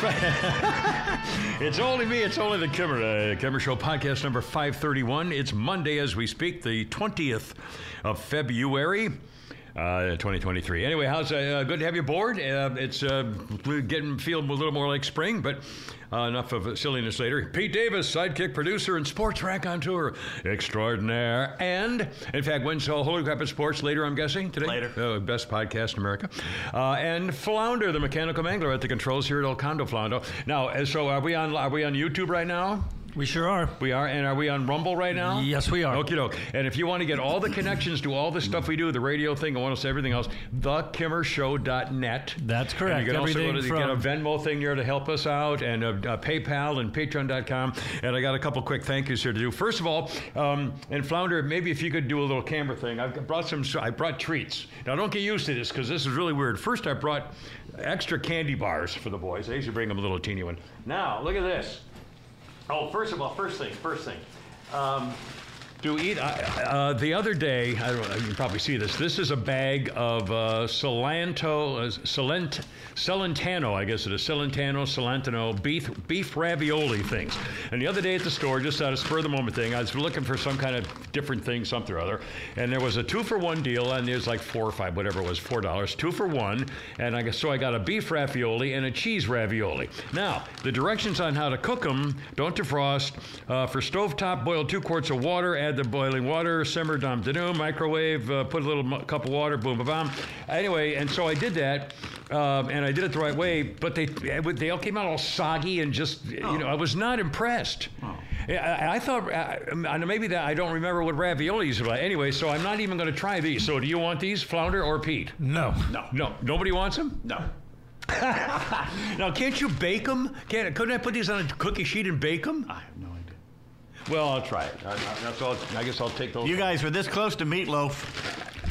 It's only me. It's only the Kimmer uh, Show podcast number five thirty one. It's Monday as we speak, the twentieth of February. Uh, 2023. Anyway, how's uh, uh, good to have you aboard? Uh, it's uh, getting feel a little more like spring, but uh, enough of silliness later. Pete Davis, sidekick producer and sports raconteur extraordinaire, and in fact, when's uh, Holy Crap at Sports later? I'm guessing today. Later. Best podcast in America. Uh, and Flounder, the mechanical mangler at the controls here at El Condo Flounder. Now, so are we on? Are we on YouTube right now? We sure are. We are, and are we on Rumble right now? Yes, we are. Okie doke. And if you want to get all the connections to all the stuff we do, the radio thing, I want to say everything else, thekimmershow.net. That's correct. And you can also go Everything to get a Venmo thing there to help us out, and uh, uh, PayPal and Patreon.com. And I got a couple quick thank yous here to do. First of all, um, and Flounder, maybe if you could do a little camera thing. I've brought some. I brought treats. Now don't get used to this because this is really weird. First, I brought extra candy bars for the boys. I usually bring them a little teeny one. Now look at this. Oh, first of all, first thing, first thing. Um, to eat, uh, uh, the other day, I don't know, you can probably see this. This is a bag of uh, uh, Solent, Celentano, I guess it is, Celentano, Celentano beef, beef ravioli things. And the other day at the store, just out of spur of the moment thing, I was looking for some kind of different thing, something or other. And there was a two for one deal, and there's like four or five, whatever it was, four dollars, two for one. And I so I got a beef ravioli and a cheese ravioli. Now, the directions on how to cook them don't defrost. Uh, for stovetop, boil two quarts of water, add the boiling water, simmer, dum da dum, microwave, uh, put a little mu- cup of water, boom, ba bam. Anyway, and so I did that. Um, and I did it the right way, but they they all came out all soggy and just you know I was not impressed. Yeah, I, I thought uh, um, maybe that I don't remember what raviolis are like. Anyway, so I'm not even going to try these. So do you want these, Flounder or Pete? No. No, no, nobody wants them. No. Now, can't you bake them? Can't, couldn't I put these on a cookie sheet and bake them? I have no idea. Well, I'll try it. I, I, that's all, I guess I'll take those. You guys were this close to meatloaf.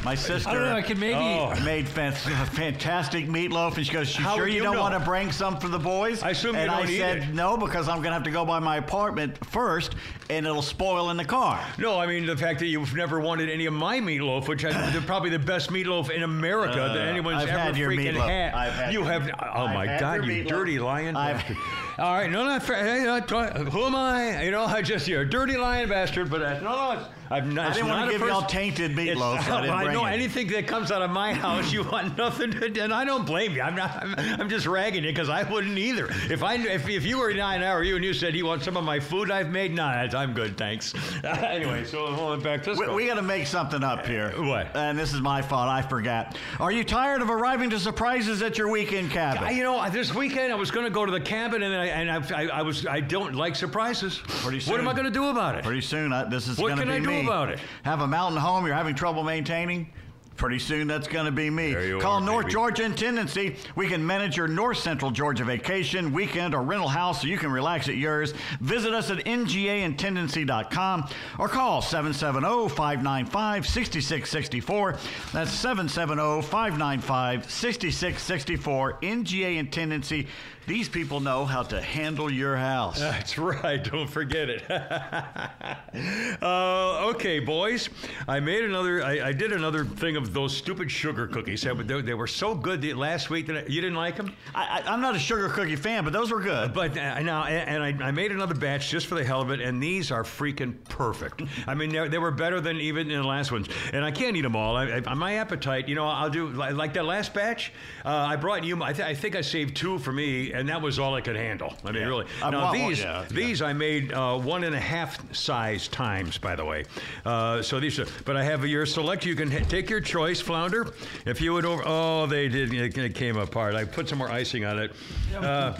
My sister I don't know. I could maybe. Oh. made fan- fantastic meatloaf, and she goes, "You How sure would you, you don't know? want to bring some for the boys?" I assume you and don't I eat said it. no because I'm going to have to go by my apartment first, and it'll spoil in the car. No, I mean the fact that you've never wanted any of my meatloaf, which I, they're probably the best meatloaf in America that Uh, anyone's I've ever had your freaking meatloaf. had. I've had you your have. meatloaf. Oh I've my had God, your you meatloaf. dirty lion! I've- bastard. All right, no, not fair. Hey, uh, who am I? You know, I just you're a dirty lion bastard. But uh, no, no, I'm not. I didn't want to give y'all tainted meatloaf. so I didn't I know it. anything that comes out of my house, you want nothing to, and I don't blame you. I'm not. I'm, I'm just ragging you because I wouldn't either. If I if, if you were nine hour you and you said you want some of my food I've made, nah, I'm good, thanks. anyway, so hold back to. We, we got to make something up here. What? And this is my fault. I forgot. Are you tired of arriving to surprises at your weekend cabin? I- you know, this weekend I was going to go to the cabin, and I and I, I, I was I don't like surprises. Pretty What am. I going to do about it? Pretty soon, I, this is What going to can be I do me. about it? Have a mountain home you're having trouble maintaining? Pretty soon, that's going to be me. There you Call are, North baby. Georgia Intendancy. We can manage your North Central Georgia vacation, weekend, or rental house so you can relax at yours. Visit us at ngaintendancy.com or call 770 595 6664. That's 770 595 6664. NGA Intendancy. These people know how to handle your house. That's right. Don't forget it. uh, okay, boys. I made another. I, I did another thing of those stupid sugar cookies. They, they, were so good the, last week that I, you didn't like them. I, I, I'm not a sugar cookie fan, but those were good. But uh, now, and I, I made another batch just for the hell of it, and these are freaking perfect. I mean, they they were better than even in the last ones, and I can't eat them all. I, my appetite, you know, I'll do like, that last batch. Uh, I brought you. I, th- I think I saved two for me, and that was all I could handle. I mean, really. I now one, these, yeah, these I made uh, one and a half size times, by the way. Uh, so these are, but I have your select. You can ha- take your choice, flounder. If you would over, oh, they did. It, it came apart. I put some more icing on it. Uh,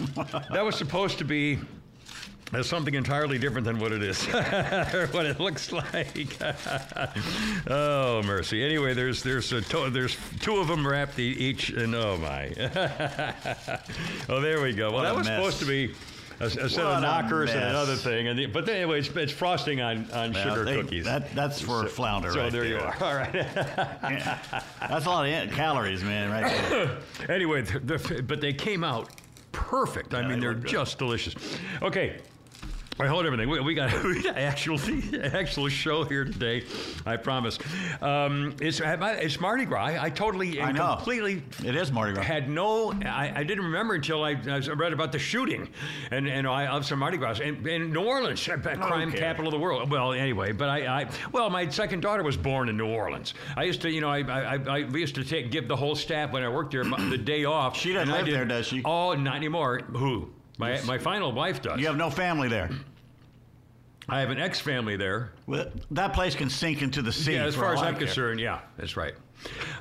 that was supposed to be as something entirely different than what it is, or what it looks like. oh mercy! Anyway, there's there's a to- there's two of them wrapped each, and oh my! oh, there we go. Well, What that was mess. supposed to be. A, a set What of knockers and another thing, and the, but anyway, it's, it's frosting on, on Well, sugar they- cookies. That, that's for flounder so right there you are. All right. Yeah. That's a lot of calories, man, right there. anyway, the, the, but they came out perfect. I mean, they they're just delicious. Okay. I hold everything. We, we got we got actual actual show here today. I promise. Um, it's it's Mardi Gras. I, I totally I know. completely It is Mardi Gras. had no. I, I didn't remember until I, I read about the shooting, and and I of some Mardi Gras in, in New Orleans, crime Okay. capital of the world. Well, anyway, but I, I well, my second daughter was born in New Orleans. I used to, you know, I I, I, used to take give the whole staff when I worked there the day off. She doesn't live did- there, does she? Oh, not anymore. Who? My my final wife does. You have no family there. I have an ex family there. Well, that place can sink into the sea. Yeah, as far as I'm concerned, yeah, that's right.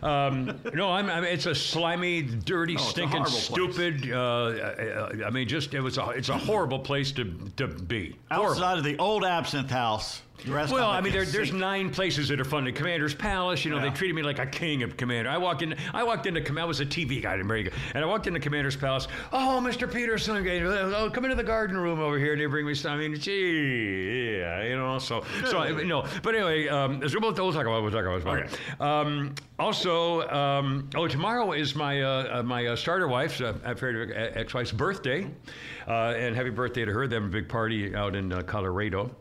Um, no, I'm, I'm. It's a slimy, dirty, a stinking, stupid. Uh, uh, I mean, just it was. A, it's a horrible place to to be. Horrible. Outside of the old absinthe house. Well, I mean, there, there's nine places that are fun. The Commander's Palace, you know, Yeah. they treated me like a king of Commander. I walked in, I walked into, I was a TV guy in America, and I walked into Commander's Palace. Oh, Mr. Peterson, oh, come into the garden room over here, and they bring me some. I mean, gee, yeah, you know. So, so I- no, but anyway, um, we'll, we'll talk about, we'll talk about. About. Um, also, um, oh, tomorrow is my uh, uh, my uh, starter wife's, uh, ex-wife's birthday, uh, and happy birthday to her. They have a big party out in uh, Colorado.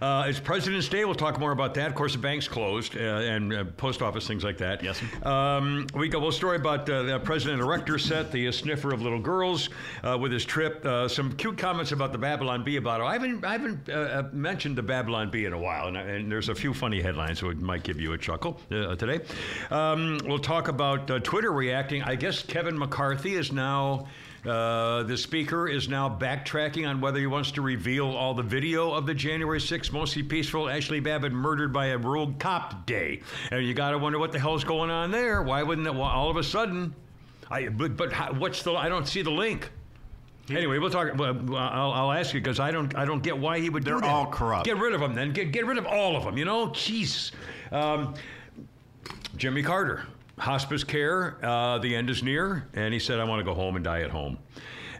Uh, it's President's Day. We'll talk more about that. Of course, the bank's closed uh, and uh, post office, things like that. Yes. Um, we got a little story about uh, the President Erector set, the uh, sniffer of little girls uh, with his trip. Uh, some cute comments about the Babylon Bee about it. I haven't, I haven't mentioned the Babylon Bee in a while, and, and there's a few funny headlines that might give you a chuckle uh, today. Um, we'll talk about uh, Twitter reacting. I guess Kevin McCarthy is now. Uh, the speaker is now backtracking on whether he wants to reveal all the video of the January 6th mostly peaceful Ashley Babbitt murdered by a rogue cop day. And you got to wonder what the hell's going on there. Why wouldn't it why all of a sudden? I, but but how, what's the? I don't see the link. Anyway, we'll talk. Well, I'll, I'll ask you because I don't. I don't get why he would They're that. all corrupt. Get rid of them then. Get get rid of all of them. You know, Jesus. Um, Jimmy Carter, hospice care. Uh, the end is near, and he said, "I want to go home and die at home."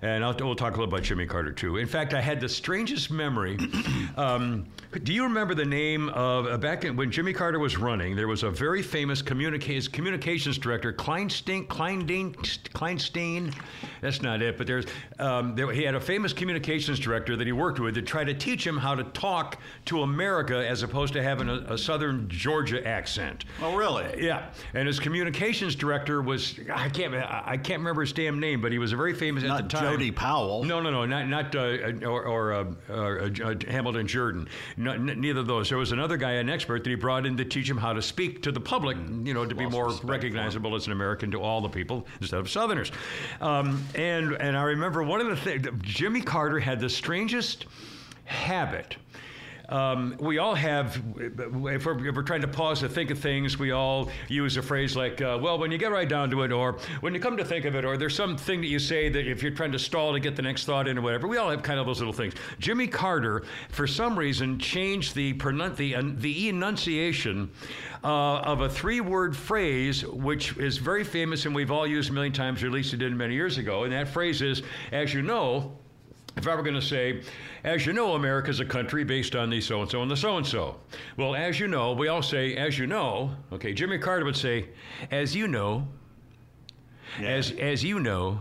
And I'll, we'll talk a little about Jimmy Carter too. In fact, I had the strangest memory. um, do you remember the name of uh, back in, when Jimmy Carter was running? There was a very famous communica- communications director, Kleinstein. Kleinstein. Kleinstein. That's not it, but there's um, there, he had a famous communications director that he worked with to try to teach him how to talk to America as opposed to having a, a Southern Georgia accent. Oh, really? Yeah, and his communications director was I can't I I can't remember his damn name, but he was a very famous at the time. Jody Powell. No, no, no, not not uh, or, or uh, uh, uh, Hamilton Jordan. No, n- neither of those. There was another guy, an expert that he brought in to teach him how to speak to the public. You know, to be more respect for him. recognizable as an American to all the people instead of Southerners. Um, and and I remember one of the things. Jimmy Carter had the strangest habit. Um, we all have, if we're, if we're trying to pause to think of things, we all use a phrase like, uh, well, when you get right down to it, or when you come to think of it, or there's something that you say that if you're trying to stall to get the next thought in or whatever, we all have kind of those little things. Jimmy Carter, for some reason, changed the, pronun- the, uh, the enunciation uh, of a three word phrase, which is very famous and we've all used a million times, or at least it did many years ago. And that phrase is, as you know, if I were going to say, as you know, America is a country based on the so and so and the so and so. Well, as you know, we all say, as you know. Okay, Jimmy Carter would say, as you know, as as you know.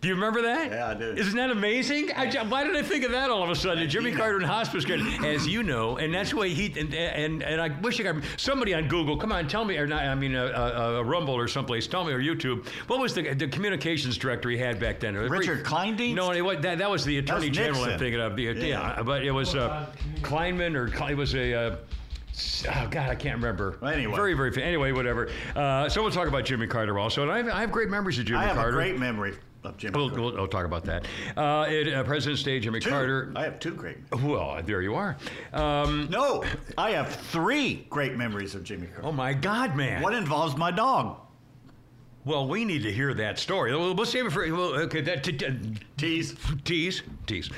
Do you remember that? Yeah, I do. Isn't that amazing? I, why did I think of that all of a sudden? Jimmy. Carter in hospice care, as you know, and that's why he and and, and I wish I could. Somebody on Google, come on, tell me, or not? I mean, a, a, a Rumble or someplace, tell me, or YouTube. What was the the communications director he had back then? Richard Kleindienst? No, it, that that was the attorney general. I'm thinking of the yeah, Yeah. but it was uh, Kleinman or it was a. Uh, Oh God, I can't remember. Anyway. very, very. Anyway, whatever. Uh, so we'll talk about Jimmy Carter also, and I have, I have great memories of Jimmy I have Carter. a great memory of Jimmy We'll, Carter. we'll, we'll talk about that. Uh, it, uh, President's Day, Jimmy Two. Carter. I have two great. Well, there you are. Um, No, I have three great memories of Jimmy Carter. oh my God, man! One involves my dog. Well, we need to hear that story. We'll, we'll save it for. Well, okay, that t- t- Tease. tease, tease.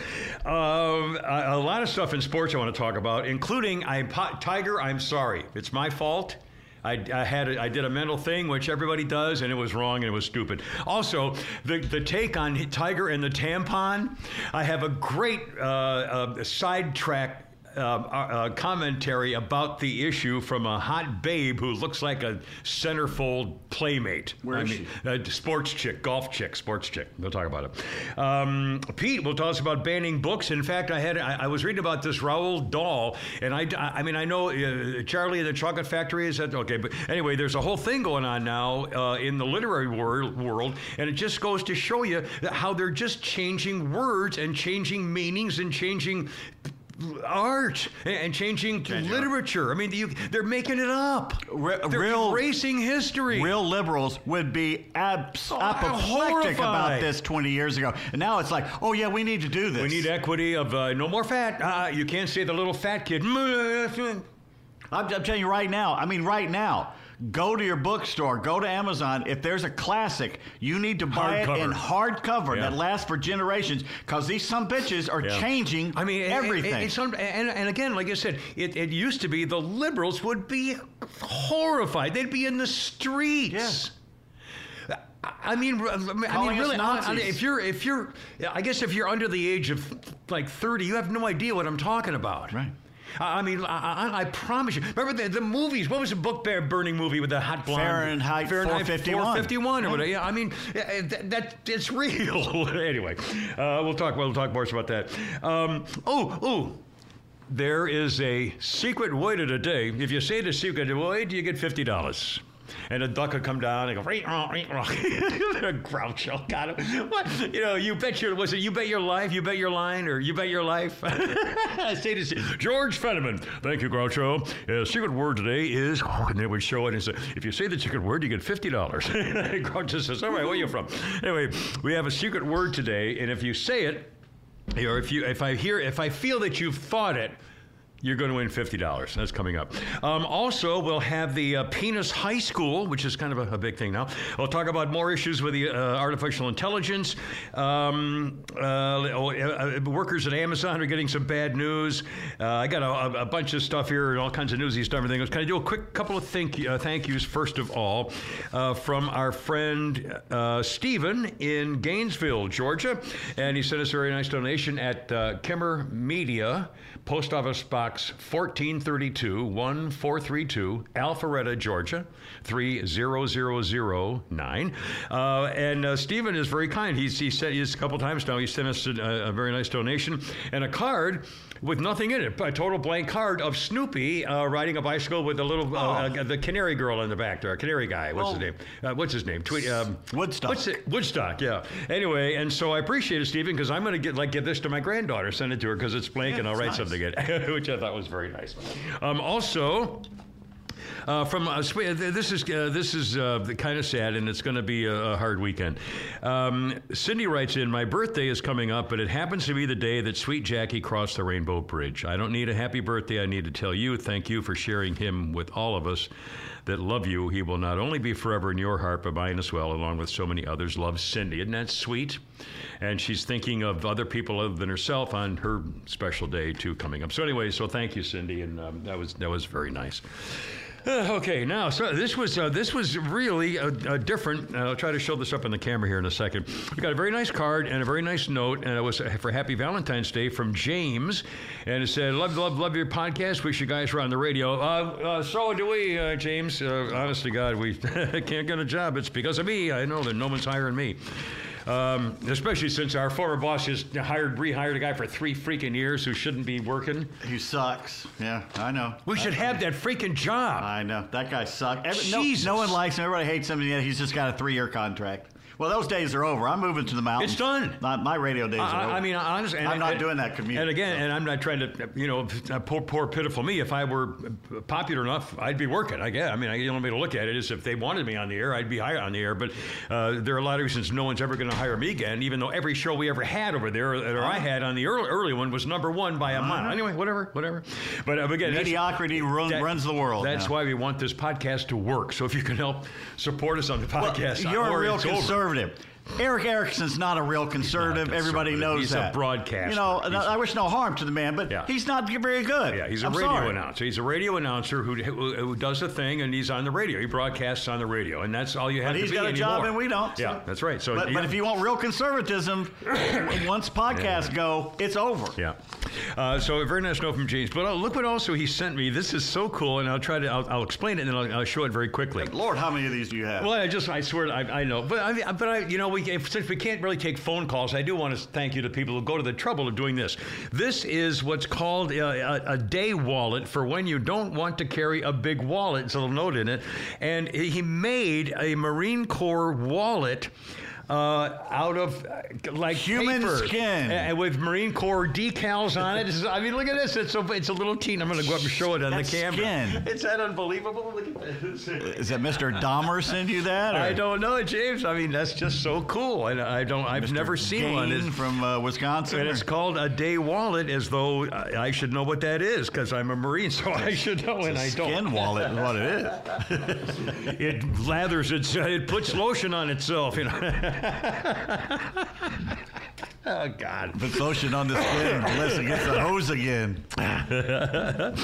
Um, a, a lot of stuff in sports I want to talk about, including I'm Tiger. I'm sorry, it's my fault. I, I, had a, I did a mental thing, which everybody does, and it was wrong and it was stupid. Also, the, the take on Tiger and the tampon, I have a great uh, uh, sidetrack uh, uh, commentary about the issue from a hot babe who looks like a centerfold playmate. Where I is mean, a sports chick, golf chick, sports chick. We'll talk about it. Um, Pete will tell us about banning books. In fact, I had I, I was reading about this Roald Dahl, and I, I mean I know uh, Charlie and the Chocolate Factory is that okay, but anyway, there's a whole thing going on now uh, in the literary world, world, and it just goes to show you how they're just changing words and changing meanings and changing art and changing literature. I mean, you, they're making it up. Re- they're real- erasing history. Real liberals would be abs- apoplectic about horrified. this 20 years ago. And now it's like, oh, yeah, we need to do this. we need equity of uh, no more fat. Uh, you can't say the little fat kid. I'm, I'm telling you right now, I mean, right now, go to your bookstore, go to Amazon. If there's a classic, you need to buy it in hardcover Yeah. that lasts for generations because these some bitches are Yeah. changing I mean, it- it- everything. it's un- and, and again, like I said, it, it used to be the liberals would be horrified. They'd be in the streets. I- I mean, r- I mean, Calling really. hon- Nazis. If you're, if you're, I guess if you're under the age of like 30, you have no idea what I'm talking about. Right. I I mean, I, I, promise you. Remember the, the movies? What was the book bear burning movie with the hot blonde? Fahrenheit 451. 451 or whatever. Yeah, I mean, uh, that, that it's real. anyway, uh, we'll talk. We'll talk more about that. Um, oh, oh. There is a secret way to the day. If you say the secret way, you get fifty dollars. And a duck would come down and go, ring, wrong, ring, wrong. a Groucho got him. What? You know, you bet your, was it you bet your life, you bet your line, or you bet your life? Say this, George Fenneman. Thank you, Groucho. Uh, secret word today is, and they would show it and say, if you say the secret word, you get $50. Groucho says, all right, where are you from? Anyway, we have a secret word today, and if you say it, or if you, if I hear, if I feel that you've thought it, you're going to win fifty dollars. That's coming up. Um, also, we'll have the uh, Penis High School, which is kind of a, a big thing now. We'll talk about more issues with the uh, artificial intelligence. Um, uh, oh, uh, workers at Amazon are getting some bad news. Uh, I got a, a bunch of stuff here and all kinds of newsy stuff. Everything. Can I do a quick couple of thank uh, thank yous first of all uh, from our friend uh, Stephen in Gainesville, Georgia, and he sent us a very nice donation at uh, Kimmer Media. Post Office Box 1432 1432, Alpharetta, Georgia 30009. Uh, and uh, Stephen is very kind. He's, he said he's a couple times now, he sent us a, a very nice donation and a card with nothing in it, a total blank card of Snoopy uh, riding a bicycle with the little, uh, uh, the canary girl in the back there, a canary guy. What's his Oh. name? Uh, what's his name? Tweet, um, Woodstock. What's it? Woodstock, yeah. Anyway, and so I appreciate it, Stephen, because I'm going to get like give this to my granddaughter, send it to her because it's blank, Yeah, and I'll write nice. something in, it, which I thought was very nice. Um, also. Uh, from uh, uh, this is uh, this is uh, kind of sad, and it's going to be a, a hard weekend. Um, Cindy writes in, "My birthday is coming up, but it happens to be the day that Sweet Jackie crossed the Rainbow Bridge. I don't need a happy birthday. I need to tell you, thank you for sharing him with all of us that love you. He will not only be forever in your heart, but mine as well, along with so many others. Love, Cindy. Isn't that sweet? And she's thinking of other people other than herself on her special day too coming up. So anyway, so thank you, Cindy, and um, that was that was very nice." Uh, okay, now so this was uh, this was really a, a different. Uh, I'll try to show this up on the camera here in a second. We got a very nice card and a very nice note, and it was for Happy Valentine's Day from James, and it said, "Love, love, love your podcast. Wish you guys were on the radio." Uh, uh, so do we, uh, James. Uh, honest to God, we can't get a job. It's because of me. I know that no one's hiring me. Um, especially since our former boss just hired, rehired a guy for three freaking years who shouldn't be working. He sucks. Yeah, I know. We should have that freaking job. I know. That guy sucks. Every, no, no one likes him. Everybody hates him, and yet he's just got a three-year contract. Well, those days are over. I'm moving to the mountains. It's done. Not my radio days are over. I mean, honestly, I'm not and- doing that commute. And again, and I'm not trying to, you know, poor, poor, pitiful me. If I were popular enough, I'd be working. I guess. I mean, I, the only way to look at it is if they wanted me on the air, I'd be higher on the air. But uh, there are a lot of reasons no one's ever going to hire me again, even though every show we ever had over there, or I had on the early, early one, was number one by a mile. Anyway, whatever, whatever. But uh, again, Mediocrity run, that- runs the world. That's now. why we want this podcast to work. So if you can help support us on the podcast, You're or a real over. Conservative. Erick Erickson's not a real conservative. Everybody conservative. knows He's a that. broadcaster. You know, He's- I wish no harm to the man, but Yeah. he's not very good. Yeah, he's a I'm radio sorry. announcer. He's a radio announcer who, who, who does a thing, and he's on the radio. He broadcasts on the radio, and that's all you have But he's got a anymore. job and we don't. so- Yeah, that's right. So, but, but if you want real conservatism, once podcasts go, it's over. yeah. Uh, so a very nice note from James. But oh, look what also he sent me. This is so cool, and I'll try to I'll, I'll explain it, and then I'll, I'll show it very quickly. Lord, how many of these do you have? Well, I just, I swear, I, I know. But, I, but I, you know, we, if, since we can't really take phone calls, I do want to thank you to people who go to the trouble of doing this. This is what's called a, a, a day wallet for when you don't want to carry a big wallet. It's a little note in it. And he made a Marine Corps wallet. Uh, out of uh, like Human paper, skin. and with Marine Corps decals on it. This I mean, look at this. It's so it's a little teen. I'm going to go up and show it on That's the camera. skin. It's that unbelievable. Look at this. Is that Mr. Dahmer send you that? Or I don't know, James. I mean, that's just so cool, and I don't. I've Mr. never seen Gain one. It's, from uh, Wisconsin. and or- it's called a day wallet, as though I, I should know what that is because I'm a Marine, so I should know, and I don't. Skin wallet is what it is. It lathers its. It puts lotion on itself, you know. oh God. Puts lotion on the skin it gets the hose again.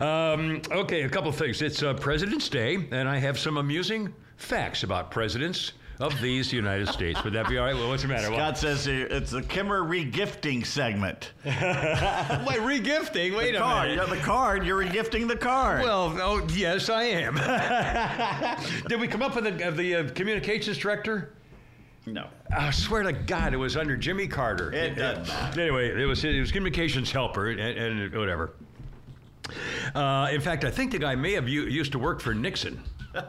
Um, okay, a couple things. It's uh, President's Day, and I have some amusing facts about presidents of these United States. Would that be all right? Well, what's the matter? Scott says here, it's the Kimmer regifting segment. Wait, regifting? Wait a Card, minute. have the card, you're regifting the card. Well, oh, yes, I am. Did we come up with the, uh, the uh, communications director? No. I swear to God, it was under Jimmy Carter. It doesn't matter. Anyway, it was it was communications helper and, and whatever. Uh, in fact, I think the guy may have u- used to work for Nixon.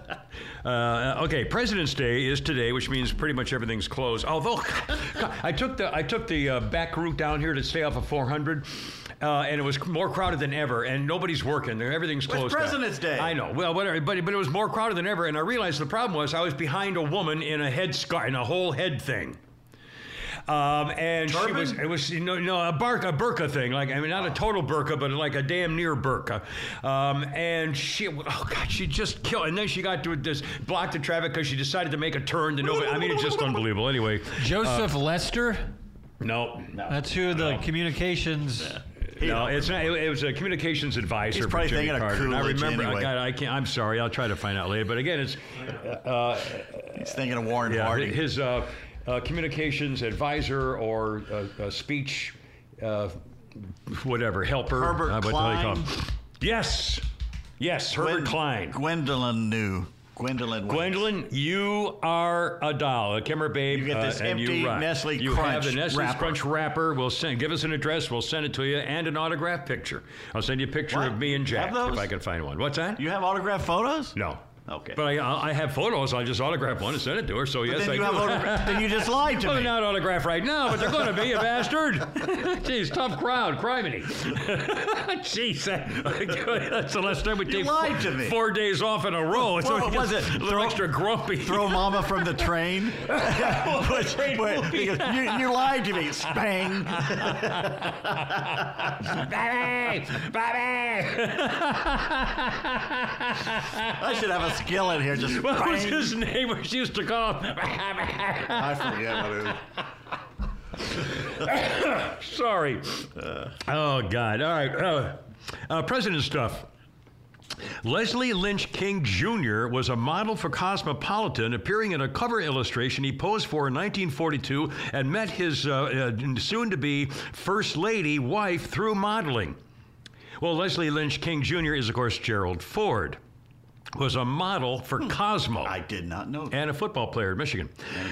Uh, okay, President's Day is today, which means pretty much everything's closed. Although I took the I took the uh, back route down here to stay off of 400, uh, and it was more crowded than ever, and nobody's working. Everything's closed. down. President's Day. I know. Well, whatever. But but it was more crowded than ever, and I realized the problem was I was behind a woman in a head scar in a whole head thing. Um, and she was, it was, you know, you know, a burqa, a burqa thing, like, I mean, not a total burqa, but like a damn near burqa. Um, and she, oh God, she just killed, and then she got to this, block the traffic because she decided to make a turn to nobody. I mean, it's just unbelievable. Anyway, Joseph Lester. no, That's who the communications. No, it's not. It, it was a communications advisor He's for probably Jimmy thinking of Carter. and I Coolidge remember, anyway. I, got, I can't. I'm sorry. I'll try to find out later. But again, it's uh, He's thinking of Warren yeah, Harding. his uh, uh, communications advisor or uh, uh, speech, uh, whatever helper. Herbert uh, what the hell call Klein? him? Yes, yes, Herbert Gwen- Klein. Gwendolyn knew. Gwendolyn. Wicks. Gwendolyn, you are a doll, a Kimmer babe. You get this uh, empty you. Nestle You have the Nestle wrapper. Crunch wrapper. We'll send. Give us an address. We'll send it to you and an autograph picture. I'll send you a picture What? of me and You Jack if I can find one. What's that? You have autographed photos? no. Okay. But I, I have photos. I'll just autograph one and send it to her. So yes, then I you do. have autogra- then you just lied to Well, me. they're not autographed right now, but they're going to be, a bastard. Jeez, tough crowd, criminy. Jeez, that, that's the last time we take lied four, to me. four days off in a row. So What was it? A little Throw- extra grumpy. Throw mama from the train. Which- wait, he goes, you, you lied to me. Spang. Bobby! Bobby! I should have a skill in here. Just what was bang. his name? She used to call him. I forget what it is. Sorry. oh, God. All right. Uh, uh, president stuff. Leslie Lynch King Jr. was a model for Cosmopolitan, appearing in a cover illustration he posed for in 1942 and met his uh, uh, soon to be First Lady wife through modeling. Well, Leslie Lynch King Jr. is, of course, Gerald Ford. Was a model for Cosmo. I did not know that. and a football player at Michigan.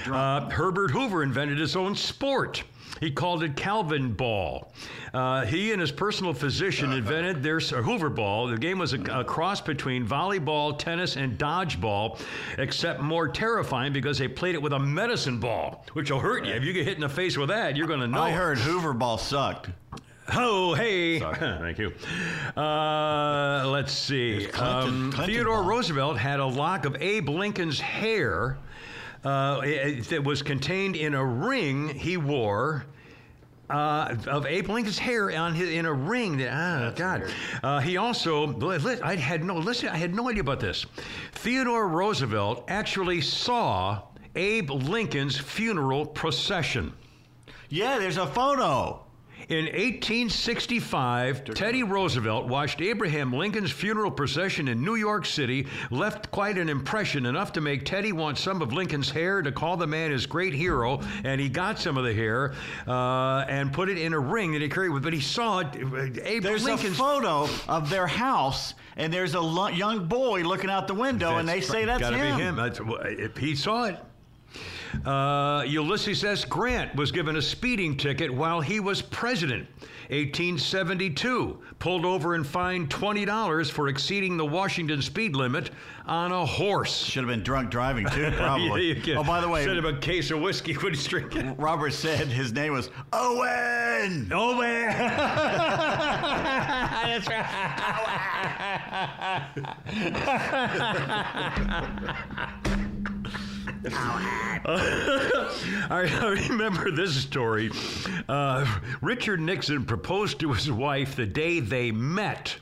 Uh, Herbert Hoover invented his own sport. He called it Calvin Ball. Uh, he and his personal physician invented their or Hoover Ball. The game was a, a cross between volleyball, tennis, and dodgeball, except more terrifying because they played it with a medicine ball, which will hurt you. If you get hit in the face with that, you're going to know. I heard Hoover Ball sucked. Oh, hey. Thank you. Uh, let's see. Clinton- Um, Clinton Theodore. Roosevelt had a lock of Abe Lincoln's hair uh, it- that was contained in a ring he wore. Uh, of Abe Lincoln's hair on his in a ring. That, ah, God. Uh, he also. I had no. Listen. I had no idea about this. Theodore Roosevelt actually saw Abe Lincoln's funeral procession. Yeah, there's a photo. In 1865, Teddy Roosevelt watched Abraham Lincoln's funeral procession in New York City, left quite an impression, enough to make Teddy want some of Lincoln's hair to call the man his great hero, and he got some of the hair uh, and put it in a ring that he carried with. But he saw it, uh, There's Lincoln's. a photo of their house, and there's a young boy looking out the window, and they say that's gotta him. be him. That's, if he saw it. Uh, Ulysses S. Grant was given a speeding ticket while he was president. 1872, pulled over and fined $20 for exceeding the Washington speed limit on a horse. Should have been drunk driving too, probably. Yeah, oh, by the way, should have a case of whiskey when he's drinking. Robert said his name was Owen. Man! That's I, remember this story. Uh, Richard Nixon proposed to his wife the day they met.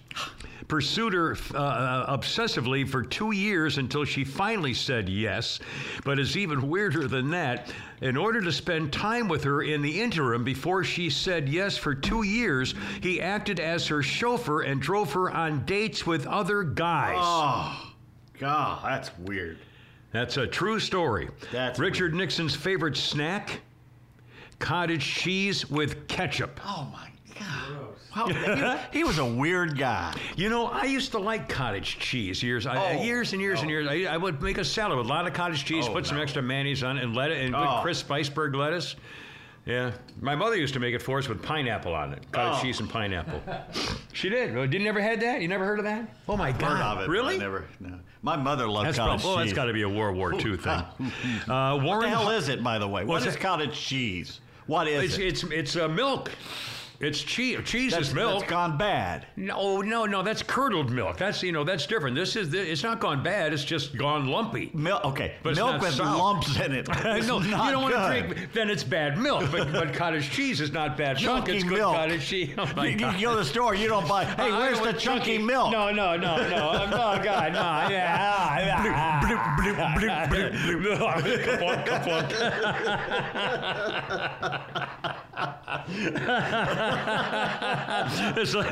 Pursued her uh, obsessively for two years until she finally said yes. But it's even weirder than that. In order to spend time with her in the interim before she said yes for two years, he acted as her chauffeur and drove her on dates with other guys. Oh, God, that's weird. That's a true story. That's Richard Nixon's favorite snack? Cottage cheese with ketchup. Oh my God. Wow, he, he was a weird guy. You know, I used to like cottage cheese years, I, Oh, years and years and oh. years. I, I would make a salad with a lot of cottage cheese, Oh, put some extra mayonnaise on it, and let it, and Oh. crisp iceberg lettuce. Yeah, my mother used to make it for us with pineapple on it, cottage Oh. cheese and pineapple. she did. Well, you never had that? You never heard of that? Oh my Heard God! of it. Really? I never. No. My mother loved That's cottage probably, well, that's cheese. got to be a World War II thing. Uh, what the hell is it, by the way? What's is cottage cheese? What is It's it? it's it's uh, milk. It's cheese. Cheese that's, is milk. that's gone bad. no, no, no. That's curdled milk. That's you know that's different. This is it's not gone bad. It's just gone lumpy. Milk. Okay, But milk with sour. lumps in it. It's no, you don't want to drink. Then it's bad milk. But but cottage cheese is not bad milk. Chunky It's good milk. cottage cheese. Oh You, you go to the store, you don't buy. Hey, I where's the want chunky milk? No, no, no, no. Oh God, no. Yeah. Bloop, bloop, bloop, bloop. Kapunk, kapunk. like,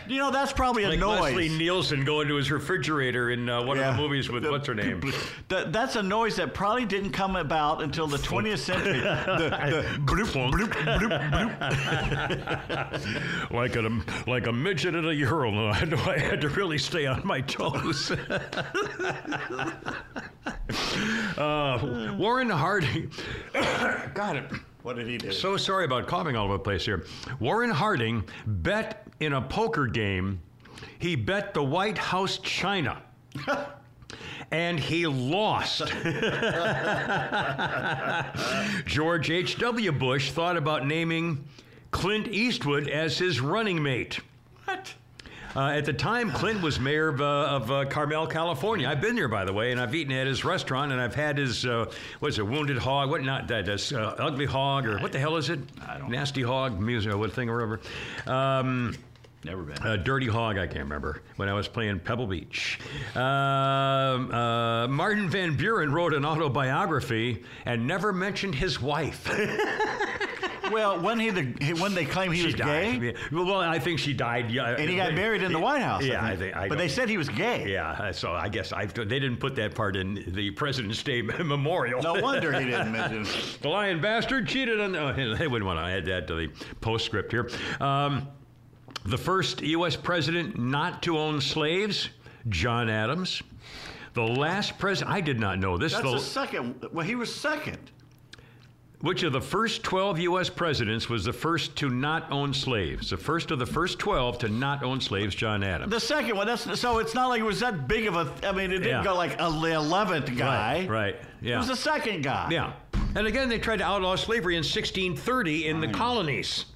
You know, that's probably a like noise. Leslie Nielsen going to his refrigerator in uh, one Yeah. of the movies with The- what's her name? That, that's a noise that probably didn't come about until the 20th century. the, the bloop, bloop, bloop, bloop. like a like a midget at a urinal. I had, to, I had to really stay on my toes. uh, Warren Harding, got it. What did he do? So sorry about coughing all over the place here. Warren Harding bet in a poker game. He bet the White House China. And he lost. George H.W. Bush thought about naming Clint Eastwood as his running mate. Uh, at the time, Clint was mayor of, uh, of uh, Carmel, California. I've been there, by the way, and I've eaten at his restaurant, and I've had his uh, what's it, wounded hog? What not that? That's uh, ugly hog, or what the hell is it? I don't- Nasty hog, music, what thing or whatever. Um, Never been. uh, Dirty Hog, I can't remember, when I was playing Pebble Beach. Um, uh, Martin Van Buren wrote an autobiography and never mentioned his wife. well, when he the when they claim he she was died. gay, Yeah. Well, I think she died. Yeah, and he got married in the White House. Yeah, I think. I but don't- they said he was gay. Yeah, so I guess I they didn't put that part in the President's Day memorial. No wonder he didn't mention. the lying bastard cheated on. Oh, they wouldn't want to add that to the postscript here. Um, the first U.S. president not to own slaves, John Adams. The last president, I did not know this. That's the, the second. Well, he was second. Which of the first 12 U.S. presidents was the first to not own slaves? The first of the first 12 to not own slaves, John Adams. The second one. That's so. It's not like it was that big of a. I mean, it didn't Yeah. go like a, the eleventh guy. Right, right, yeah. It was the second guy. Yeah. And again, they tried to outlaw slavery in 1630 in the colonies.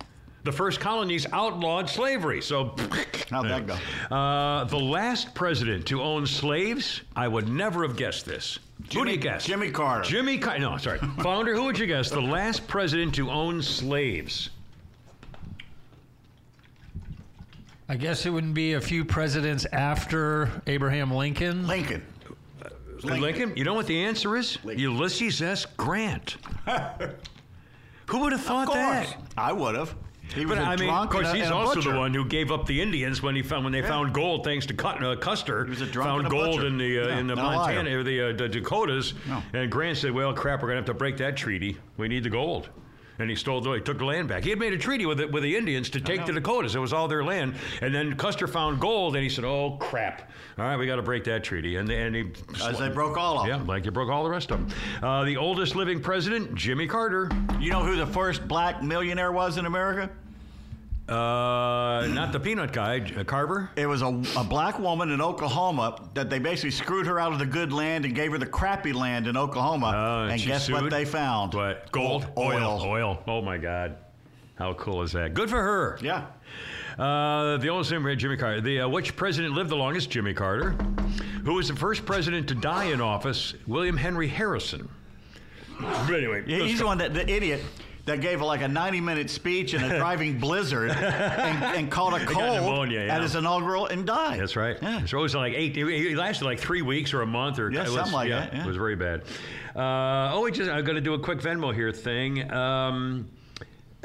The first colonies outlawed slavery. So, How'd that go? Uh, the last president to own slaves, I would never have guessed this. Who do you guess? Jimmy Carter. Jimmy Carter. No, sorry. Founder, who would you guess? The last president to own slaves. I guess it wouldn't be a few presidents after Abraham Lincoln. Lincoln. Lincoln. You know what the answer is? Lincoln. Ulysses S. Grant. who would have thought Of course. that? I would have. He was But a I mean, of course, he's also butcher. the one who gave up the Indians when he found when they Yeah. found gold, thanks to Cut, uh, Custer. He was a drunk found gold butcher. in the uh, Yeah, in the not a liar. Montana or the, uh, the Dakotas, No. and Grant said, "Well, crap, we're gonna have to break that treaty. We need the gold." And he stole the, he took the land back. He had made a treaty with the, with the Indians to take the Dakotas. It was all their land. And then Custer found gold, and he said, "Oh crap! All right, we got to break that treaty." And and he As they broke all of them. yeah, them. like you broke all the rest of them. Uh, the oldest living president, Jimmy Carter. You know who the first black millionaire was in America? Uh, not the peanut guy, uh, Carver. It was a, a black woman in Oklahoma that they basically screwed her out of the good land and gave her the crappy land in Oklahoma. Oh, and she guess what sued? they found? What? Gold? Oil. Oil. Oh my God. How cool is that? Good for her. Yeah. Uh, the oldest name, Jimmy Carter. The uh, which president lived the longest? Jimmy Carter. Who was the first president to die in office? William Henry Harrison. But anyway, He- let's He's go. the one that the idiot that gave like a 90 minute speech in a driving blizzard and, and caught a cold pneumonia, yeah. at his inaugural and died. That's right. Yeah. So it was like eight. He lasted like three weeks or a month or Yeah, it was, something like that, yeah. It was very bad. Uh, oh, we just I'm going to do a quick Venmo here thing. Um,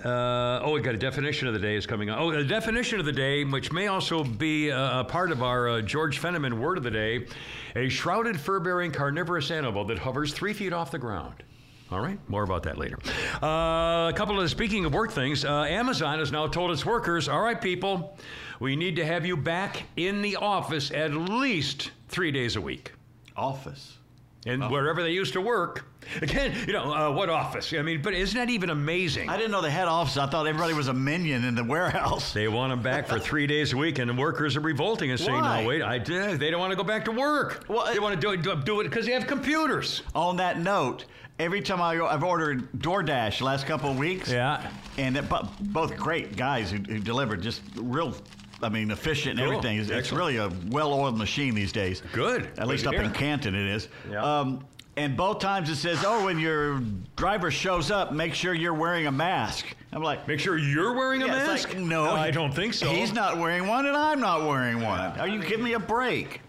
uh, oh, we got a definition of the day is coming on. Oh, the definition of the day, which may also be a, a part of our uh, George Fenneman word of the day, a shrouded fur-bearing carnivorous animal that hovers three feet off the ground. All right, more about that later. Uh, a couple of speaking of work things. Uh, Amazon has now told its workers, "All right, people, we need to have you back in the office at least three days a week." Office. And wherever they used to work, again, you know, uh, what office? I mean, but isn't that even amazing? I didn't know they had offices. I thought everybody was a minion in the warehouse. They want them back for three days a week, and the workers are revolting and saying, Why? "No, wait, I did. They don't want to go back to work. Well, they want to do it, do, do it because they have computers." On that note, every time I, I've ordered DoorDash the last couple of weeks. Yeah. And it, both great guys who, who delivered, just real, I mean, efficient and Cool. everything. It's, it's really a well-oiled machine these days. Good. At Good least up in. Canton it is. Yeah. Um, and both times it says, "Oh, when your driver shows up, make sure you're wearing a mask." I'm like, Make sure you're wearing a Yeah, mask. like, no, I don't think so. He's not wearing one, and I'm not wearing one. Are you giving me a break?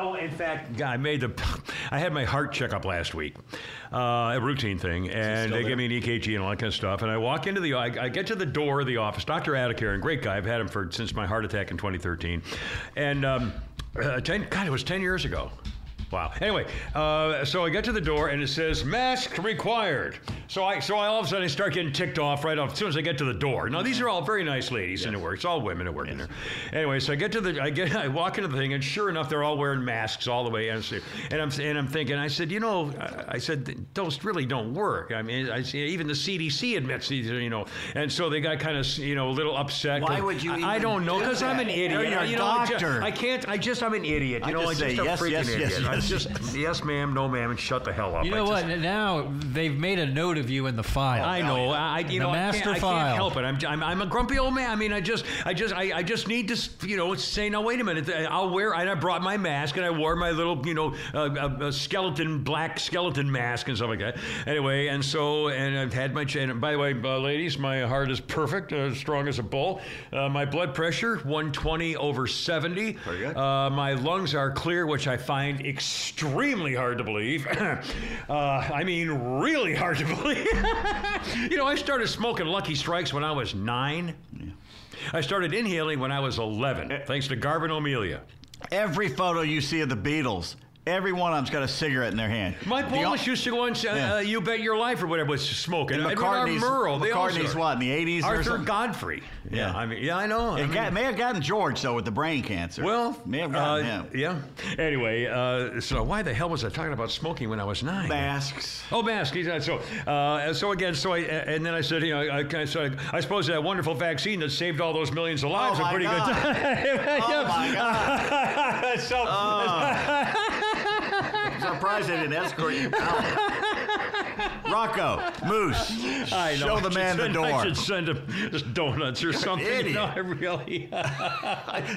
Oh, in fact, I made the. I had my heart checkup last week, uh, a routine thing, and they there? give me an EKG and all that kind of stuff. And I walk into the, I, I get to the door of the office. Dr. Adikaran, great guy. I've had him for since my heart attack in 2013, and um, uh, ten, God, it was 10 years ago. Wow. Anyway, uh, so I get to the door and it says mask required. So I, so I all of a sudden I start getting ticked off right off as soon as I get to the door. Now these are all very nice ladies in the work. It's all women that work in there. Anyway, so I get to the, I get, I walk into the thing and sure enough they're all wearing masks all the way. And, I'm- and I'm and I'm thinking, I said, you know, I said those really don't work. I mean, I see even the CDC admits these, are, you know. And so they got kind of you know a little upset. Why would you I, I don't know because I'm an idiot. You're a you know, I doctor. I can't. I just I'm an idiot. You I know, just I'm say just a yes, freaking yes, yes, idiot. I'm yes. just yes, ma'am, no, ma'am, and shut the hell up. You I know just- what? Now they've made a note of you in the file. I know. I, you The know, I master can't, I file. can't help it. I'm, I'm, I'm a grumpy old man. I mean, I just, I just, I, I just need to, you know, say, now wait a minute. I'll wear. And I brought my mask, and I wore my little, you know, uh, uh, uh, skeleton black skeleton mask and stuff like that. Anyway, and so, and I've had my. Ch- and by the way, uh, ladies, my heart is perfect, uh, strong as a bull. Uh, my blood pressure 120 over 70. Very good. Uh, my lungs are clear, which I find extremely hard to believe. uh, I mean, really hard to believe. you know, I started smoking Lucky Strikes when I was nine. I started inhaling when I was 11, thanks to Garvin O'Melia. Every photo you see of the Beatles, Every one of them's got a cigarette in their hand. Mike Wallace used to go on uh, Yeah. You Bet Your Life or whatever was smoking. And McCartney's, also McCartney's what in the 80s or Arthur? Godfrey. Yeah, Yeah. I mean, yeah, I know. I It mean- got, may have gotten George though with the brain cancer. well, may have uh, gotten him. yeah. Anyway, uh, so why the hell was I talking about smoking when I was nine? Masks. Oh, mask. He's not so. Uh, so again, so I and then I said, you know, I, I, so I, I suppose that wonderful vaccine that saved all those millions of lives Oh, my pretty God. good. Oh my God! so, I'm surprised they didn't escort you out. Rocco, Moose, I know. show I the man the send- door. I should send him donuts or something. idiot. No, I really.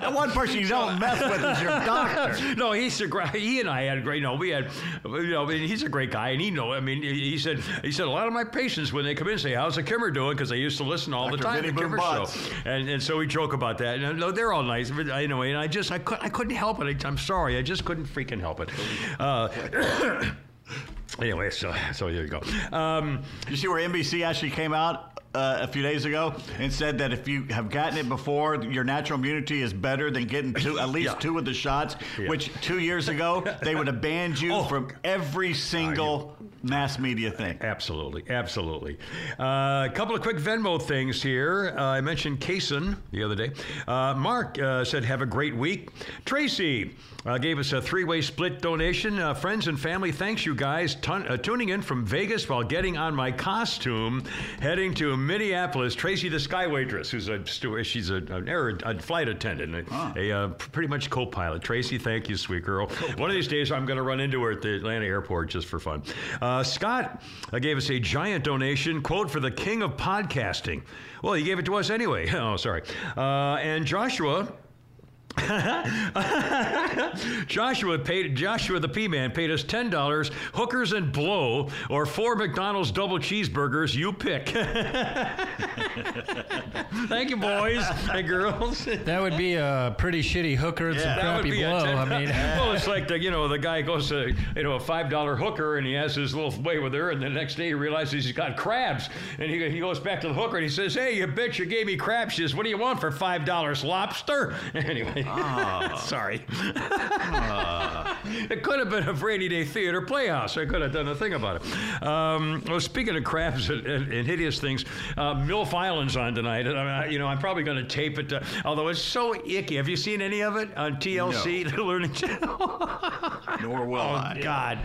The one person you don't mess with is your doctor. no, he's a great. He and I had a great. No, we had. You know, I mean, he's a great guy, and he know. I mean, he said. He said a lot of my patients when they come in say, "How's the Kimmer doing?" Because they used to listen all the time Vinny to the Kimmer show, and and so we joke about that. And no, they're all nice. But anyway, and I just I could I couldn't help it. I, I'm sorry, I just couldn't freaking help it. Uh, Anyway, so so here you go. Um, You see where NBC actually came out uh, a few days ago and said that if you have gotten it before, your natural immunity is better than getting two, at least Yeah. two of the shots. Yeah. Which two years ago they would have banned you Oh, from every single mass media thing. Absolutely, absolutely. Uh, a couple of quick Venmo things here. Uh, I mentioned Kaysen the other day. Uh, Mark uh, said, "Have a great week." Tracy uh, gave us a three-way split donation. Uh, friends and family, thanks you guys Tun- uh, tuning in from Vegas while getting on my costume, heading to Minneapolis. Tracy, the sky waitress, who's a steward, she's a, an air, a flight attendant, a, a uh, pretty much co-pilot. Tracy, thank you, sweet girl. One of these days, I'm going to run into her at the Atlanta airport just for fun. Uh, Scott uh, gave us a giant donation. Quote for the king of podcasting. Well, he gave it to us anyway. Oh, sorry. Uh, and Joshua. Joshua paid Joshua the P Man paid us ten dollars, hookers and blow, or four McDonald's double cheeseburgers. You pick. Thank you, boys and girls. That would be a pretty shitty hooker and some Yeah. Would crappy blow. I mean, well, it's like the you know the guy goes to you know a five dollar hooker and he has his little way with her, and the next day he realizes he's got crabs, and he, he goes back to the hooker and he says, "Hey, you bitch, you gave me crabs. She says, what do you want for five dollars, lobster?" Anyway, sorry. it could have been a rainy Day Theater Playhouse. I could have done a thing about it. Um, well, speaking of crabs and, and, and hideous things, uh, MILF Island's on tonight. And I, you know, I'm probably going to tape it, to, although it's so icky. Have you seen any of it on TLC, the Learning Channel? Nor will Oh I. God!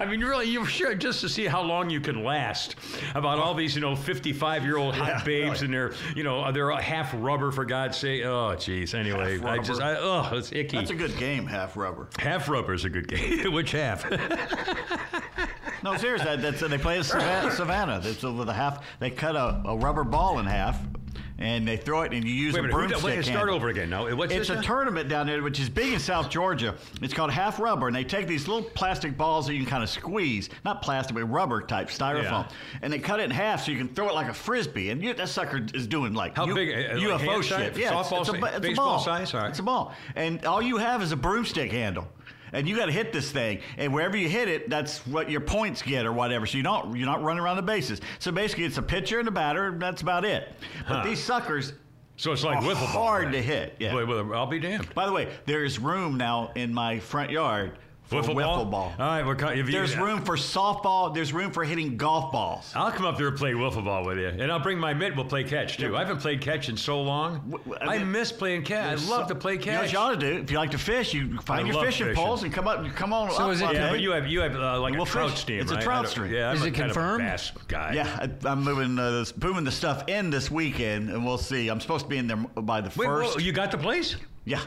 I mean, really, you should just to see how long you can last. About all these, you know, fifty-five-year-old hot Yeah, babes, really. and they're, you know, they're half rubber for God's sake. Oh, jeez. Anyway, I just, I, oh, it's icky. That's a good game, half rubber. half rubber is a good game. Which half? No, seriously, that, that's they play at Savannah. Savannah. It's with a half. They cut a, a rubber ball in half, and they throw it, and you use wait a minute. who- broomstick. Wait, start handle. over again. Now, what's It's this a now? tournament down there, which is big in South Georgia. It's called half rubber, and they take these little plastic balls that you can kind of squeeze, not plastic, but rubber type styrofoam, Yeah. and they cut it in half so you can throw it like a frisbee. And you, that sucker is doing like How U- big, uh, UFO hand shit. size? Yeah, Softball it's, it's, a, it's a ball. size? Right. It's a ball, and all you have is a broomstick handle. And you got to hit this thing, and wherever you hit it, that's what your points get or whatever. So you don't you're not running around the bases. So basically, it's a pitcher and a batter. And that's about it. But these suckers So it's like wiffle ball. hard then. to hit. Yeah. I'll be damned. By the way, there is room now in my front yard Wiffle, wiffle ball? ball. All right, we're co- if you, There's room for softball. There's room for hitting golf balls. I'll come up there and play wiffle ball with you, and I'll bring my mitt. We'll play catch too. I haven't played catch in so long. W- I, I mean, miss playing catch. I love so- to play You know what catch. you ought to do? If you like to fish, you find I your fishing, fishing. poles and come up. Come on. So up is it- yeah, but you have you have uh, like We'll a trout fish. stream. It's a trout stream. Yeah, I'm Is a it kind of confirmed? bass guy. Yeah, I, I'm moving uh, this, moving the stuff in this weekend, and we'll see. I'm supposed to be in there by the Wait, first. whoa, you got the place? yeah.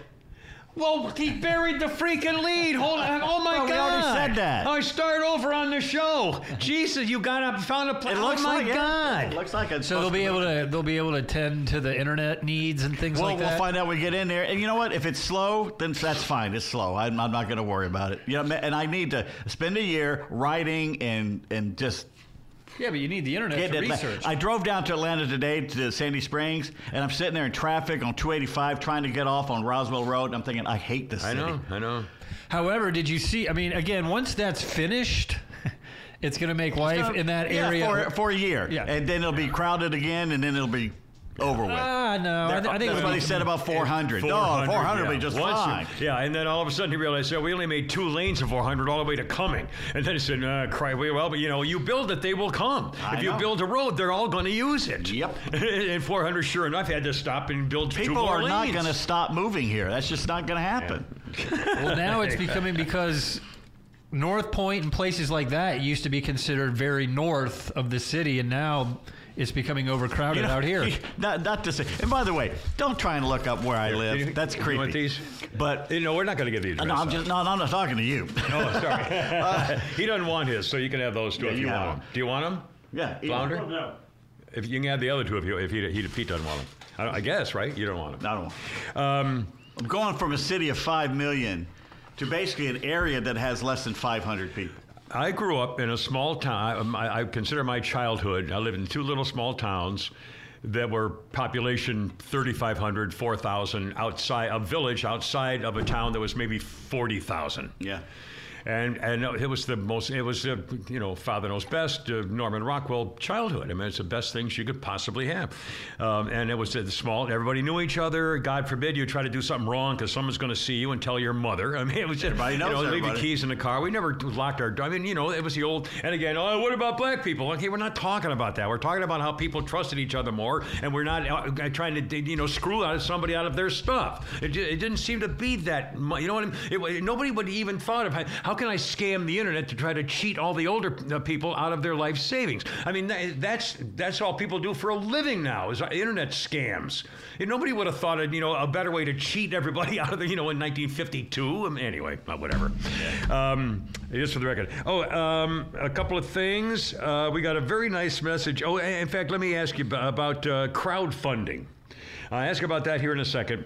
Well, he buried the freaking lead. Hold on. Oh my Well, we God! already said that. I start over on the show. Jesus, you got up, found a place. Oh my like. God! It looks like it's so they'll be able to they'll be able to tend to the internet needs and things Well, like that. we'll find out when we get in there. And you know what? If it's slow, then that's fine. It's slow. I'm, I'm not going to worry about it. You know, and I need to spend a year writing and and just yeah, but you need the internet get for it. research. I drove down to Atlanta today to Sandy Springs, and I'm sitting there in traffic on 285 trying to get off on Roswell Road. And I'm thinking, I hate this I city. know. I know. However, did you see? I mean, again, once that's finished, it's going to make life in that Yeah, area. for, for a year. Yeah. And then it'll be crowded again, and then it'll be over with. Ah, no. I, They're- th- I think it that's what he said about 400. No, 400 will be just Once you- fine. yeah, and then all of a sudden he realized, yeah, we only made two lanes of 400 all the way to coming. And then he said, uh, cry, well, but you know, you build it, they will come. I if you build a road, they're all going to use it. Yep. and 400, sure enough, had to stop and build two lanes. People are not going to stop moving here. That's just not going to happen. Well, now it's becoming because North Point and places like that used to be considered very north of the city, and now it's becoming overcrowded You know, out here. Not, not to say. And by the way, don't try and look up where I You- live. That's you creepy. want these? But You know, we're not going to give the address. no, I'm just no, I'm not talking to you. Oh, sorry. he doesn't want his, so you can have those two Yeah, if you you want them. them. Do you want them? yeah, Flounder? No, If you can have the other two if, you, if, he, he, if he doesn't want them. I, I guess, right? You don't want them. I don't. Want um, I'm going from a city of five million to basically an area that has less than 500 people. I grew up in a small town. um, I, I consider my childhood. I lived in two little small towns that were population 3,500, 4,000 outside a village outside of a town that was maybe 40,000. Yeah. And and it was the most. It was uh, you know Father Knows Best, uh, Norman Rockwell childhood. I mean, it's the best things you could possibly have. Um, and it was uh, small. Everybody knew each other. God forbid you try to do something wrong because someone's going to see you and tell your mother. I mean, it was just, Everybody knows you know, leave your keys in the car. We never locked our. I mean, you know, it was the old. And again, oh, what about black people? Okay, we're not talking about that. We're talking about how people trusted each other more, and we're not uh, trying to you know screw out somebody out of their stuff. It, it didn't seem to be that. You know what I mean? It, nobody would even thought of how, how can I scam the internet to try to cheat all the older uh, people out of their life savings. I mean, that's that's all people do for a living now is uh, internet scams. And nobody would have thought of you know a better way to cheat everybody out of the you know in 1952. Um, anyway, uh, whatever. Um, just for the record. Oh, um, a couple of things. Uh, we got a very nice message. Oh, in fact, let me ask you about uh, crowdfunding. I'll ask about that here in a second.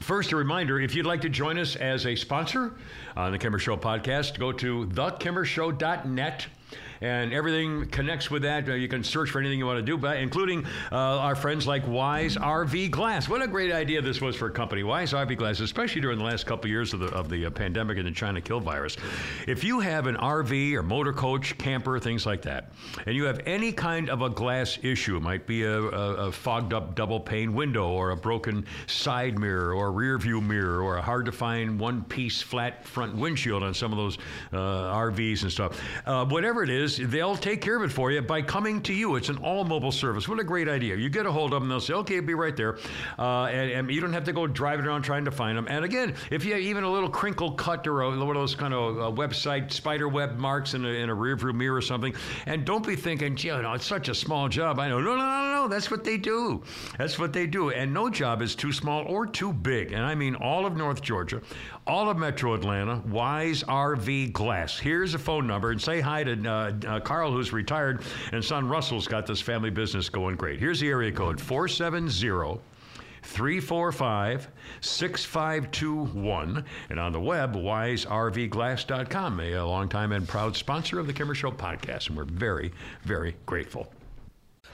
First, a reminder if you'd like to join us as a sponsor on the Kimmer Show podcast, go to thekimmershow.net. And everything connects with that. Uh, you can search for anything you want to do, but including uh, our friends like Wise RV Glass. What a great idea this was for a company, Wise RV Glass, especially during the last couple of years of the of the uh, pandemic and the China kill virus. If you have an RV or motor coach, camper, things like that, and you have any kind of a glass issue, it might be a, a, a fogged up double pane window or a broken side mirror or rear view mirror or a hard to find one piece flat front windshield on some of those uh, RVs and stuff. Uh, whatever it is, they'll take care of it for you by coming to you. It's an all mobile service. What a great idea. You get a hold of them, they'll say, okay, be right there. Uh, and, and you don't have to go driving around trying to find them. And again, if you have even a little crinkle cut or a, one of those kind of uh, website spider web marks in a, in a rear view mirror or something, and don't be thinking, gee, you know, it's such a small job. I know. No, no, no, no. That's what they do. That's what they do. And no job is too small or too big. And I mean all of North Georgia, all of Metro Atlanta, Wise RV Glass. Here's a phone number and say hi to uh, uh, Carl, who's retired, and son Russell's got this family business going great. Here's the area code 470 345 6521. And on the web, wiservglass.com, a longtime and proud sponsor of the Kimmer Show podcast. And we're very, very grateful.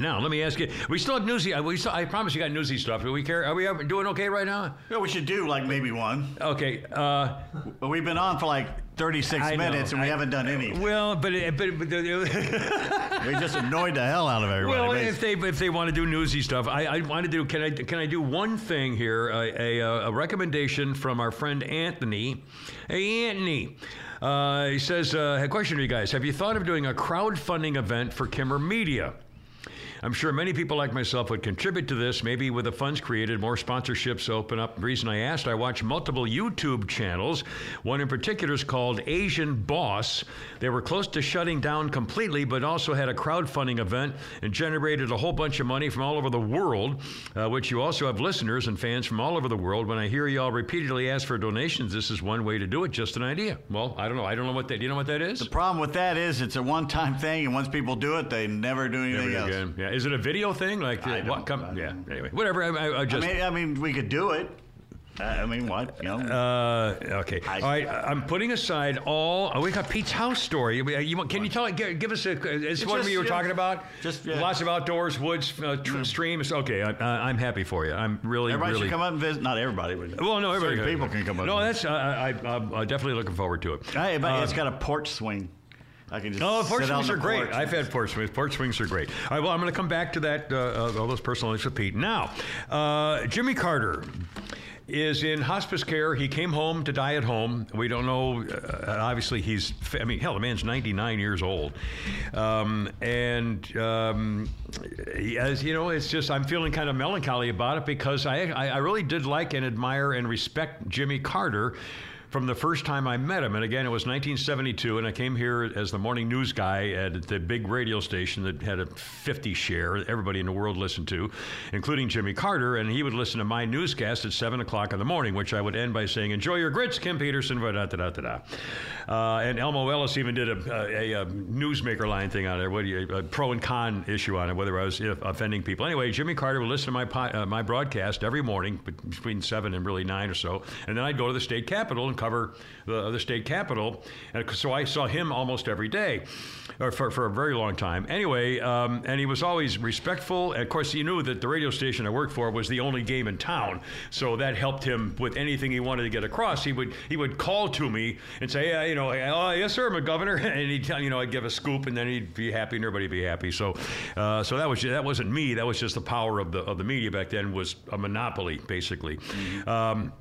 Now, let me ask you. We still have newsy. uh, We still, I promise you got newsy stuff. Do we care? Are we doing okay right now? Yeah, we should do like maybe one. Okay. Uh, But we've been on for like 36 I know. minutes and we I- haven't done any. Well, but but, but We just annoyed the hell out of everybody. Well, basically. if they if they want to do newsy stuff, I, I want to do. Can I can I do one thing here? A, a, a recommendation from our friend Anthony. Hey, Anthony. Uh, he says, uh, a question to you guys. Have you thought of doing a crowdfunding event for Kimmer Media? I'm sure many people like myself would contribute to this. Maybe with the funds created, more sponsorships open up. The reason I asked, I watch multiple YouTube channels. One in particular is called Asian Boss. They were close to shutting down completely, but also had a crowdfunding event and generated a whole bunch of money from all over the world, uh, which you also have listeners and fans from all over the world. When I hear y'all repeatedly ask for donations, this is one way to do it. Just an idea. Well, I don't know. I don't know what that. Do you know what that is? the problem with that is it's a one-time thing, and once people do it, they never do anything Never else. again. Yeah. Is it a video thing? Like I uh, what? Come, I yeah. Anyway, whatever. I, I, I I just. mean, I mean, we could do it. Uh, I mean, what? You know, Uh, okay. I- All right. I'm putting aside all. Oh, we got Pete's house story. You, want- can you tell? Give, give us a. It's what just, we were yeah, talking about. just, yeah. lots of outdoors, woods, uh, tr- streams. Okay. I, I, I'm happy for you. I'm really, happy. everybody really. should come up and visit. Not everybody, but well, no, everybody. people can come up. No, that's. Uh, I, I, I'm uh, definitely looking forward to it. Hey, but Uh, it's got a porch swing. I can just Oh, porch sit swings are great. porch. I've had porch swings. Porch swings are great. All right, well, I'm going to come back to that, uh, uh, all those personal things with Pete. Now, uh, Jimmy Carter is in hospice care. He came home to die at home. We don't know. Uh, obviously, he's. I mean, hell, the man's 99 years old, um, and um, as you know, it's just I'm feeling kind of melancholy about it because I, I I really did like and admire and respect Jimmy Carter from the first time I met him. And again, it was 1972, and I came here as the morning news guy at the big radio station that had a 50 share, everybody in the world listened to, including Jimmy Carter. And he would listen to my newscast at 7 o'clock in the morning, which I would end by saying, Enjoy your grits, Kim Peterson, da da da da da. Uh, and Elmo Ellis even did a, a, a, newsmaker line thing on there, what you, a pro and con issue on it, whether I was offending people. Anyway, Jimmy Carter would listen to my, uh, my broadcast every morning between 7 and really 9 or so. And then I'd go to the state capitol and cover the, the state capitol. And so I saw him almost every day, or for, for a very long time. Anyway, um, and he was always respectful. And of course, he knew that the radio station I worked for was the only game in town, so that helped him with anything he wanted to get across. He would he would call to me and say, yeah, you know, oh, yes, sir, my governor, and he'd tell you know I'd give a scoop, and then he'd be happy, and everybody would be happy. So, uh, so that was that wasn't me. That was just the power of the of the media back then was a monopoly, basically. Um,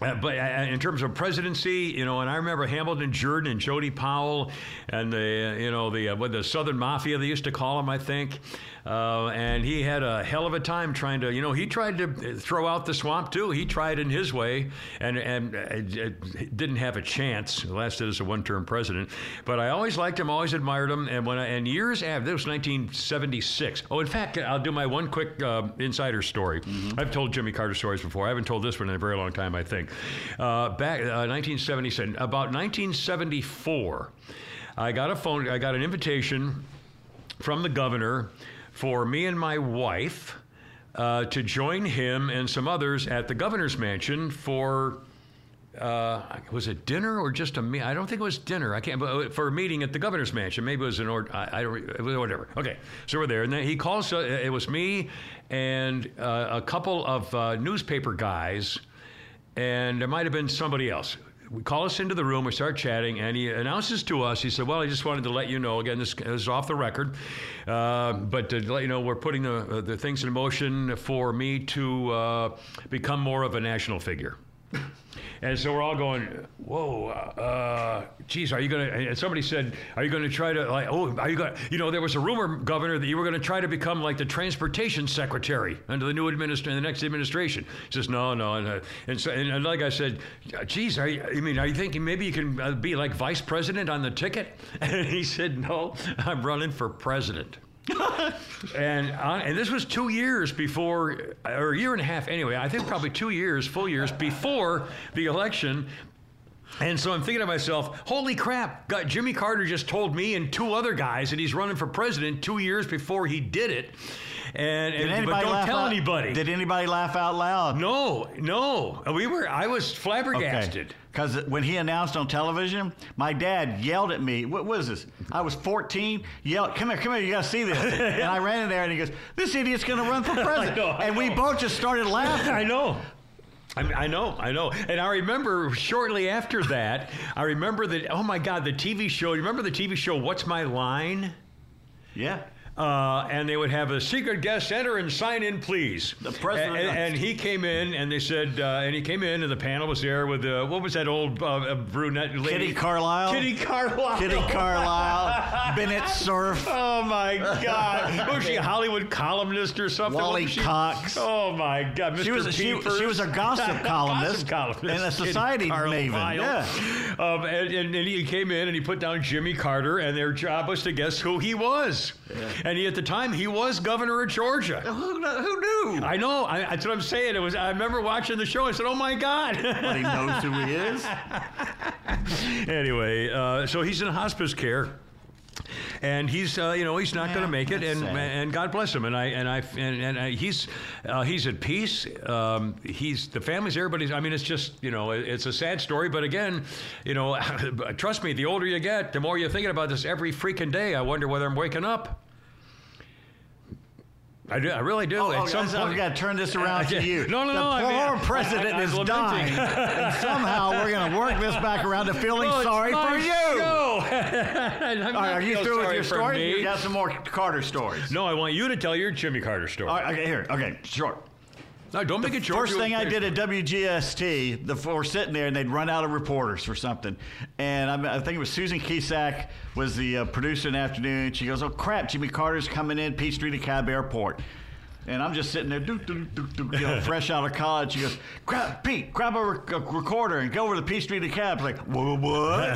uh, but uh, in terms of presidency, you know, and I remember Hamilton Jordan and Jody Powell, and the uh, you know the uh, what the Southern Mafia they used to call him, I think. Uh, and he had a hell of a time trying to, you know, he tried to throw out the swamp too. He tried in his way, and and uh, didn't have a chance. Lasted as a one-term president, but I always liked him, always admired him. And when I, and years after, this was 1976. Oh, in fact, I'll do my one quick uh, insider story. I've told Jimmy Carter stories before. I haven't told this one in a very long time, I think. Uh, back uh, 1977, about 1974, I got a phone. I got an invitation from the governor for me and my wife uh, to join him and some others at the governor's mansion for. Uh, was it dinner or just a meet? I don't think it was dinner. I can't. But for a meeting at the governor's mansion, maybe it was an order. I, I don't. Whatever. Okay, so we're there, and then he calls. Uh, it was me and uh, a couple of uh, newspaper guys, and there might have been somebody else. We call us into the room. We start chatting, and he announces to us. He said, "Well, I just wanted to let you know. Again, this is off the record, uh, but to let you know, we're putting the the things in motion for me to uh, become more of a national figure." And so we're all going, whoa, uh, geez, are you going to, and somebody said, are you going to try to, like, oh, are you going to, you know, there was a rumor, Governor, that you were going to try to become like the transportation secretary under the new administration, the next administration. He says, no, no. And, uh, and, so, and another guy said, geez, are you, I mean, are you thinking maybe you can uh, be like vice president on the ticket? And he said, no, I'm running for president. And uh, and this was two years before, or a year and a half anyway. I think probably two years, full years before the election. And so I'm thinking to myself, holy crap, God, Jimmy Carter just told me and two other guys that he's running for president two years before he did it. And, Did and but anybody don't tell out, anybody. Did anybody laugh out loud? no, no. Uh, we were I was flabbergasted. Because when he announced on television, my dad yelled at me. What was this? I was 14. Yelled, "Come here, come here! You got to see this!" and I ran in there, and he goes, "This idiot's going to run for president!" know, I and we both just started laughing. I know. I, mean, I know, I know. And I remember shortly after that, I remember that, oh my God, the TV show, you remember the TV show, What's My Line? Yeah. Uh, and they would have a secret guest enter and sign in, please. The president- And, and he came in, and they said, uh, and he came in, and the panel was there with uh, what was that old uh, brunette lady? Kitty Carlisle. Kitty Carlisle. Kitty Carlisle, Bennett Cerf, Oh my God! Was she a Hollywood columnist or something? Wally she? Cox. Oh my God! Mr. She was a- she- she was a gossip columnist Gossip and a society maven, yeah. Um, and, and, and he came in and he put down Jimmy Carter, and their job was to guess who he was. And he, at the time, he was governor of Georgia. Who, who knew? I know. I, that's what I'm saying. It was. I remember watching the show. I said, "Oh my God!" But he knows who he is. anyway, uh, so he's in hospice care. And he's, uh, you know, he's not going to make it, and sad. and God bless him. And I and I and, and I, he's uh, he's at peace. Um, he's the family's everybody's. I mean, it's just you know, it- it's a sad story. But again, you know, trust me, the older you get, the more you're thinking about this every freaking day. I wonder whether I'm waking up. I do. I really do. Oh, At oh, some so point, I've got to turn this around to you. No, no, the no. I mean, president I- I is was dying, and somehow we're going to work this back around to feeling sorry for you. show. All are you through with your story? You got some more Carter stories. No, I want you to tell your Jimmy Carter story. All right, okay, here. Okay, short. No, don't make it short. First thing I did at WGST, the we're sitting there and they'd run out of reporters for something, and I, I think it was Susan Kesack was the uh, producer in the afternoon. She goes, "Oh crap, Jimmy Carter's coming in Peachtree DeKalb Airport." And I'm just sitting there, doo, doo, doo, doo, you know, fresh out of college. She goes, grab, Pete, grab a, rec- a recorder and go over to Peachtree DeKalb. It's like, what? what?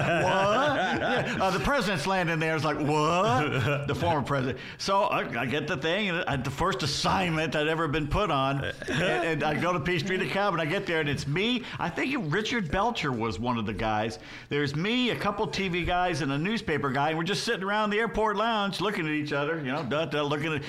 Yeah. Uh, the president's landing there. It's like, what? the former president. So I, I get the thing, and I, the first assignment I'd ever been put on, and, and I go to Peachtree DeKalb, and I get there, and it's me. I think Richard Belcher was one of the guys. There's me, a couple TV guys, and a newspaper guy, and we're just sitting around the airport lounge looking at each other, you know, duh, duh, looking at,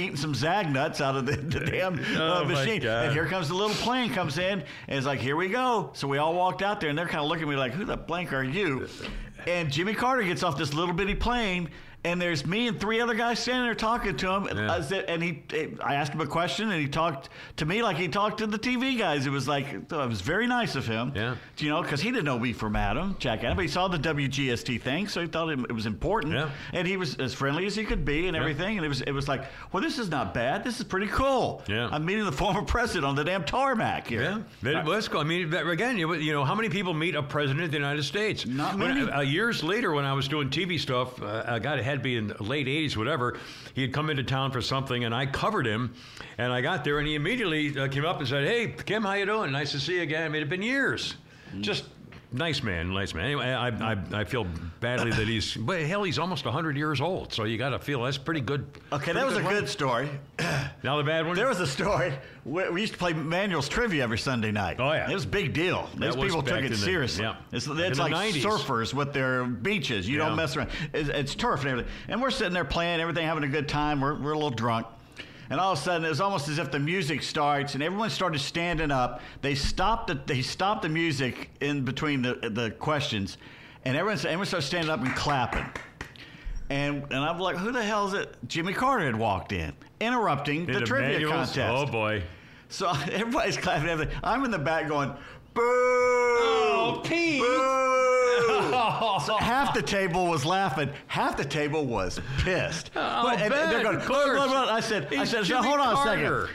eating some Zagnuts out of the, the damn uh, Oh, machine. And here comes the little plane comes in, and it's like, here we go. So we all walked out there, and they're kind of looking at me like, who the blank are you? And Jimmy Carter gets off this little bitty plane, and there's me and three other guys standing there talking to him. Yeah. I said- And he, I asked him a question, and he talked to me like he talked to the TV guys. It was like, it was very nice of him. Yeah. You know, because he didn't know me from Adam, Jack Adam, but he saw the WGST thing, so he thought it, was important. Yeah. And he was as friendly as he could be and everything. And it was, it was like, well, this is not bad. This is pretty cool. Yeah. I'm meeting the former president on the damn tarmac here. Yeah, but let's go. I mean, again, you, know, how many people meet a president of the United States? Not When- many. uh, years later, when I was doing TV stuff, uh, a guy that had to be in the late '80s, whatever. He had come into town for something, and I covered him. And I got there, and he immediately uh, came up and said, "Hey, Kim, how you doing? Nice to see you again. I mean, it'd been years. Mm. Just." Nice man, nice man. Anyway, I, I, I feel badly that he's, but hell, he's almost 100 years old. So you got to feel that's pretty good. Okay, pretty that was a run. good story. Now the bad one. There was a story. We, we used to play Manuel's trivia every Sunday night. Oh, yeah. it was a big deal. Those people took it in the- seriously. yeah. It's, it's like 90s. surfers with their beaches. You Yeah. don't mess around. It's, it's turf and everything. And we're sitting there playing everything, having a good time. We're, we're a little drunk. And all of a sudden, it was almost as if the music starts, and everyone started standing up. They stopped the they stopped the music in between the the questions, and everyone everyone started standing up and clapping. And and I'm like, who the hell is it? Jimmy Carter had walked in, interrupting the trivia contest. Oh boy. So everybody's clapping everything. I'm in the back going, boo! Oh, Pete! Boo! So half the table was laughing. Half the table was pissed. Oh, and Ben, they're going, of "Blah, blah, course. blah." I said, I said, Jimmy hold on a second.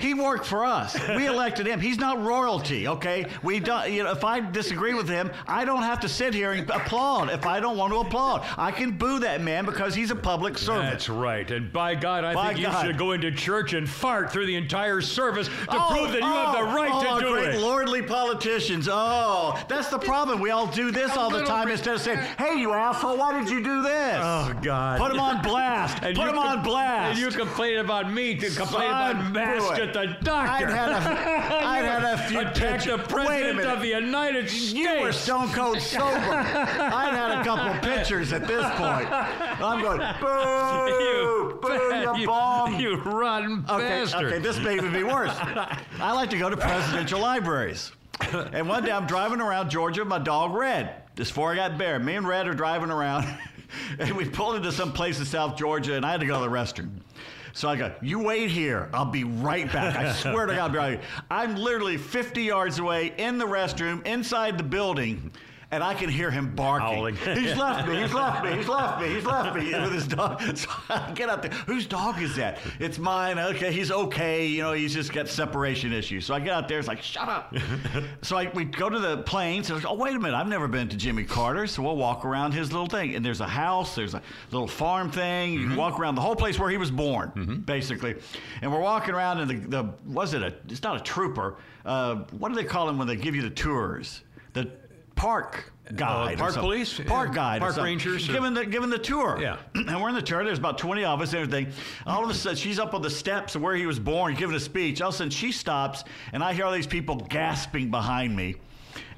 He worked for us. We elected him. He's not royalty, okay? We don't. You know, if I disagree with him, I don't have to sit here and applaud. If I don't want to applaud, I can boo that man because he's a public servant. That's right. And by God, I By think God. you should go into church and fart through the entire service to Oh, prove that you have the oh, right oh, to do great it. lordly politicians. Oh, that's the problem. We all do this all the time instead of saying, "Hey, you asshole, why did you do this?" Oh God. Put him on blast. And Put you him com- on blast. And you complain about me to complain Son, about mask do it. At the doctor. I'd had a, I'd had a few the pictures. Wait a president of the United States. You were stone cold sober. I'd had a couple pictures at this point. I'm going, boo, You, boo, you, you, bomb. you rotten Okay, bastard. okay, this may even be worse. I like to go to presidential libraries. And one day I'm driving around Georgia with my dog Red. Just before I got Bear, me and Red are driving around. and we pulled into some place in South Georgia, and I had to go to the restroom. So I go, you wait here. I'll be right back. I swear to God, I'll be right. I'm literally 50 yards away in the restroom, inside the building, and I can hear him barking. He's left me. He's left me. He's left me. He's left me with his dog. So I get out there. Whose dog is that? It's mine. Okay, he's okay. You know, he's just got separation issues. So I get out there. It's like, shut up. so I, we go to the plains. And oh, wait a minute. I've never been to Jimmy Carter. So we'll walk around his little thing. And there's a house. There's a little farm thing. You can walk around the whole place where he was born, basically. And we're walking around, and the, the was it a? It's not a trooper. Uh, what do they call him when they give you the tours? The park guide. Uh, park police? Park Yeah. guide. Park rangers or- Giving the, giving the tour. Yeah. And we're in the tour. There's about 20 of us and everything. All of a sudden, she's up on the steps of where he was born, giving a speech. All of a sudden, she stops, and I hear all these people gasping behind me.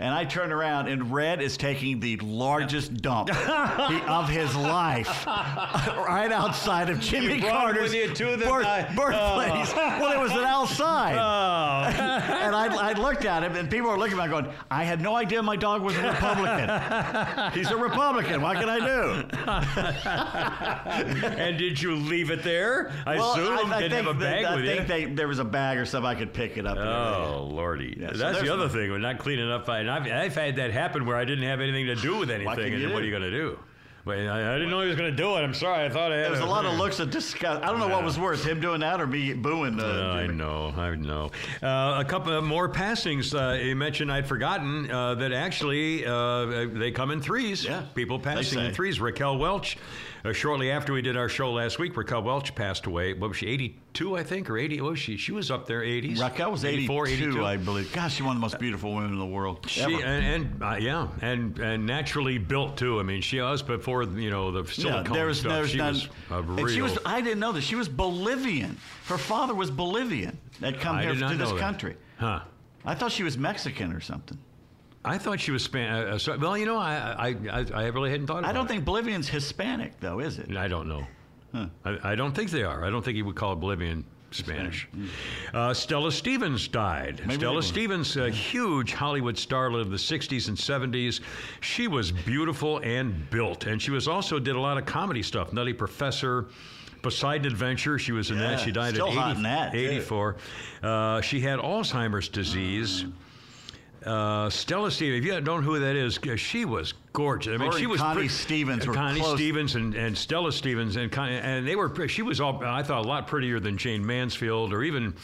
And I turn around, and Red is taking the largest dump of his life right outside of Jimmy Carter's with you birth- birthplace. Oh. Well, it was an outside. Oh. and I, I looked at him, and people were looking at me going, I had no idea my dog was a Republican. He's a Republican. What can I do? and did you leave it there? I Well, assume I, I didn't think have a bag that- I with think you. they, there was a bag or something I could pick it up. Oh lordy, Yeah, so that's the other the- thing. We're not cleaning up. And I've, I've had that happen where I didn't have anything to do with anything. and then what are you going to do? But I, I didn't know he was going to do it. I'm sorry. I thought I had. There was a lot of looks of disgust. I don't know what was worse, him doing that or me booing. Uh, Uh, I know, I know. Uh, a couple of more passings. Uh, you mentioned I'd forgotten uh, that actually uh, they come in threes. Yeah, people passing in threes. Raquel Welch. Uh, shortly after we did our show last week, Raquel Welch passed away. What was she? 82, I think, or 80? Oh, she? She was up there, 80s. Raquel was 82, 84, 82. I believe. Gosh, she's one of the most beautiful women in the world. She ever. and, and uh, yeah, and and naturally built too. I mean, she was before you know the yeah, silicone there was, stuff. there was she none. was real. she was. I didn't know this. she was Bolivian. Her father was Bolivian. That come I here to this country. Huh. I thought she was Mexican or something. I thought she was Span. Uh, well, you know, I, I I I really hadn't thought. About I don't think Bolivian's Hispanic, though, is it? I don't know. I, I don't think they are. I don't think he would call Bolivian Spanish. Uh, Stella Stevens died. Maybe Stella. Stevens, a huge Hollywood starlet of the 60s and 70s. She was beautiful and built. And she was also did a lot of comedy stuff. Nutty Professor. Poseidon Adventure. She was in that. She died at hot 80, in that, 84. Uh, she had Alzheimer's disease. Uh, Stella Stevens, if you don't know who that is, uh, she was gorgeous. I mean, she was Connie pretty- Stevens were Connie close. Stevens and, and Stella Stevens, and Con- and they were. She was all. I thought a lot prettier than Jayne Mansfield or even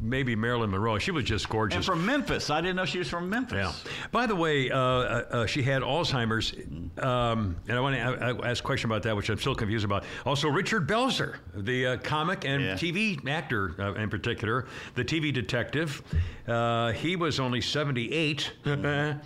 maybe Marilyn Monroe. She was just gorgeous. And from Memphis. I didn't know she was from Memphis. Yeah. By the way, uh, uh, uh, she had Alzheimer's, um, and I want to ask a question about that, which I'm still confused about. Also, Richard Belzer, the uh, comic and Yeah. TV actor uh, in particular, the TV detective, uh, he was only 78. um,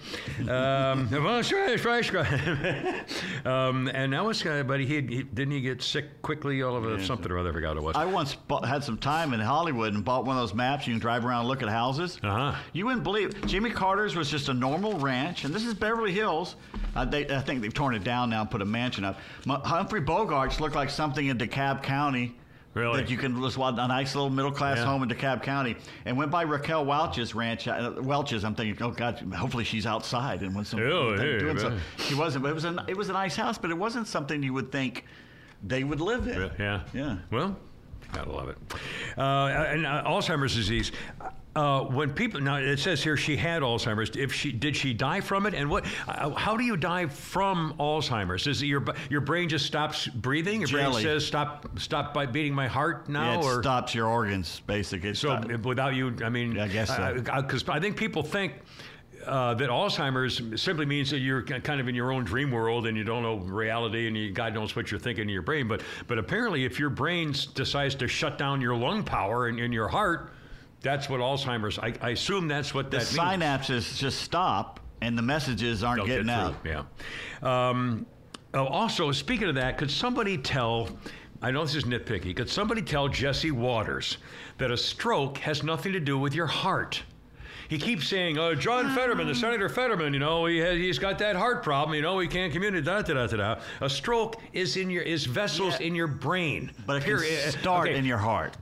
well, sure, um, and now it's, uh, but he, he didn't he get sick quickly all of a, something or other. I forgot what it was. I once bought, had some time in Hollywood and bought one of those maps you can drive around and look at houses. Uh-huh. You wouldn't believe Jimmy Carter's was just a normal ranch, and this is Beverly Hills. Uh, they, I think they've torn it down now and put a mansion up. Humphrey Bogart's looked like something in DeKalb County. Really? That you can just want a nice little middle class Yeah. home in DeKalb County, and went by Raquel Welch's ranch. Uh, Welch's, I'm thinking, oh God, hopefully she's outside and when some Oh, hey, doing man. She wasn't, but it was a it was a nice house, but it wasn't something you would think they would live in. Yeah. Yeah. Well, gotta love it. Uh, and uh, Alzheimer's disease. Uh, when people now it says here she had Alzheimer's. If she did she die from it, and what? Uh, how do you die from Alzheimer's? Is it your your brain just stops breathing? Your brain says stop stop by beating my heart now, it or stops your organs, basically. So stop- without you? I mean, I guess so. Because I think people think. Uh, that Alzheimer's simply means that you're kind of in your own dream world and you don't know reality and you, God knows what you're thinking in your brain. But but apparently, if your brain decides to shut down your lung power in, in your heart, that's what Alzheimer's. I, I assume that's what the that means. synapses just stop, and the messages aren't Don't getting get out. Yeah. Um, oh, also, speaking of that, could somebody tell? I know this is nitpicky. Could somebody tell Jesse Watters that a stroke has nothing to do with your heart? He keeps saying, "Oh, John Fetterman, the Senator Fetterman, you know, he has, he's got that heart problem. You know, he can't communicate." Da, da, da, da, da. A stroke is in your is vessels Yeah. in your brain. But it can Period. start Okay. in your heart.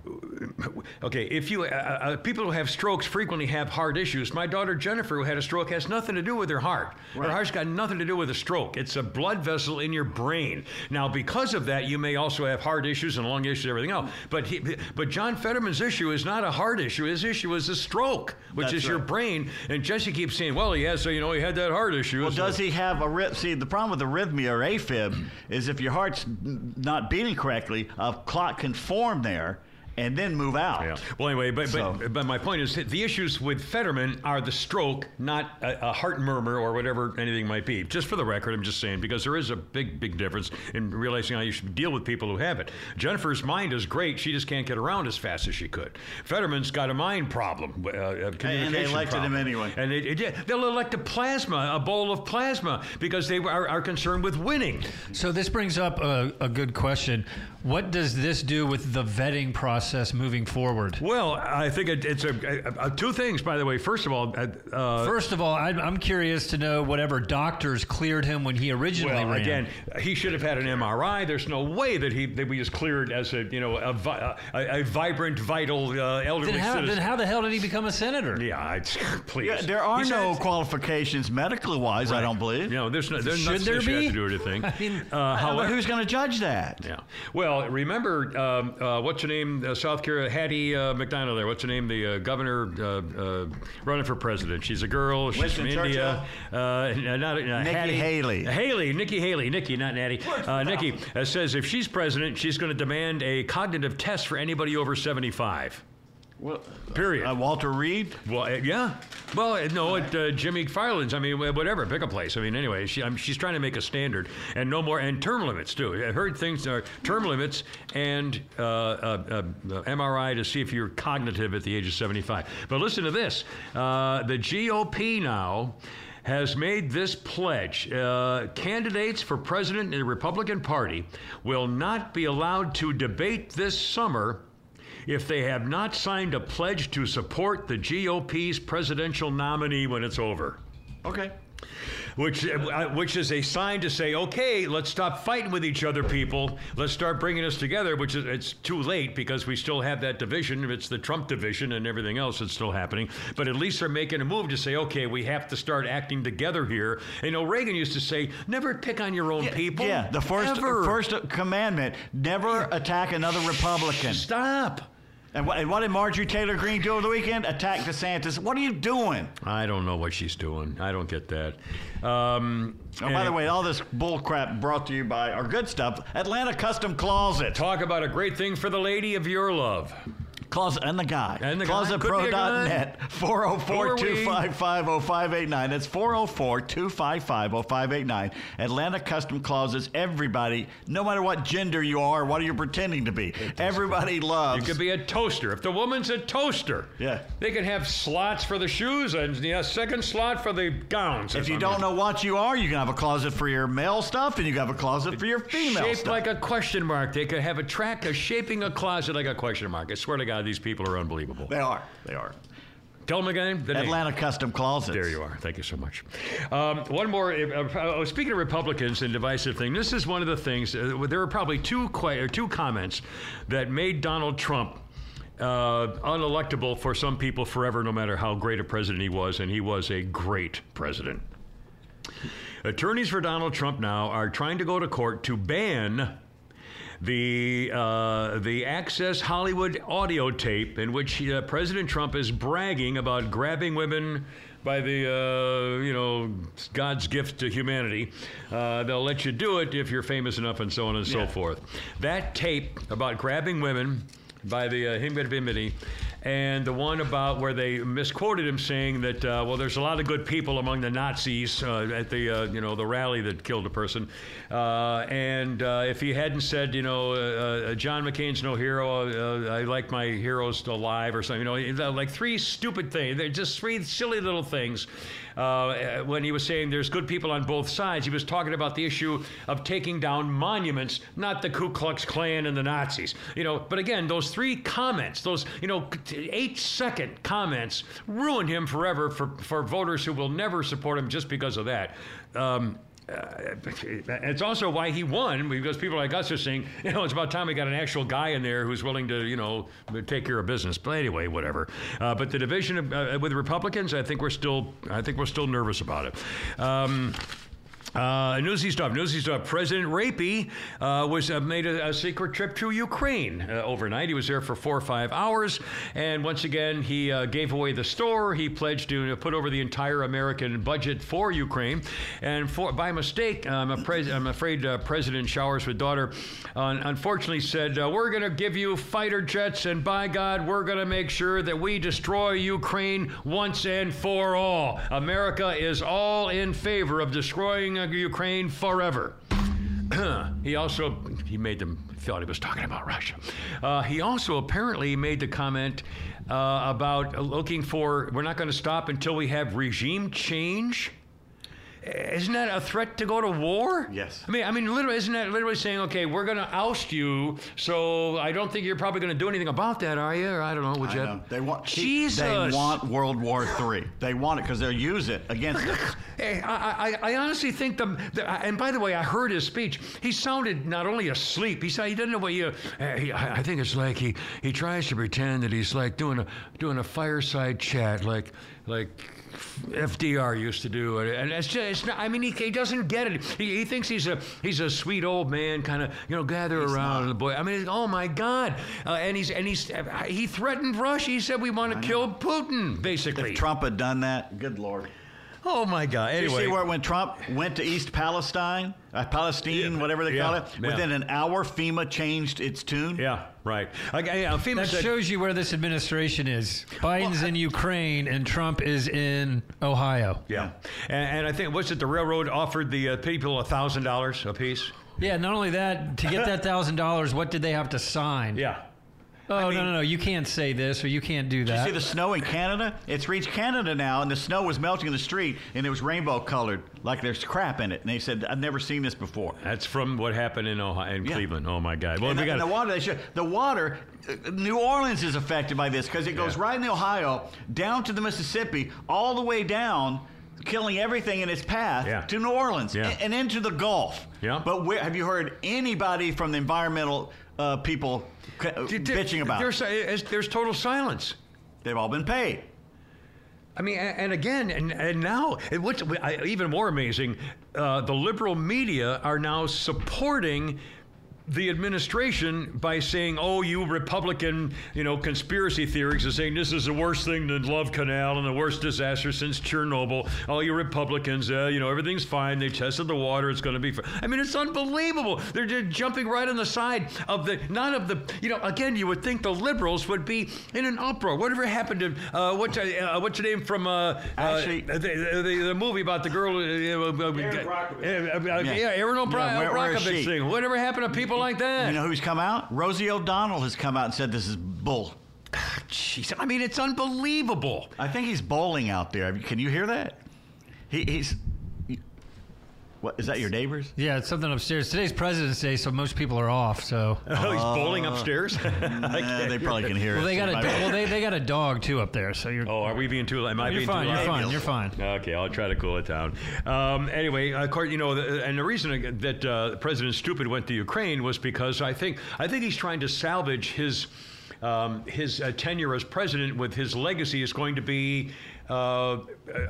Okay, if you uh, uh, people who have strokes frequently have heart issues. My daughter Jennifer, who had a stroke, has nothing to do with her heart. Her heart's got nothing to do with a stroke. It's a blood vessel in your brain. Now, because of that, you may also have heart issues and lung issues, and everything else. But he, but John Fetterman's issue is not a heart issue. His issue is a stroke, which That's is your right. Brain. And Jesse keeps saying, "Well, he has, so you know, he had that heart issue." Well, So- does he have a rhythm? See, the problem with arrhythmia or AFib is if your heart's not beating correctly, a clot can form there and then move out. Yeah. Well, anyway, but, So- but but my point is that the issues with Fetterman are the stroke, not a, a heart murmur or whatever anything might be. Just for the record, I'm just saying because there is a big big difference in realizing how you should deal with people who have it. Jennifer's mind is great; she just can't get around as fast as she could. Fetterman's got a mind problem, uh, a communication elected him anyway. And they, they- they'll elect a plasma, a bowl of plasma, because they are, are concerned with winning. So this brings up a, a good question. What does this do with the vetting process moving forward? Well, I think it, it's a, a, a- two things. By the way, first of all, uh, uh, First of all, I'm, I'm curious to know whatever doctors cleared him when he originally Well, ran. again, he should have had an MRI. There's no way that he that we was cleared as a you know a, a, a vibrant, vital uh, elderly then how, citizen. then how the hell did he become a senator? yeah, I, please. Yeah, there are He no said- qualifications medically wise, I don't believe. You know, there's no. There's Should nothing there that you have be? to do anything. I mean, uh, however, who's going to judge that? Yeah. Well, remember um, uh, what's her name? Uh, South Carolina, Hattie uh, McDonald. There. What's her name? The uh, governor uh, uh, running for president. She's a girl. She's Winston from India. Uh, not uh, Nikki Hattie, Haley. Haley. Nikki Haley. Nikki, not Natty. Uh, Nikki uh, says if she's president, she's going to demand a cognitive test for anybody over 75. Well, Period. uh, Walter Reed? Well, uh, yeah. Well, uh, no, at uh, Jimmy Farland's. I mean, whatever. Pick a place. I mean, anyway, she, um, she's trying to make a standard, and no more, and term limits too. I heard things are term limits and uh, uh, uh, MRI to see if you're cognitive at the age of 75. But listen to this: uh, the GOP now. Has made this pledge. Uh, candidates for president in the Republican Party will not be allowed to debate this summer if they have not signed a pledge to support the GOP's presidential nominee when it's over. Okay. Which, uh, which is a sign to say, okay, let's stop fighting with each other, people. Let's start bringing us together. Which is it's too late because we still have that division. It's the Trump division and everything else that's still happening. But at least they're making a move to say, okay, we have to start acting together here. You know, Reagan used to say, never pick on your own people. Yeah, the first Ever. first commandment: never attack another Republican. Stop. And what, and what did Marjorie Taylor Greene do over the weekend? Attack DeSantis. What are you doing? I don't know what she's doing. I don't get that. Um, Oh, by the way, all this bull crap brought to you by our good stuff, Atlanta Custom Closet. Talk about a great thing for the lady of your love. Closet and the guy. And the. Could a ClosetPro.net. 404 255 0589. That's 404 255 0589. Atlanta Custom Closets. Everybody, no matter what gender you are, what are you pretending to be? Everybody loves. You could be a toaster. If the woman's a toaster, Yeah. they can have slots for the shoes and yeah, second slot for the gowns. if you don't know what you are, you can have a closet for your male stuff and you can have a closet for your female shaped stuff. like a question mark, they could have a track of shaping a closet like a question mark. I swear to God, these people are unbelievable. they are. They are. Tell them again. The name. Atlanta Custom Closets. There you are. Thank you so much. Um, one more. Uh, uh, speaking of Republicans and divisive thing, this is one of the things. Uh, there are probably two que- or two comments that made Donald Trump. Uh, unelectable for some people forever, no matter how great a president he was, and he was a great president. Attorneys for Donald Trump now are trying to go to court to ban the uh, the Access Hollywood audio tape in which uh, President Trump is bragging about grabbing women by the uh, you know God's gift to humanity. Uh, they'll let you do it if you're famous enough, and so on and so forth. That tape about grabbing women by the uh, Himbara and the one about where they misquoted him saying that uh, well there's a lot of good people among the Nazis uh, at the uh, you know the rally that killed a person. Uh, and uh, if he hadn't said you know uh, John McCain's no hero I like my heroes alive or something you know like three stupid things they're just three silly little things uh, when he was saying there's good people on both sides he was talking about the issue of taking down monuments not the Ku Klux Klan and the Nazis you know but again those three comments those you know eight second comments ruined him forever for, for voters who will never support him just because of that. Um, uh, it's also why he won because people like us are saying, you know, it's about time we got an actual guy in there who's willing to, you know, take care of business. But anyway, whatever. Uh, but the division of, uh, with Republicans, I think we're still, I think we're still nervous about it. Um, uh, newsy stuff. Newsy stuff. President Rapey uh, was uh, made a, a, secret trip to Ukraine uh, overnight. He was there for four or five hours, and once again he uh, gave away the store. He pledged to put over the entire American budget for Ukraine, and for, by mistake, I'm, I'm afraid uh, President Showers with daughter unfortunately said, "We're going to give you fighter jets, and by God, we're going to make sure that we destroy Ukraine once and for all. America is all in favor of destroying." Ukraine forever. he also he made them thought he was talking about Russia. Uh, he also apparently made the comment uh, about looking for we're not going to stop until we have regime change. Isn't that a threat to go to war? Yes. I mean, I mean, literally, isn't that literally saying, okay, we're going to oust you? So I don't think you're probably going to do anything about that, are you? Or I don't know. Would I you? Know. They want. Jesus. They want World War III. They want it because they'll use it against us. Hey, I, I, I, honestly think the, the, and by the way, I heard his speech. He sounded not only asleep. He said he doesn't know what you. Uh, he, I think it's like he he tries to pretend that he's like doing a doing a fireside chat, like like FDR used to do it, and it's just, it's not, I mean, he, he doesn't get it. He, he thinks he's a he's a sweet old man, kind of you know, gather he's around the boy. I mean, oh my God! Uh, and he's and he's he threatened Russia. He said we want to kill Putin, basically. If Trump had done that, good lord. Oh my God! Anyway, you see where when Trump went to East Palestine, uh, Palestine, yeah. whatever they yeah. call it, yeah. within an hour, FEMA changed its tune. Yeah, right. Okay, yeah, FEMA that said, shows you where this administration is. Biden's well, in Ukraine and Trump is in Ohio. Yeah, and, and I think what's it? The railroad offered the uh, people a thousand dollars a piece. Yeah, not only that, to get that thousand dollars, what did they have to sign? Yeah. Oh I mean, no no no! You can't say this or you can't do that. you see the snow in Canada? It's reached Canada now, and the snow was melting in the street, and it was rainbow colored, like there's crap in it. And they said, "I've never seen this before." That's from what happened in Ohio, in yeah. Cleveland. Oh my God! Well, and, we got the water. They should, the water. Uh, New Orleans is affected by this because it goes yeah. right in the Ohio down to the Mississippi, all the way down killing everything in its path yeah. to New Orleans yeah. and, and, into the Gulf. Yeah. But where, have you heard anybody from the environmental uh, people bitching about. There's, there's total silence. They've all been paid. I mean, and again, and, and now, what's even more amazing, uh, the liberal media are now supporting the administration by saying, "Oh, you Republican, you know, conspiracy theories are saying this is the worst thing than Love Canal and the worst disaster since Chernobyl. All you Republicans, uh, you know, everything's fine. They tested the water. It's going to be fine. I mean, it's unbelievable. They're, they're jumping right on the side of the not of the. You know, again, you would think the liberals would be in an uproar. Whatever happened to uh, what's uh, what's your name from uh, uh actually the, the, the, movie about the girl? Uh, uh, Aaron yeah. yeah, Aaron O'Brien, thing. Whatever happened to people? Like that. You know who's come out? Rosie O'Donnell has come out and said this is bull. Jeez, I mean, it's unbelievable. I think he's bowling out there. Can you hear that? He, he's what is that? Your neighbors? Yeah, it's something upstairs. Today's President's Day, so most people are off. So oh, he's bowling upstairs. nah, they probably can hear well. They got a well, they, they got a dog too up there. So you're. Oh, are we being too? Am I you're being fine, too You're fine. You're fine. Okay, I'll try to cool it down. Um, anyway, of course, you know, the, and the reason that uh, President Stupid went to Ukraine was because I think I think he's trying to salvage his. Um, his uh, tenure as president with his legacy is going to be uh,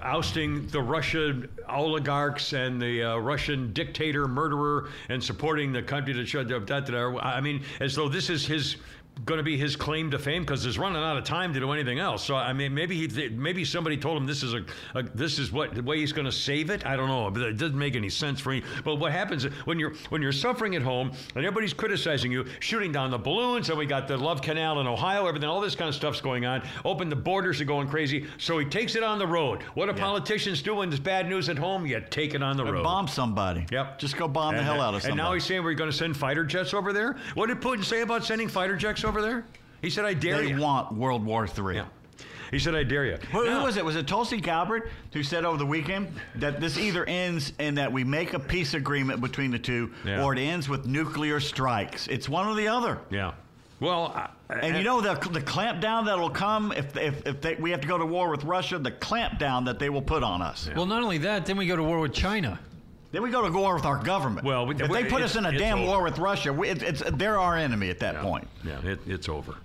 ousting the Russian oligarchs and the uh, Russian dictator, murderer, and supporting the country that should. I mean, as though this is his going to be his claim to fame because he's running out of time to do anything else. So I mean, maybe he, maybe somebody told him this is a, a this is what the way he's going to save it. I don't know, but it doesn't make any sense for me. But what happens when you're when you're suffering at home and everybody's criticizing you, shooting down the balloons, and we got the Love Canal in Ohio, everything, all this kind of stuff's going on. Open the borders are going crazy. So he takes it on the road. What do yeah. politicians do when there's bad news at home? You take it on the road. Bomb somebody. Yep. Just go bomb and, the hell out of somebody. And now he's saying we're going to send fighter jets over there. What did Putin say about sending fighter jets over there? He said, I dare they you. They want World War III. Yeah. He said, I dare you. Who, who, was it? Was it Tulsi Gabbard who said over the weekend that this either ends in that we make a peace agreement between the two yeah. or it ends with nuclear strikes? It's one or the other. Yeah. Well, and, and, you know the, the clampdown that'll come if if, if they, we have to go to war with Russia, the clampdown that they will put on us. Yeah. Well, not only that, then we go to war with China. Then we go to war with our government. Well, we- if they put us in a damn over. war with Russia, we, it, it's they're our enemy at that point. Yeah, it, it's over.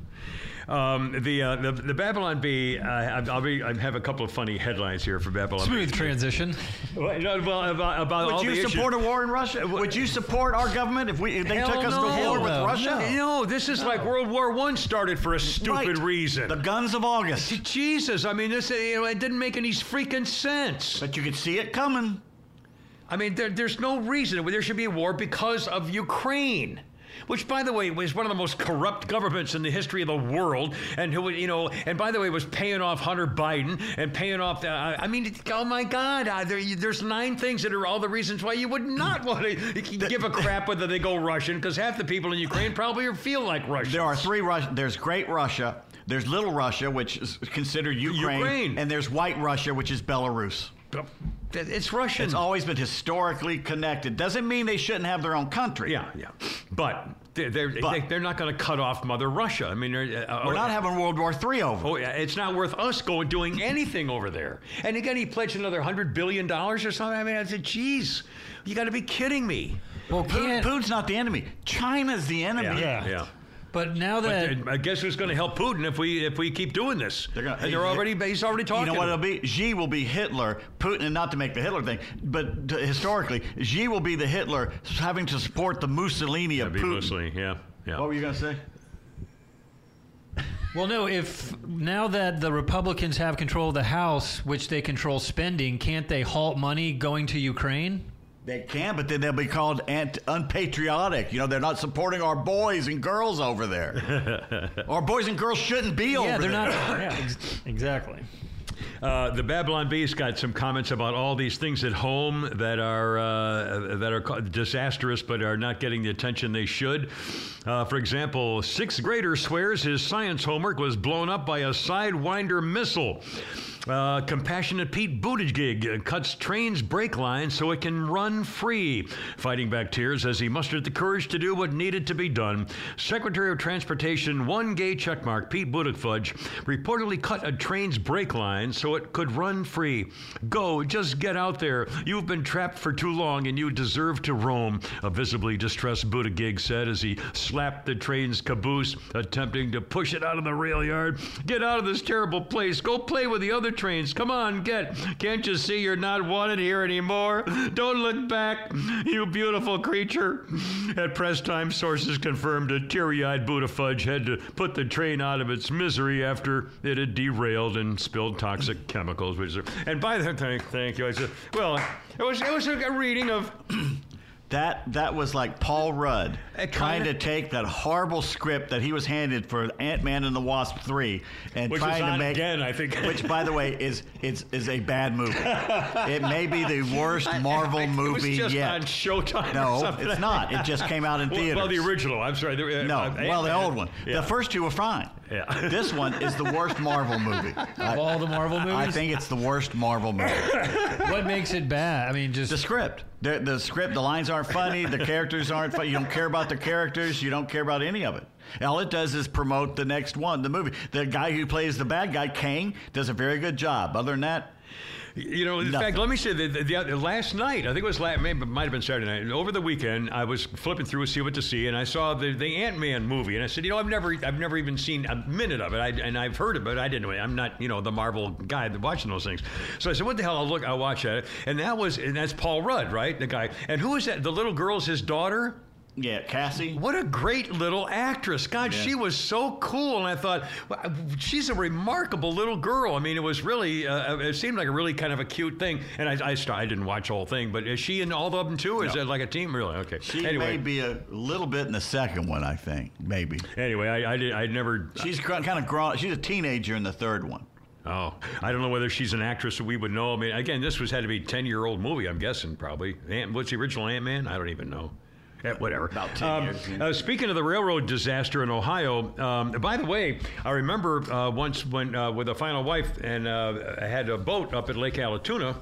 Um, the, uh, the the Babylon Bee. Uh, I'll be. I have a couple of funny headlines here for Babylon. Smooth Bee. transition. Well, no, well, about, about all Would the you issues- support a war in Russia? Would you support our government if we if they Hell took us no. to war Hell with no. Russia? No, this is like World War One started for a stupid Right. reason. The guns of August. Jesus, I mean, this you know, it didn't make any freaking sense. But you could see it coming. I mean, there, there's no reason there should be a war because of Ukraine. Which, by the way, was one of the most corrupt governments in the history of the world, and who, you know, and by the way, was paying off Hunter Biden and paying off. The, I mean, oh my God, uh, there, there's nine things that are all the reasons why you would not want to give a crap whether they go Russian, because half the people in Ukraine probably feel like Russians. There are three Russia. There's Great Russia. There's Little Russia, which is considered Ukraine, Ukraine. and there's White Russia, which is Belarus. It's Russian. It's always been historically connected. Doesn't mean they shouldn't have their own country. Yeah, yeah. But they're, they're, But- they, are not going to cut off Mother Russia. I mean, uh, We're not having World War III over. Oh, yeah, it's not worth us going doing anything over there. And again, he pledged another hundred billion dollars or something. I mean, I said, "Geez, you got to be kidding me." Well, Putin, can't. Putin's not the enemy. China's the enemy. yeah. yeah. But now that uh, I guess who's going to help Putin if we if we keep doing this? They're gonna- and they're already he's already talking. You know what it'll be? Xi will be Hitler. Putin, and not to make the Hitler thing, but to, historically, Xi will be the Hitler having to support the Mussolini of That'd Putin. Mussolini, yeah, yeah. What were you going to say? Well, no. If now that the Republicans have control of the House, which they control spending, can't they halt money going to Ukraine? They can, but then they'll be called ant- unpatriotic. You know, they're not supporting our boys and girls over there. our boys and girls shouldn't be over yeah, they're there. not. Yeah, ex- exactly. Uh, the Babylon Bee's got some comments about all these things at home that are uh, that are disastrous, but are not getting the attention they should. Uh, for example, sixth grader swears his science homework was blown up by a sidewinder missile. Uh, compassionate Pete Buttigieg cuts train's brake line so it can run free, fighting back tears as he mustered the courage to do what needed to be done. Secretary of Transportation, one gay checkmark, Pete Buttigieg, reportedly cut a train's brake line so it could run free. Go, just get out there. You've been trapped for too long and you deserve to roam, a visibly distressed Buttigieg said as he slapped the train's caboose, attempting to push it out of the rail yard. Get out of this terrible place. Go play with the other trains. Come on, get. Can't you see you're not wanted here anymore? Don't look back, you beautiful creature. At press time, sources confirmed a teary eyed Buttigieg had to put the train out of its misery after it had derailed and spilled toxic chemicals. Which are, and by the thank, thank you. I said, well, it was it was a reading of That that was like Paul Rudd trying to take that horrible script that he was handed for Ant Man and the Wasp three and Which trying to make again, I think. which by the way is is is a bad movie. it may be the worst Marvel it movie was just yet. on Showtime. or no, it's not. It just came out in Well, theaters. well, the original. I'm sorry. uh, No, uh, well, the old one. Yeah. The first two were fine. Yeah. This one is the worst Marvel movie. I, Of all the Marvel movies, I think it's the worst Marvel movie. what makes it bad? I mean, just The script. The, the script, the lines aren't funny, the characters aren't funny. You don't care about the characters, you don't care about any of it. All it does is promote the next one, the movie. The guy who plays the bad guy, Kang, does a very good job. Other than that, You know, in Nothing. fact, let me say that the, the, last night, I think it was last, maybe it might have been Saturday night. Over the weekend, I was flipping through to see what to see, and I saw the, the Ant Man movie, and I said, you know, I've never, I've never even seen a minute of it, I, and I've heard of it. I didn't. I'm not, you know, the Marvel guy that watching those things. So I said, what the hell? I'll look, I'll watch that, and that was, and that's Paul Rudd, right, the guy. And who is that? The little girl's his daughter. Yeah, Cassie. What a great little actress. God, Yeah. she was so cool. And I thought, wow, she's a remarkable little girl. I mean, it was really, uh, it seemed like a really kind of a cute thing. And I, I, I didn't watch the whole thing, but is she in all of them too? Is No. that like a team? Really? Okay. She anyway, may be a little bit in the second one, I think. Maybe. anyway, I, I, did, I never. She's kind of grown. She's a teenager in the third one. Oh, I don't know whether she's an actress that we would know. I mean, again, this was had to be a 10 year old movie, I'm guessing, probably. Ant, what's the original Ant Man? I don't even know. Whatever. About 10 Um, years, uh, speaking of the railroad disaster in Ohio, um, by the way, I remember uh, once when uh, with a final wife and uh, I had a boat up at Lake Allatoona.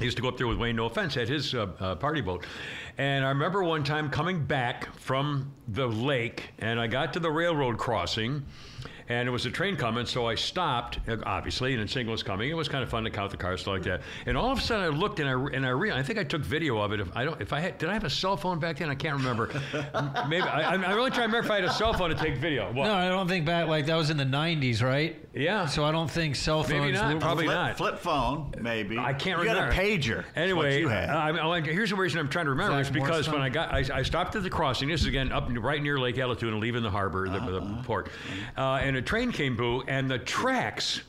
I used to go up there with Wayne, no offense, at his uh, uh, party boat. And I remember one time coming back from the lake, and I got to the railroad crossing, and it was a train coming, so I stopped, obviously, and a signal was coming. It was kind of fun to count the cars, stuff like that. And all of a sudden, I looked and I and I realized, I think I took video of it. If I don't, if I had, did I have a cell phone back then? I can't remember. Maybe I, I'm really trying to remember if I had a cell phone to take video. Well, No, I don't think back like that was in the '90s, right? Yeah. So I don't think cell phones. Maybe not. were- Probably flip, not. Flip phone, maybe. I can't you remember. got a pager. Anyway, what you had. I, I, here's the reason I'm trying to remember Zach is because Morrison. when I got, I, I stopped at the crossing. This is again up right near Lake Allatoona and leaving the harbor, the, the port, uh, and a train came through, and the tracks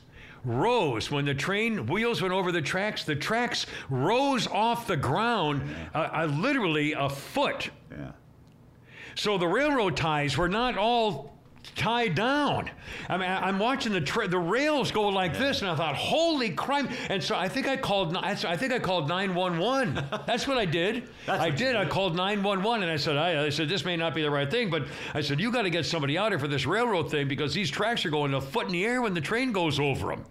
rose when the train wheels went over the tracks. The tracks rose off the ground, uh, uh, literally a foot. yeah. So the railroad ties were not all tied down. I mean, I'm watching the tra- the rails go like this, and I thought, "Holy crime!" And so I think I called. I think I called 911. That's what I did. That's I you did. I called 911, and I said, I, I said this may not be the right thing, but I said you got to get somebody out here for this railroad thing because these tracks are going a foot in the air when the train goes over them.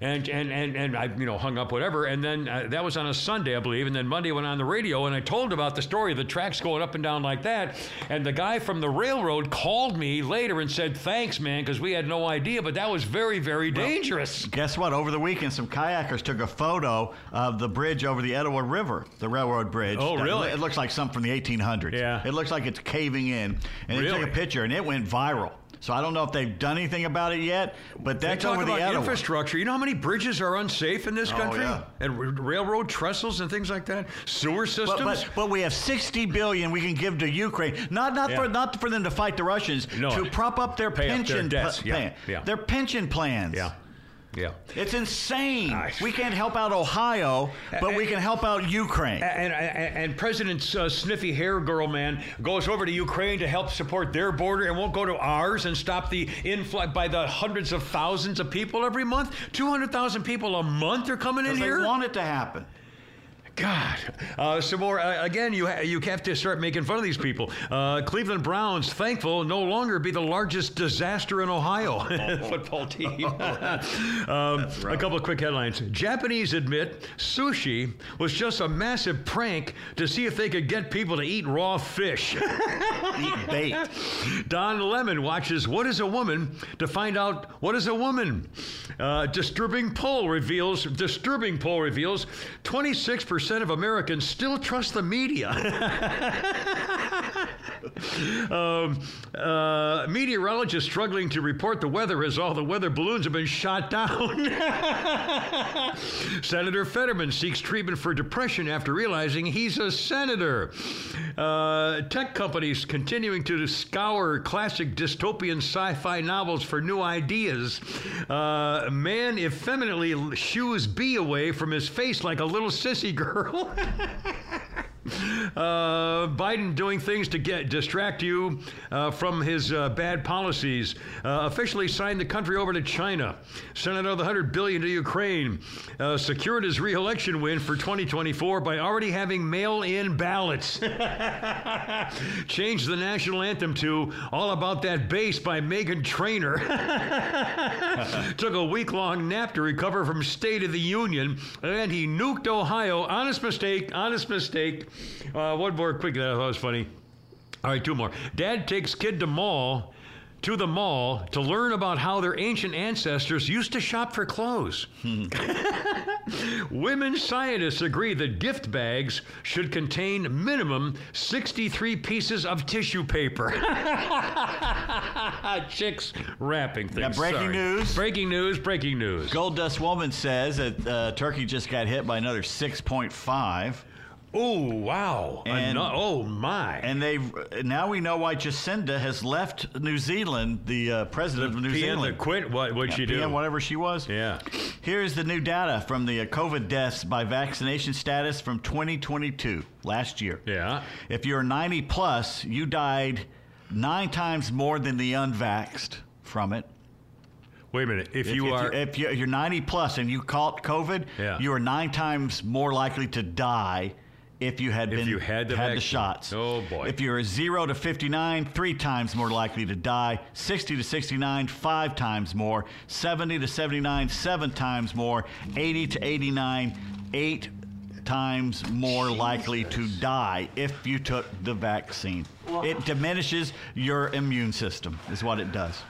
And, and, and, and I you know hung up whatever and then uh, that was on a Sunday I believe and then Monday went on the radio and I told about the story of the tracks going up and down like that and the guy from the railroad called me later and said thanks man because we had no idea but that was very very dangerous Guess what? Over the weekend, some kayakers took a photo of the bridge over the Etowah River, the railroad bridge. Oh, really? It looks like something from the 1800s. Yeah. It looks like it's caving in. And they took a picture, and it went viral. So I don't know if they've done anything about it yet, but they that's talk over the about Etowah. infrastructure you know how many bridges are unsafe in this Oh, country yeah. and r- railroad trestles and things like that sewer systems But, but, but we have 60 billion we can give to Ukraine, not not for not for them to fight the Russians, No. to prop up their Pay up their pension debts. pl- Yeah, plan, yeah. their pension plans. yeah yeah It's insane. We can't help out Ohio, but we can help out Ukraine. And, and, and President uh, Sniffy Hair Girl Man goes over to Ukraine to help support their border and won't go to ours and stop the influx by the hundreds of thousands of people every month. 200,000 people a month are coming in they here. want it to happen. God. Uh, some more. Uh, again, you, ha- you have to start making fun of these people. Uh, Cleveland Browns, thankful, no longer be the largest disaster in Ohio football team. um, A couple of quick headlines. Japanese admit sushi was just a massive prank to see if they could get people to eat raw fish. Eat bait. Don Lemon watches What is a Woman to find out what is a woman. Uh, disturbing poll reveals disturbing poll reveals 26% of Americans still trust the media. um, uh, meteorologists struggling to report the weather as all the weather balloons have been shot down. senator Fetterman seeks treatment for depression after realizing he's a senator. Uh, tech companies continuing to scour classic dystopian sci-fi novels for new ideas. Uh, man effeminately shoos bee away from his face like a little sissy girl. Uh, Biden doing things to get distract you uh, from his uh, bad policies. Uh, officially signed the country over to China. Sent another 100 billion to Ukraine. Uh, secured his re-election win for 2024 by already having mail-in ballots. Changed the national anthem to "All About That Bass" by Meghan Trainor. Took a week-long nap to recover from State of the Union, and he nuked Ohio. Honest mistake. Honest mistake. Uh, one more quick. That I thought was funny. All right, two more. Dad takes kid to mall. To the mall to learn about how their ancient ancestors used to shop for clothes. Women scientists agree that gift bags should contain minimum 63 pieces of tissue paper. Chicks wrapping things. Yeah, breaking Sorry. news. Breaking news. Breaking news. Gold Dust Woman says that uh, Turkey just got hit by another 6.5. Oh wow! And- Ano- oh my! And they now we know why Jacinda has left New Zealand, the uh, president of New PM Zealand. quit. What? What'd she do? PM, whatever she was. Yeah. Here's the new data from the uh, COVID deaths by vaccination status from 2022, last year. Yeah. If you're 90 plus, you died nine times more than the unvaxxed from it. Wait a minute. If, If, you if are, you're, if you're you're 90 plus and you caught COVID, Yeah. you are nine times more likely to die if you had If been you had the vaccine. shots. Oh, boy. If you're a zero to 59, three times more likely to die. 60 to 69, five times more. 70 to 79, seven times more. 80 to 89, eight times more likely to die if you took the vaccine. It diminishes your immune system, is what it does.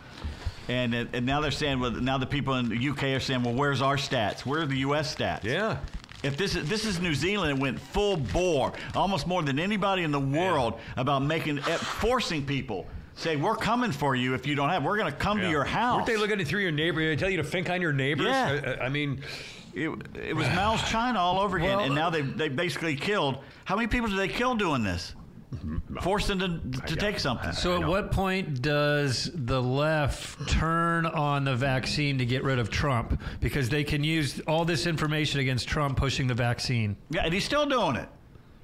And, and now they're saying, well, now the people in the UK are saying, well, where's our stats? Where are the U.S. stats? Yeah. If this is this is New Zealand, it went full bore, almost more than anybody in the world about making eh, forcing people say we're coming for you if you don't have. We're going to come to your house. Weren't they looking at through your neighbor? They tell you to think on your neighbors. Yeah. I, I mean, It, it was Mao's China all over again, and now they they basically killed. How many people did they kill doing this? Forced them to, to take something. So, at what point does the left turn on the vaccine to get rid of Trump? Because they can use all this information against Trump pushing the vaccine. Yeah, and he's still doing it.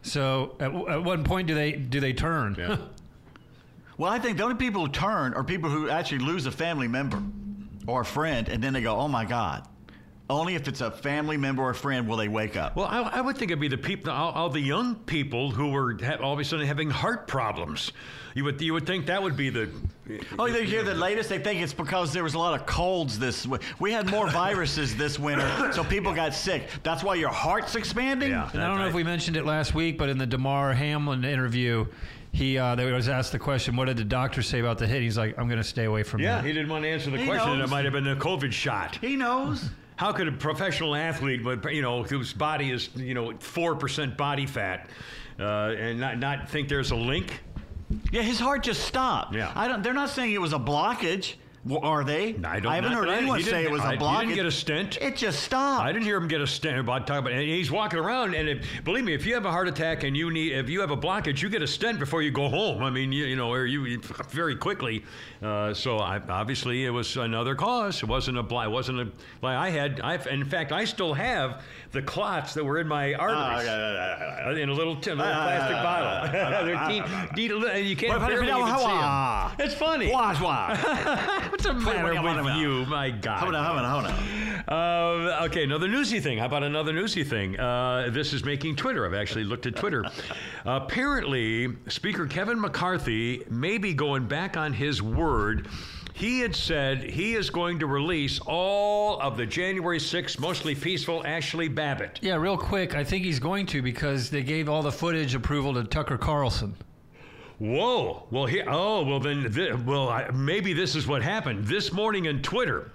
So, at, at what point do they do they turn? Yeah. Well, I think the only people who turn are people who actually lose a family member or a friend, and then they go, "Oh my God." Only if it's a family member or friend will they wake up. well, I, I would think it'd be the people, all, all the young people who were ha- all of a sudden having heart problems. You would, you would think that would be the. Oh, you hear the latest? They think it's because there was a lot of colds this. wi- We had more viruses this winter, so people got sick. That's why your heart's expanding. Yeah. And I don't know if we mentioned it last week, but in the Damar Hamlin interview, he uh, they was asked the question, "What did the doctor say about the hit?" He's like, "I'm going to stay away from Yeah, that." he didn't want to answer the He question. knows. It might have been a COVID shot. He knows. How could a professional athlete, with you know, whose body is you know four percent body fat, uh, and not not think there's a link? Yeah, his heart just stopped. Yeah. I don't. They're not saying it was a blockage. W- Are they? I don't haven't heard anyone He say it was a I- he didn't get a stent. It just stopped. I didn't hear him get a stent about talking about. And he's walking around, and if, believe me, if you have a heart attack and you need, if you have a blockage, you get a stent before you go home. I mean, you, you know, or you, you very quickly. Uh, so I, obviously, it was another cause. It wasn't a It wasn't a. Like I had. I in fact, I still have the clots that were in my arteries Ah, uh, in a little, tin, little plastic bottle. They're you can't Wait, wait, barely wait, even how- see ah. them. It's funny. Wash, wash. What's the matter wait, wait, with you? My God. Hold on, hold on, hold on. Uh, okay, another newsy thing. How about another newsy thing? Uh, this is making Twitter. I've actually looked at Twitter. apparently, Speaker Kevin McCarthy may be going back on his word. He had said he is going to release all of the January 6th, mostly peaceful Ashli Babbitt. Yeah, real quick, I think he's going to because they gave all the footage approval to Tucker Carlson. Whoa! Well, here. Oh, well then. Th- well, I, maybe this is what happened this morning on Twitter.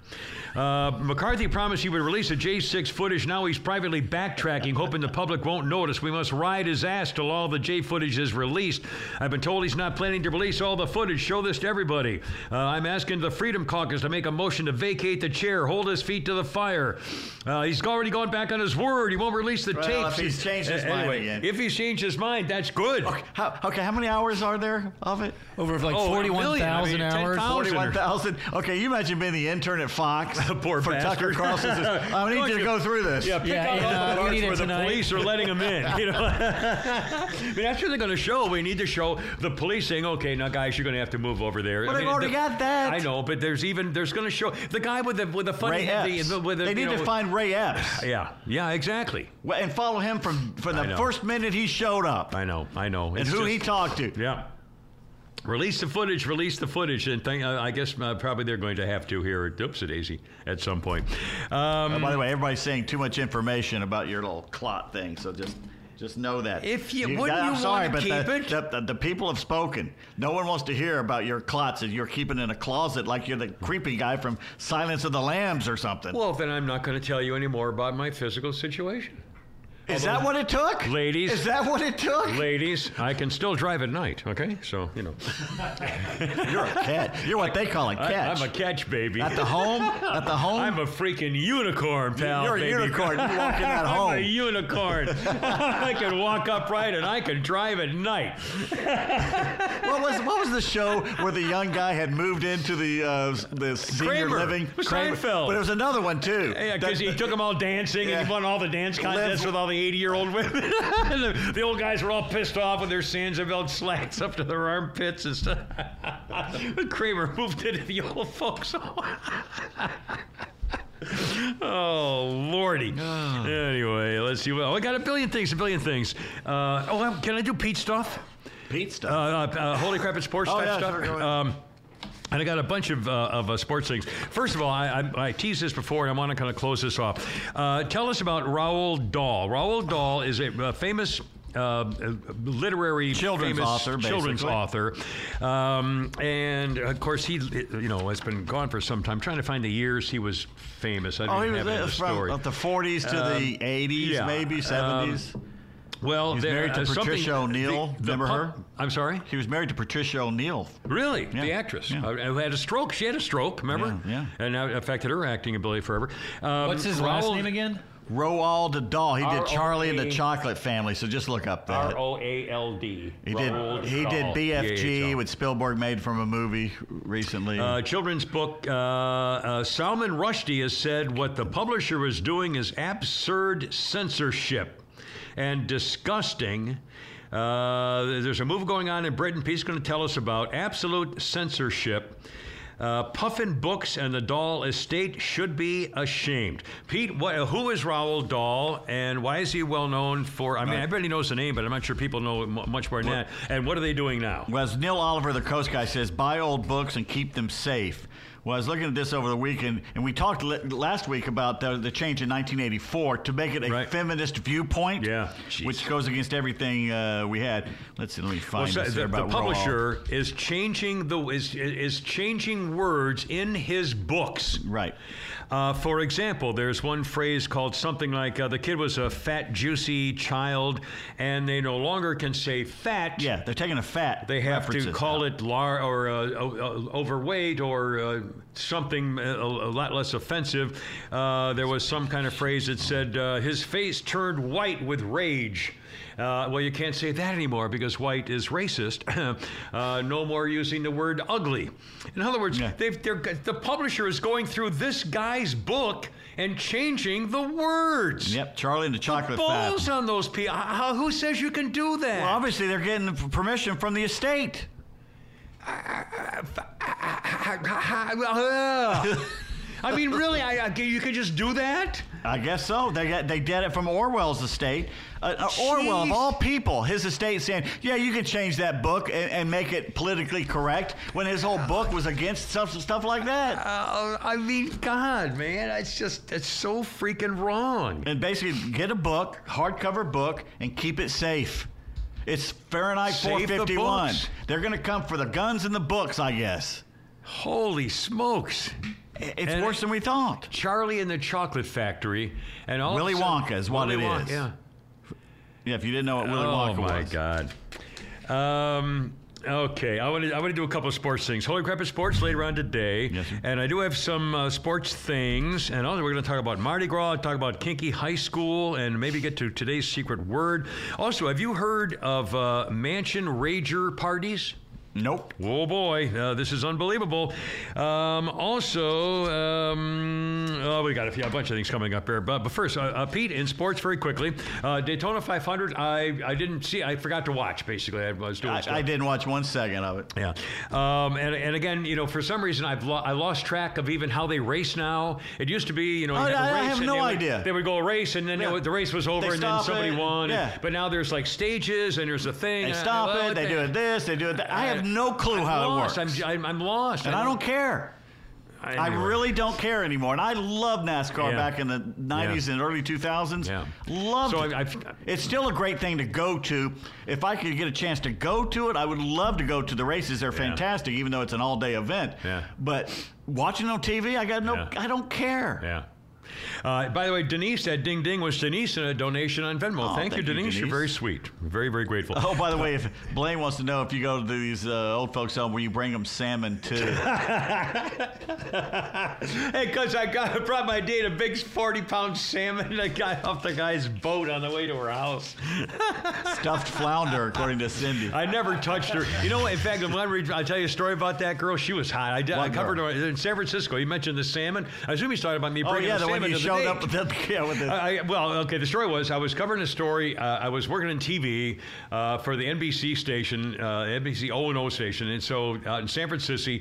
Uh, McCarthy promised he would release the J6 footage. Now he's privately backtracking, hoping the public won't notice. We must ride his ass till all the J footage is released. I've been told he's not planning to release all the footage. Show this to everybody. Uh, I'm asking the Freedom Caucus to make a motion to vacate the chair, hold his feet to the fire. Uh, he's already gone back on his word. He won't release the Well, tapes. if he's changed his Uh, mind anyway, again. If he's changed his mind, that's good. How, okay, how many hours are there of it? Over like Oh, 41,000 I mean, hours. Forty-one thousand. Okay, you imagine being the intern at Fox Poor for bastard. Tucker Carlson. Says, I need Don't you to you- go through this. Yeah, pick Yeah, out and, all uh, the parts need it where the police are letting them in. You know, I mean, that's what they're going to show. We need to show the police saying, "Okay, now guys, you're going to have to move over there." Well, I they've already the- got that. I know, but there's even there's going to show the guy with the with the funny Ray Epps. the- with the, they need know, to find Ray Epps Yeah, yeah, exactly. Well, and follow him from from the first minute he showed up I know, I know. and It's who just- he talked to. Yeah. Release the footage. Release the footage, and think, uh, I guess uh, probably they're going to have to here at Oops Daisy at some point. Um, Oh, by the way, everybody's saying too much information about your little clot thing, so just just know that. If you- wouldn't I'm you sorry, wanna but keep the, it? The, the, the people have spoken. No one wants to hear about your clots that you're keeping in a closet like you're the creepy guy from Silence of the Lambs or something. well, then I'm not going to tell you any more about my physical situation. Is that what it took? Ladies. Is that what it took? Ladies, I can still drive at night, okay? So, you know. You're a catch. You're what they call a I, catch. I'm a catch baby. At the home? At the home? I'm a freaking unicorn, pal. You're a baby. unicorn. You walk in that I'm a unicorn. I can walk upright and I can drive at night. what was what was the show where the young guy had moved into the uh, the senior Kramer. living? Seinfeld. But there was another one too. Yeah, because he took them all dancing and he won all the dance contests Live- with all the 80 year old women. the, the old guys were all pissed off with their Sansa slacks up to their armpits and stuff. but Kramer moved into the old folks'. Oh lordy! Anyway, let's see. Well, I got a billion things, a billion things. Uh, oh, can I do Pete stuff? Pete Uh, stuff. uh, uh, holy crap! It's sports Oh, type yeah, stuff. sure. Um, and I got a bunch of, uh, of uh, sports things. First of all, I, I, I teased this before, and I want to kind of close this off. Uh, tell us about Roald Dahl. Roald Dahl is a, uh famous uh, literary Children's author, children's basically. author, um, and of course he, you know, has been gone for some time. trying to find the years he was famous. I Oh, he was the from uh, the 40s to the 80s, yeah, maybe um, 70s. Well, he's married to uh, Patricia O'Neill. the- the Remember pub- her? I'm sorry. he was married to Patricia O'Neill. Really, the actress yeah. uh, who had a stroke. She had a stroke. Remember? Yeah, yeah. And that affected her acting ability forever. Um, What's his last name again? Roald Dahl. He did Charlie and the Chocolate Family, so just look up that. R O A L D. He did. Roald He did BFG, Yeah, which Spielberg made from a movie recently. Uh, children's book. Uh, uh, Salman Rushdie has said what the publisher is doing is absurd censorship and disgusting. Uh, there's a move going on in Britain. Pete's going to tell us about absolute censorship. Uh, Puffin Books and the Dahl estate should be ashamed. Pete, what, who is Roald Dahl, and why is he well known for? I mean, everybody knows the name, but I'm not sure people know mu- much more than that. And what are they doing now? Well, as Neil Oliver, the Coast Guy, says, buy old books and keep them safe. Well, I was looking at this over the weekend, and we talked l- last week about the, the change in 1984 to make it a Right. feminist viewpoint, Yeah. Jeez. which goes against everything uh, we had. Let's see, let me Well, find so this the, the publisher is changing the is is changing words in his books. Right. Uh, for example, there's one phrase called something like uh, "the kid was a fat, juicy child," and they no longer can say "fat." Yeah, they're taking a fat. They have to call now. it lar or uh, uh, overweight or uh, something a, a lot less offensive. Uh, there was some kind of phrase that said uh, his face turned white with rage. Uh, well, you can't say that anymore because white is racist. uh, no more using the word ugly. In other words, Yeah. they've, they're, the publisher is going through this guy's book and changing the words. Yep, Charlie and the Chocolate Balls Fat. on those people. Who says you can do that? Well, obviously they're getting permission from the estate. I mean, really, I, I, you could just do that? I guess so. They got they did it from Orwell's estate. Uh, uh, Orwell, of all people, his estate saying, "Yeah, you can change that book and, and make it politically correct," when his whole book was against stuff stuff like that. Uh, I mean, God, man, it's just it's so freaking wrong. And basically, get a book, hardcover book, and keep it safe. It's Fahrenheit Save 451. books. They're going to come for the guns and the books, I guess. Holy smokes! It's And- worse than we thought. Charlie and the Chocolate Factory, and all Willy Wonka is what Willy it Wonka, is. Yeah. Yeah, if you didn't know what Willy oh Wonka was. Oh my. God. Um, okay, I want to I want to do a couple of sports things. Holy crap! It's sports later on today, Yes, sir. and I do have some uh, sports things. And also, we're going to talk about Mardi Gras, talk about Kinky High School, and maybe get to today's secret word. Also, have you heard of uh, mansion rager parties? Nope. Oh boy, uh, this is unbelievable. Um, also, um, oh, we got a, few, a bunch of things coming up here. But, but first, uh, uh, Pete, in sports, very quickly, uh, Daytona 500. I, I didn't see. I forgot to watch. Basically, I was doing. I. I didn't watch one second of it. Yeah, um, and and again, you know, for some reason, I've lo- I lost track of even how they race now. It used to be, you know, you have a I- I have and no they would- idea. They would go a race, and then Yeah. would- the race was over, They and then somebody it. won. Yeah. But now there's like stages, and there's a thing. They uh, stop well, it. They they- do it this. They do it that. I have no clue I'm how lost. it works. I'm, I'm, I'm lost. and I don't care. I really don't care anymore. And I love NASCAR Yeah. back in the 90s Yeah. and early 2000s. Yeah. Loved So it. I- I've- it's still a great thing to go to. If I could get a chance to go to it, I would love to go to the races. They're fantastic, even though it's an all day event. Yeah. But watching on TV, I got no, Yeah. I don't care. Yeah. Uh, by the way, Denise, that ding ding was Denise in a donation on Venmo. Oh, thank, you, thank you, Denise. You're very sweet. Very, very grateful. Oh, by the way, if Blaine wants to know if you go to these uh, old folks' home, will you bring them salmon too? Hey, because I got I brought my date a big 40 pound salmon that got off the guy's boat on the way to her house. Stuffed flounder, according to Cindy. I never touched her. You know what? In fact, I'm gonna I'll tell you a story about that girl. She was hot. I, did, I covered her in San Francisco. You mentioned the salmon. I assume he's talking about me oh bringing yeah, the the salmon you showed up with the yeah with the. I, I- well, okay. The story was I was covering a story. Uh, I was working in TV uh, for the NBC station, uh, NBC O and O station, and so uh, in San Francisco,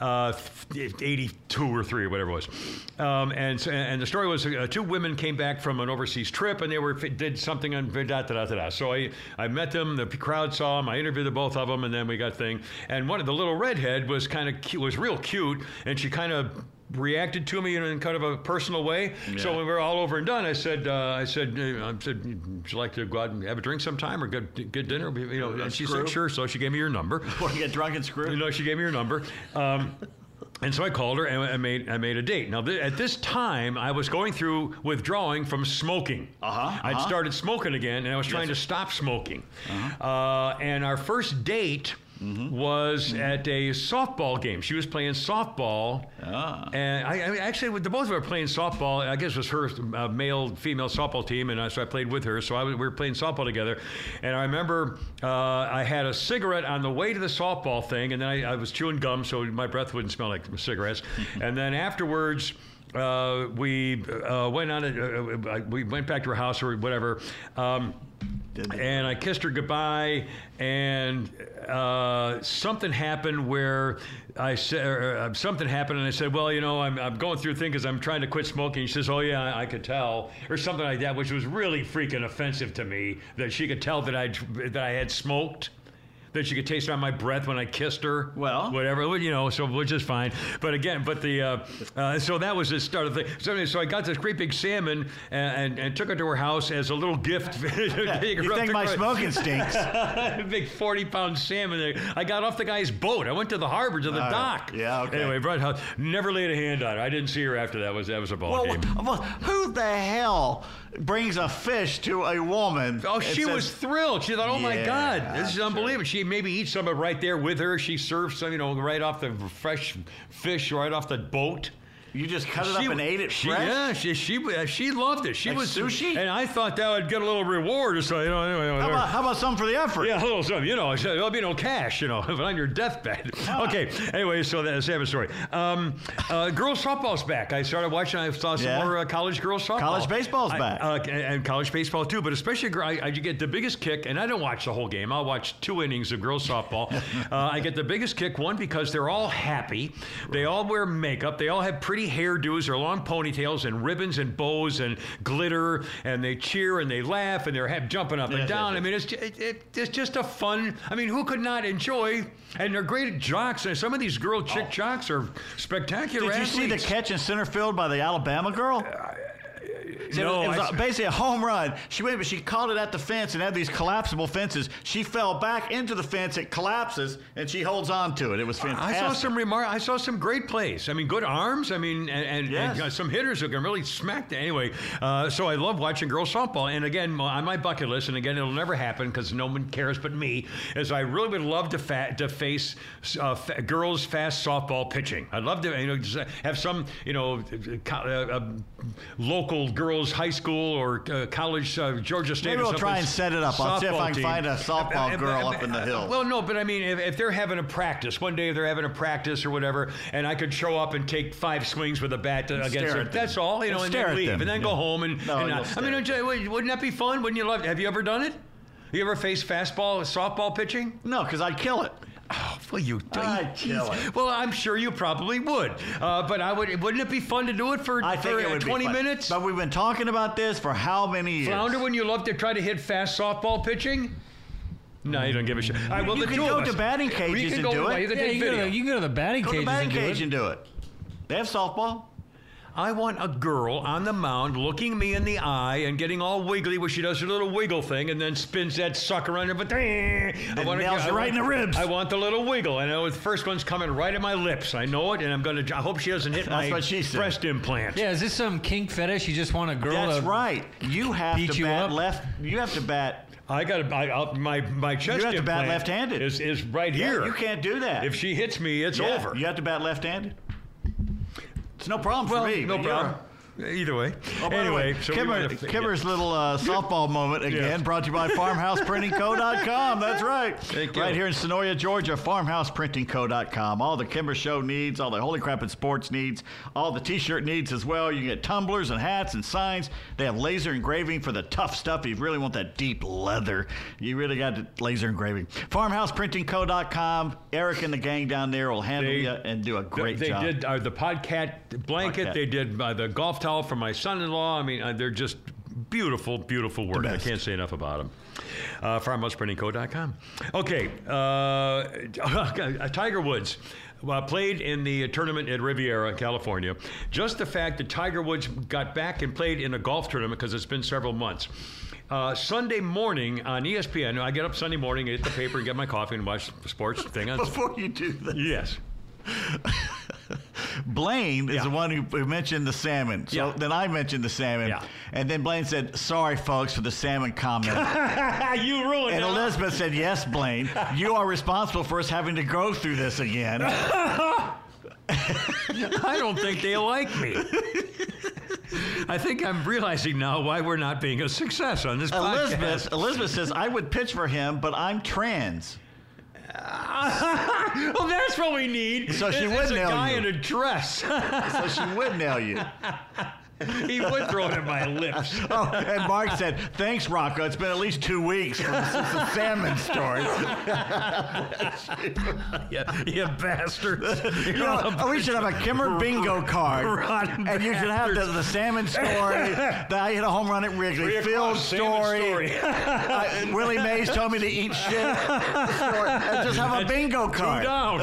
uh, 82 or three or whatever it was. Um, and and the story was uh, two women came back from an overseas trip, and they were did something on da da da da. So I I met them. The crowd saw them. I interviewed the both of them, and then we got thing. And one of the little redhead was kind of cute, was real cute, and she kind of reacted to me in kind of a personal way. So when we were all over and done, I said, uh, I said, uh, I said, would you like to go out and have a drink sometime or get get dinner? You know, and she screw? said, sure. So she gave me your number. Want to get drunk and screw? You know, she gave me your number. Um, and so I called her and I made I made a date. Now th- at this time I was going through withdrawing from smoking. Uh-huh, I'd uh-huh. started smoking again, and I was trying to stop smoking. uh and our first date. Mm-hmm. Was at a softball game. She was playing softball, Ah. and I, I actually the both of us were playing softball. I guess it was her uh, male female softball team, and I, so I played with her. So I was, we were playing softball together, and I remember uh, I had a cigarette on the way to the softball thing, and then I, I was chewing gum so my breath wouldn't smell like cigarettes. and then afterwards. Uh, we uh, went on. A, uh, we went back to her house or whatever. Um, and I kissed her goodbye, and uh, something happened where I said uh, something happened, and I said, "Well, you know, I'm, I'm going through a thing because I'm trying to quit smoking." She says, "Oh yeah, I, I could tell," or something like that, which was really freaking offensive to me that she could tell that I that I had smoked. That she could taste on my breath when I kissed her. Well. whatever, you know, so which is fine. But again, but the uh, uh, so that was the start of the thing. So, so I got this great big salmon and, and, and took it to her house as a little gift. You think my smoking stinks? big 40 pound salmon. there. I got off the guy's boat. I went to the harbor to the All right. dock. Yeah, okay. Anyway, Brett House never laid a hand on her. I didn't see her after that. Was that was a ball Well, game. well, who the hell brings a fish to a woman? Oh, she says- was thrilled. She thought, "Oh my Yeah, God, this is sure. unbelievable." She maybe eats some of it right there with her. She serves some, you know, right off the fresh fish right off the boat. You just cut it She- up and ate it she, fresh. Yeah, she she uh, she loved it. She Like was sushi? and I thought that would get a little reward or so. You know, anyway, How about, how about some for the effort? Yeah, a little something, you know. There'll be no cash, you know, but on your deathbed. Okay. Anyway, so that's a story. Um, uh, girls softball's back. I started watching. I saw some Yeah. more uh, college girls softball. College baseball's I- back. uh, and, and college baseball too. But especially, I, I get the biggest kick, and I don't watch the whole game. I'll watch two innings of girls softball. uh, I get the biggest kick one because they're all happy. They all wear makeup. They all have pretty hairdos or long ponytails and ribbons and bows and glitter, and they cheer and they laugh and they're ha- jumping up and down. yes, I mean, it's, it, it, it's just a fun. I mean, who could not enjoy? And they're great jocks. And some of these girl chick oh. jocks are spectacular. Did you see the catch in center field by the Alabama girl? Uh, So No, it was, I- basically a home run. She went, but she caught it at the fence and had these collapsible fences. She fell back into the fence. It collapses, and she holds on to it. It was fantastic. I saw some remark. I saw some great plays. I mean, good arms. I mean, and, and, Yes. and uh, some hitters who can really smack. The, anyway, uh, so I love watching girls softball. And again, on my bucket list, and again, it'll never happen because no one cares but me. Is I really would love to fa- to face uh, fa- girls fast softball pitching. I'd love to, you know, have some, you know, uh, uh, local girls high school or uh, college uh, Georgia State. Maybe we'll try and set it up. I'll see if I can team. find a softball girl up in the hills. Well, no, but I mean, if, if they're having a practice, one day they're having a practice or whatever, and I could show up and take five swings with a bat to, against them. That's all, you know, And and, then leave, them, and then go home. And, No, and I mean, you- wouldn't that be fun? Wouldn't you love? Have you ever done it? You ever faced fastball, softball pitching? no, because I'd kill it. Well, you. I'd kill it. Well, I'm sure you probably would, uh, but I would. Wouldn't it be fun to do it for, I for think it would 20 be fun. minutes? But we've been talking about this for how many years? Flounder, wouldn't you love to try to hit fast softball pitching? No, you don't give a shit. All right, well, You the can two go of to batting We cages can and go- do it. You can Yeah, take you, can go video. to, you can go to the batting Go to cages batting cage and do it. They have softball. I want a girl on the mound looking me in the eye and getting all wiggly where she does her little wiggle thing and then spins that sucker under. But I want nails you right in the ribs. I want the little wiggle. I know the first one's coming right at my lips. I know it, and I'm gonna. I hope she doesn't hit That's my what she said. breast implant. Yeah, is this some kink fetish? You just want a girl That's to right. You have beat to you bat up? left. You have to bat. I got I, my my chest You have to bat implant left-handed. Is is right Yeah, here. you can't do that. If she hits me, it's Yeah, over. You have to bat left-handed. It's no problem well, for me. no problem. Either way. Oh, anyway, way, so we Kimmer, Kimmer's little uh, softball moment again, brought to you by FarmhousePrintingCo.com. That's right. Thank you. Right here in Sonoria, Georgia, FarmhousePrintingCo.com. All the Kimmer Show needs, all the Holy Crap and Sports needs, all the T-shirt needs as well. You can get tumblers and hats and signs. They have laser engraving for the tough stuff. If you really want that deep leather, you really got laser engraving. FarmhousePrintingCo.com. Eric and the gang down there will handle They- you and do a great they job. They did uh, the podcat blanket. Podcat. They did uh, the golf for my son-in-law. I mean, uh, they're just beautiful, beautiful work. I can't say enough about them. Uh, FarmhousePrintingCo.com. Okay, uh, Tiger Woods. uh, played in the tournament at Riviera, California. Just the fact that Tiger Woods got back and played in a golf tournament because it's been several months. Uh, Sunday morning on ESPN, I get up Sunday morning, get the paper, and get my coffee and watch the sports thing on. Before you do that, Yes. Blaine is Yeah. the one who, mentioned the salmon. So Yeah. then I mentioned the salmon. Yeah. And then Blaine said, Sorry, folks, for the salmon comment. you ruined and it. And Elizabeth said, Yes, Blaine, you are responsible for us having to go through this again. I don't think they like me. I think I'm realizing now why we're not being a success on this Elizabeth, podcast. Elizabeth says, I would pitch for him, but I'm trans. well, that's what we need. So she would is a nail guy you. in a dress. So she would nail you. he would throw it in my lips. Oh, and Mark said, Thanks, Rocco. It's been at least two weeks since the salmon story. you, you bastards. You know, oh, we should have a Kimmer bingo card. Rotten and you should have the, the salmon story, the I hit a home run at Wrigley, Field story, story. uh, Willie Mays told me to eat shit, and just have a bingo Two card. down.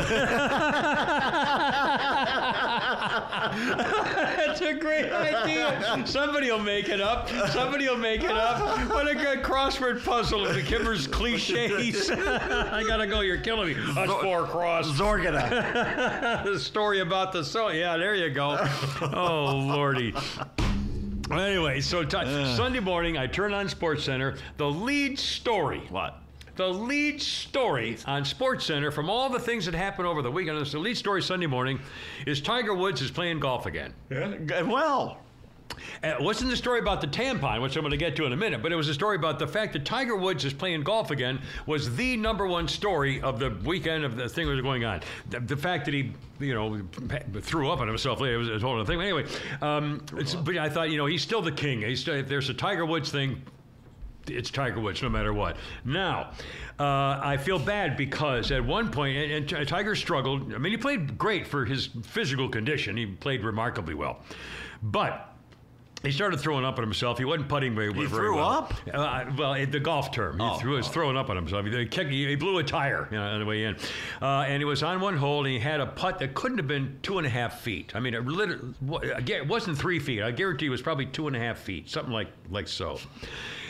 That's a great idea. Somebody will make it up. Somebody will make it up. What a good crossword puzzle of the Kimmer's cliches. I gotta go. You're killing me. Us four cross. Zorgada. the story about the soul. Yeah, there you go. Oh lordy. Anyway, so t- Sunday morning, I turn on Sports Center. The lead story. What? The lead story on Sports Center from all the things that happened over the weekend. It's The lead story Sunday morning is Tiger Woods is playing golf again. Well, Uh, It wasn't the story about the tampon, which I'm going to get to in a minute, but it was a story about the fact that Tiger Woods is playing golf again was the number one story of the weekend of the thing that was going on. The, the fact that he, you know, threw up on himself later was a whole other thing. Anyway, um, it's, but I thought, you know, he's still the king. He's still, if there's a Tiger Woods thing, it's Tiger Woods no matter what. Now, uh, I feel bad because at one point, and, and Tiger struggled. I mean, he played great for his physical condition. He played remarkably well, but. He started throwing up on himself. He wasn't putting very, very threw up? Uh, well, the golf term, he Oh, threw, was throwing up on himself. He, kicked- he blew a tire you know, on the way in, uh, and he was on one hole, and he had a putt that couldn't have been two and a half feet. I mean, it, literally, it wasn't three feet. I guarantee it was probably two and a half feet, something like like so.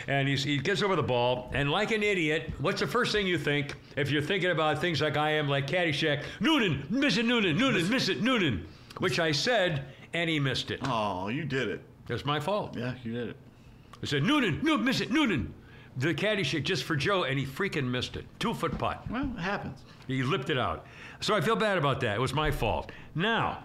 And he's, he gets over the ball, and like an idiot, what's the first thing you think if you're thinking about things like I am, like Caddyshack? Noonan, miss it, Noonan, Noonan, miss it, Noonan, which I said, and he missed it. oh, you did it. That's my fault. Yeah, you did it. I said, Noonan, no, miss it, Noonan. The Caddyshack just for Joe, and he freaking missed it. Two foot putt. Well, it happens. He lipped it out. So I feel bad about that. It was my fault. Now,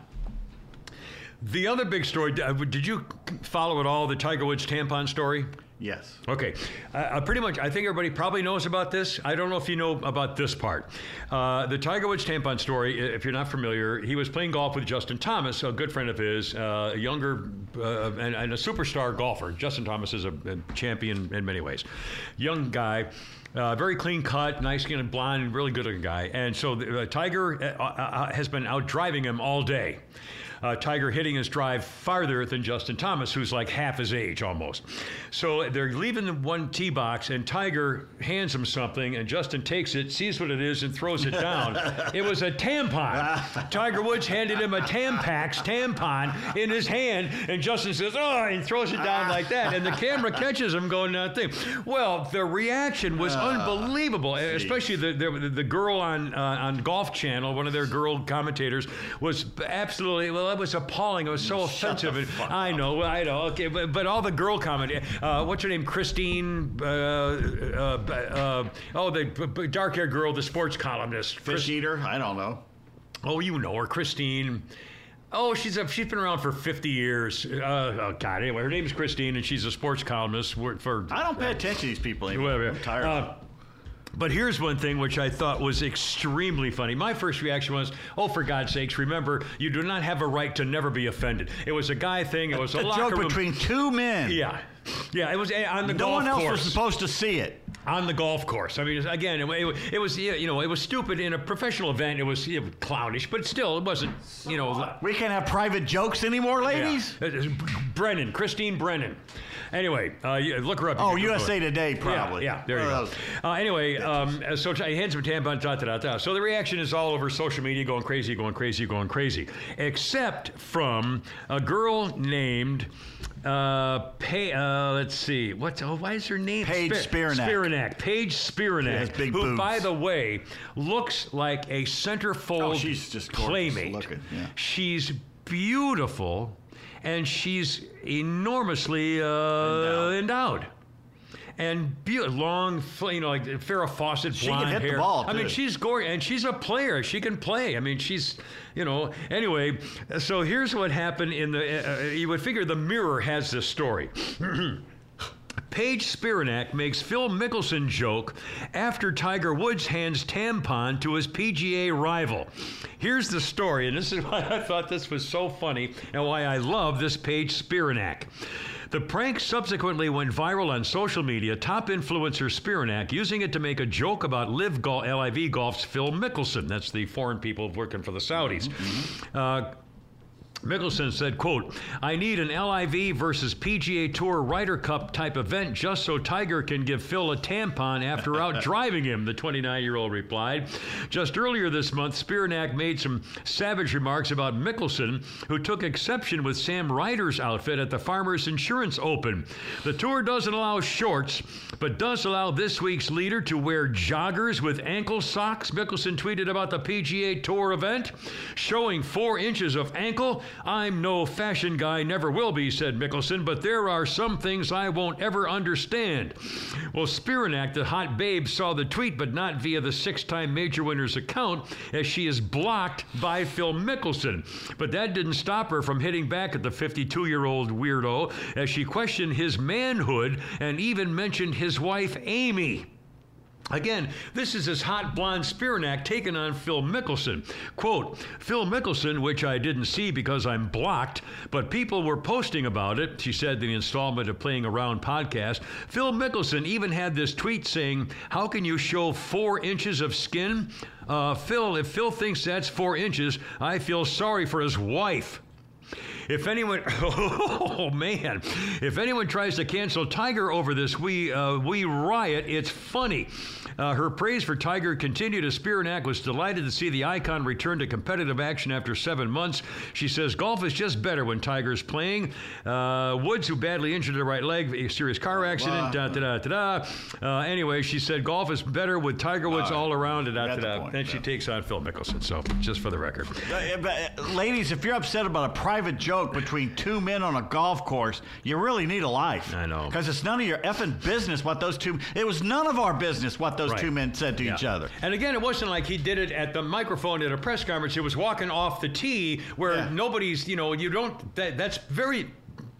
the other big story, uh, did you follow at all the Tiger Woods tampon story? Yes. Okay, uh, uh, pretty much. I think everybody probably knows about this. I don't know if you know about this part. Uh, the Tiger Woods tampon story. If you're not familiar, he was playing golf with Justin Thomas, a good friend of his, uh, a younger uh, and, and a superstar golfer. Justin Thomas is a, a champion in many ways. Young guy. Uh, very clean cut, nice skin, blonde, really good looking guy. And so the, uh, Tiger uh, uh, has been out driving him all day. Uh, Tiger hitting his drive farther than Justin Thomas, who's like half his age almost. So they're leaving the one tee box, and Tiger hands him something, and Justin takes it, sees what it is, and throws it down. it was a tampon. Tiger Woods handed him a Tampax tampon in his hand, and Justin says, "Oh," and throws it down like that, and the camera catches him going that thing. Well, the reaction was unbelievable, especially the, the the girl on uh, on Golf Channel, one of their girl commentators, was absolutely well. It was appalling. It was so offensive. And I know, I know. Okay, but, but all the girl comment. Uh, what's her name? Christine. Uh, uh, uh, oh, the dark-haired girl, the sports columnist. Fish eater? I don't know. Oh, you know her, Christine. Oh, she's a, she's been around for 50 years. Uh, oh God. Anyway, her name's Christine, and she's a sports columnist for. for I don't pay attention to these people anymore. I'm tired. Uh, but here's one thing which I thought was extremely funny. My first reaction was, "Oh, for God's sakes! Remember, you do not have a right to never be offended." It was a guy thing. It was a, a joke room. between two men. Yeah, yeah. It was uh, on the No golf one else course. was supposed to see it. On the golf course. I mean, again, it, it, it was you know it was stupid in a professional event. It was, it was clownish, but still, it wasn't you know. We can't have private jokes anymore, ladies. Yeah. Uh, Brennan, Christine Brennan. Anyway, uh, look her up. Oh, USA. Today, probably. Yeah, yeah there you One go. Uh, anyway, um, so I had some tampons, da, da, da, da. So the reaction is all over social media, going crazy, going crazy, going crazy. Except from a girl named, uh, Pay, uh, let's see, what's, oh, why is her name? Paige Spiranac. Spiranac. Paige Spiranac. has big who, boobs. by the way, looks like a centerfold Oh, she's just gorgeous playmate. looking, yeah. She's beautiful, and she's enormously uh, endowed. And be- a long, you know, like Farrah Fawcett, She can blonde hair. ball, I mean, she's gorgeous, and she's a player. She can play. I mean, she's, you know. Anyway, so here's what happened in the. Uh, you would figure the Mirror has this story. Paige Spiranac makes Phil Mickelson joke after Tiger Woods hands tampon to his PGA rival. Here's the story, and this is why I thought this was so funny and why I love this Paige Spiranac. The prank subsequently went viral on social media. Top influencer Spiranac using it to make a joke about Live Gol- LIV Golf's Phil Mickelson. That's the foreign people working for the Saudis. Uh, Mickelson said, quote, I need an LIV versus PGA Tour Ryder Cup type event just so Tiger can give Phil a tampon after out driving him, the 29-year-old replied. Just earlier this month, Spiranac made some savage remarks about Mickelson, who took exception with Sam Ryder's outfit at the Farmers Insurance Open. The tour doesn't allow shorts, but does allow this week's leader to wear joggers with ankle socks, Mickelson tweeted about the PGA Tour event, showing four inches of ankle. I'm no fashion guy, never will be, said Mickelson, but there are some things I won't ever understand. Well, Spiranac, the hot babe, saw the tweet, but not via the six time major winner's account, as she is blocked by Phil Mickelson. But that didn't stop her from hitting back at the 52 year old weirdo as she questioned his manhood and even mentioned his wife, Amy. Again, this is his hot blonde Spiranac taking on Phil Mickelson. Quote, Phil Mickelson, which I didn't see because I'm blocked, but people were posting about it, she said in the installment of Playing Around podcast. Phil Mickelson even had this tweet saying, How can you show four inches of skin? Uh, Phil, if Phil thinks that's four inches, I feel sorry for his wife. If anyone, oh man, if anyone tries to cancel Tiger over this, we uh, we riot. It's funny. Uh, her praise for Tiger continued as Spiranac was delighted to see the icon return to competitive action after seven months. She says golf is just better when Tiger's playing. Uh, Woods, who badly injured her right leg, a serious car accident. Da, da, da, da, da. Uh, anyway, she said golf is better with Tiger Woods all around. Da, da, da, da. point, Then she takes on Phil Mickelson. So just for the record. Uh, Ladies, if you're upset about a private joke between two men on a golf course, you really need a life. I know. Because it's none of your effing business what those two. It was none of our business what those Right. two men said to Yeah. each other. And again, it wasn't like he did it at the microphone at a press conference. It was walking off the tee where Yeah. nobody's, you know, you don't, that, that's very.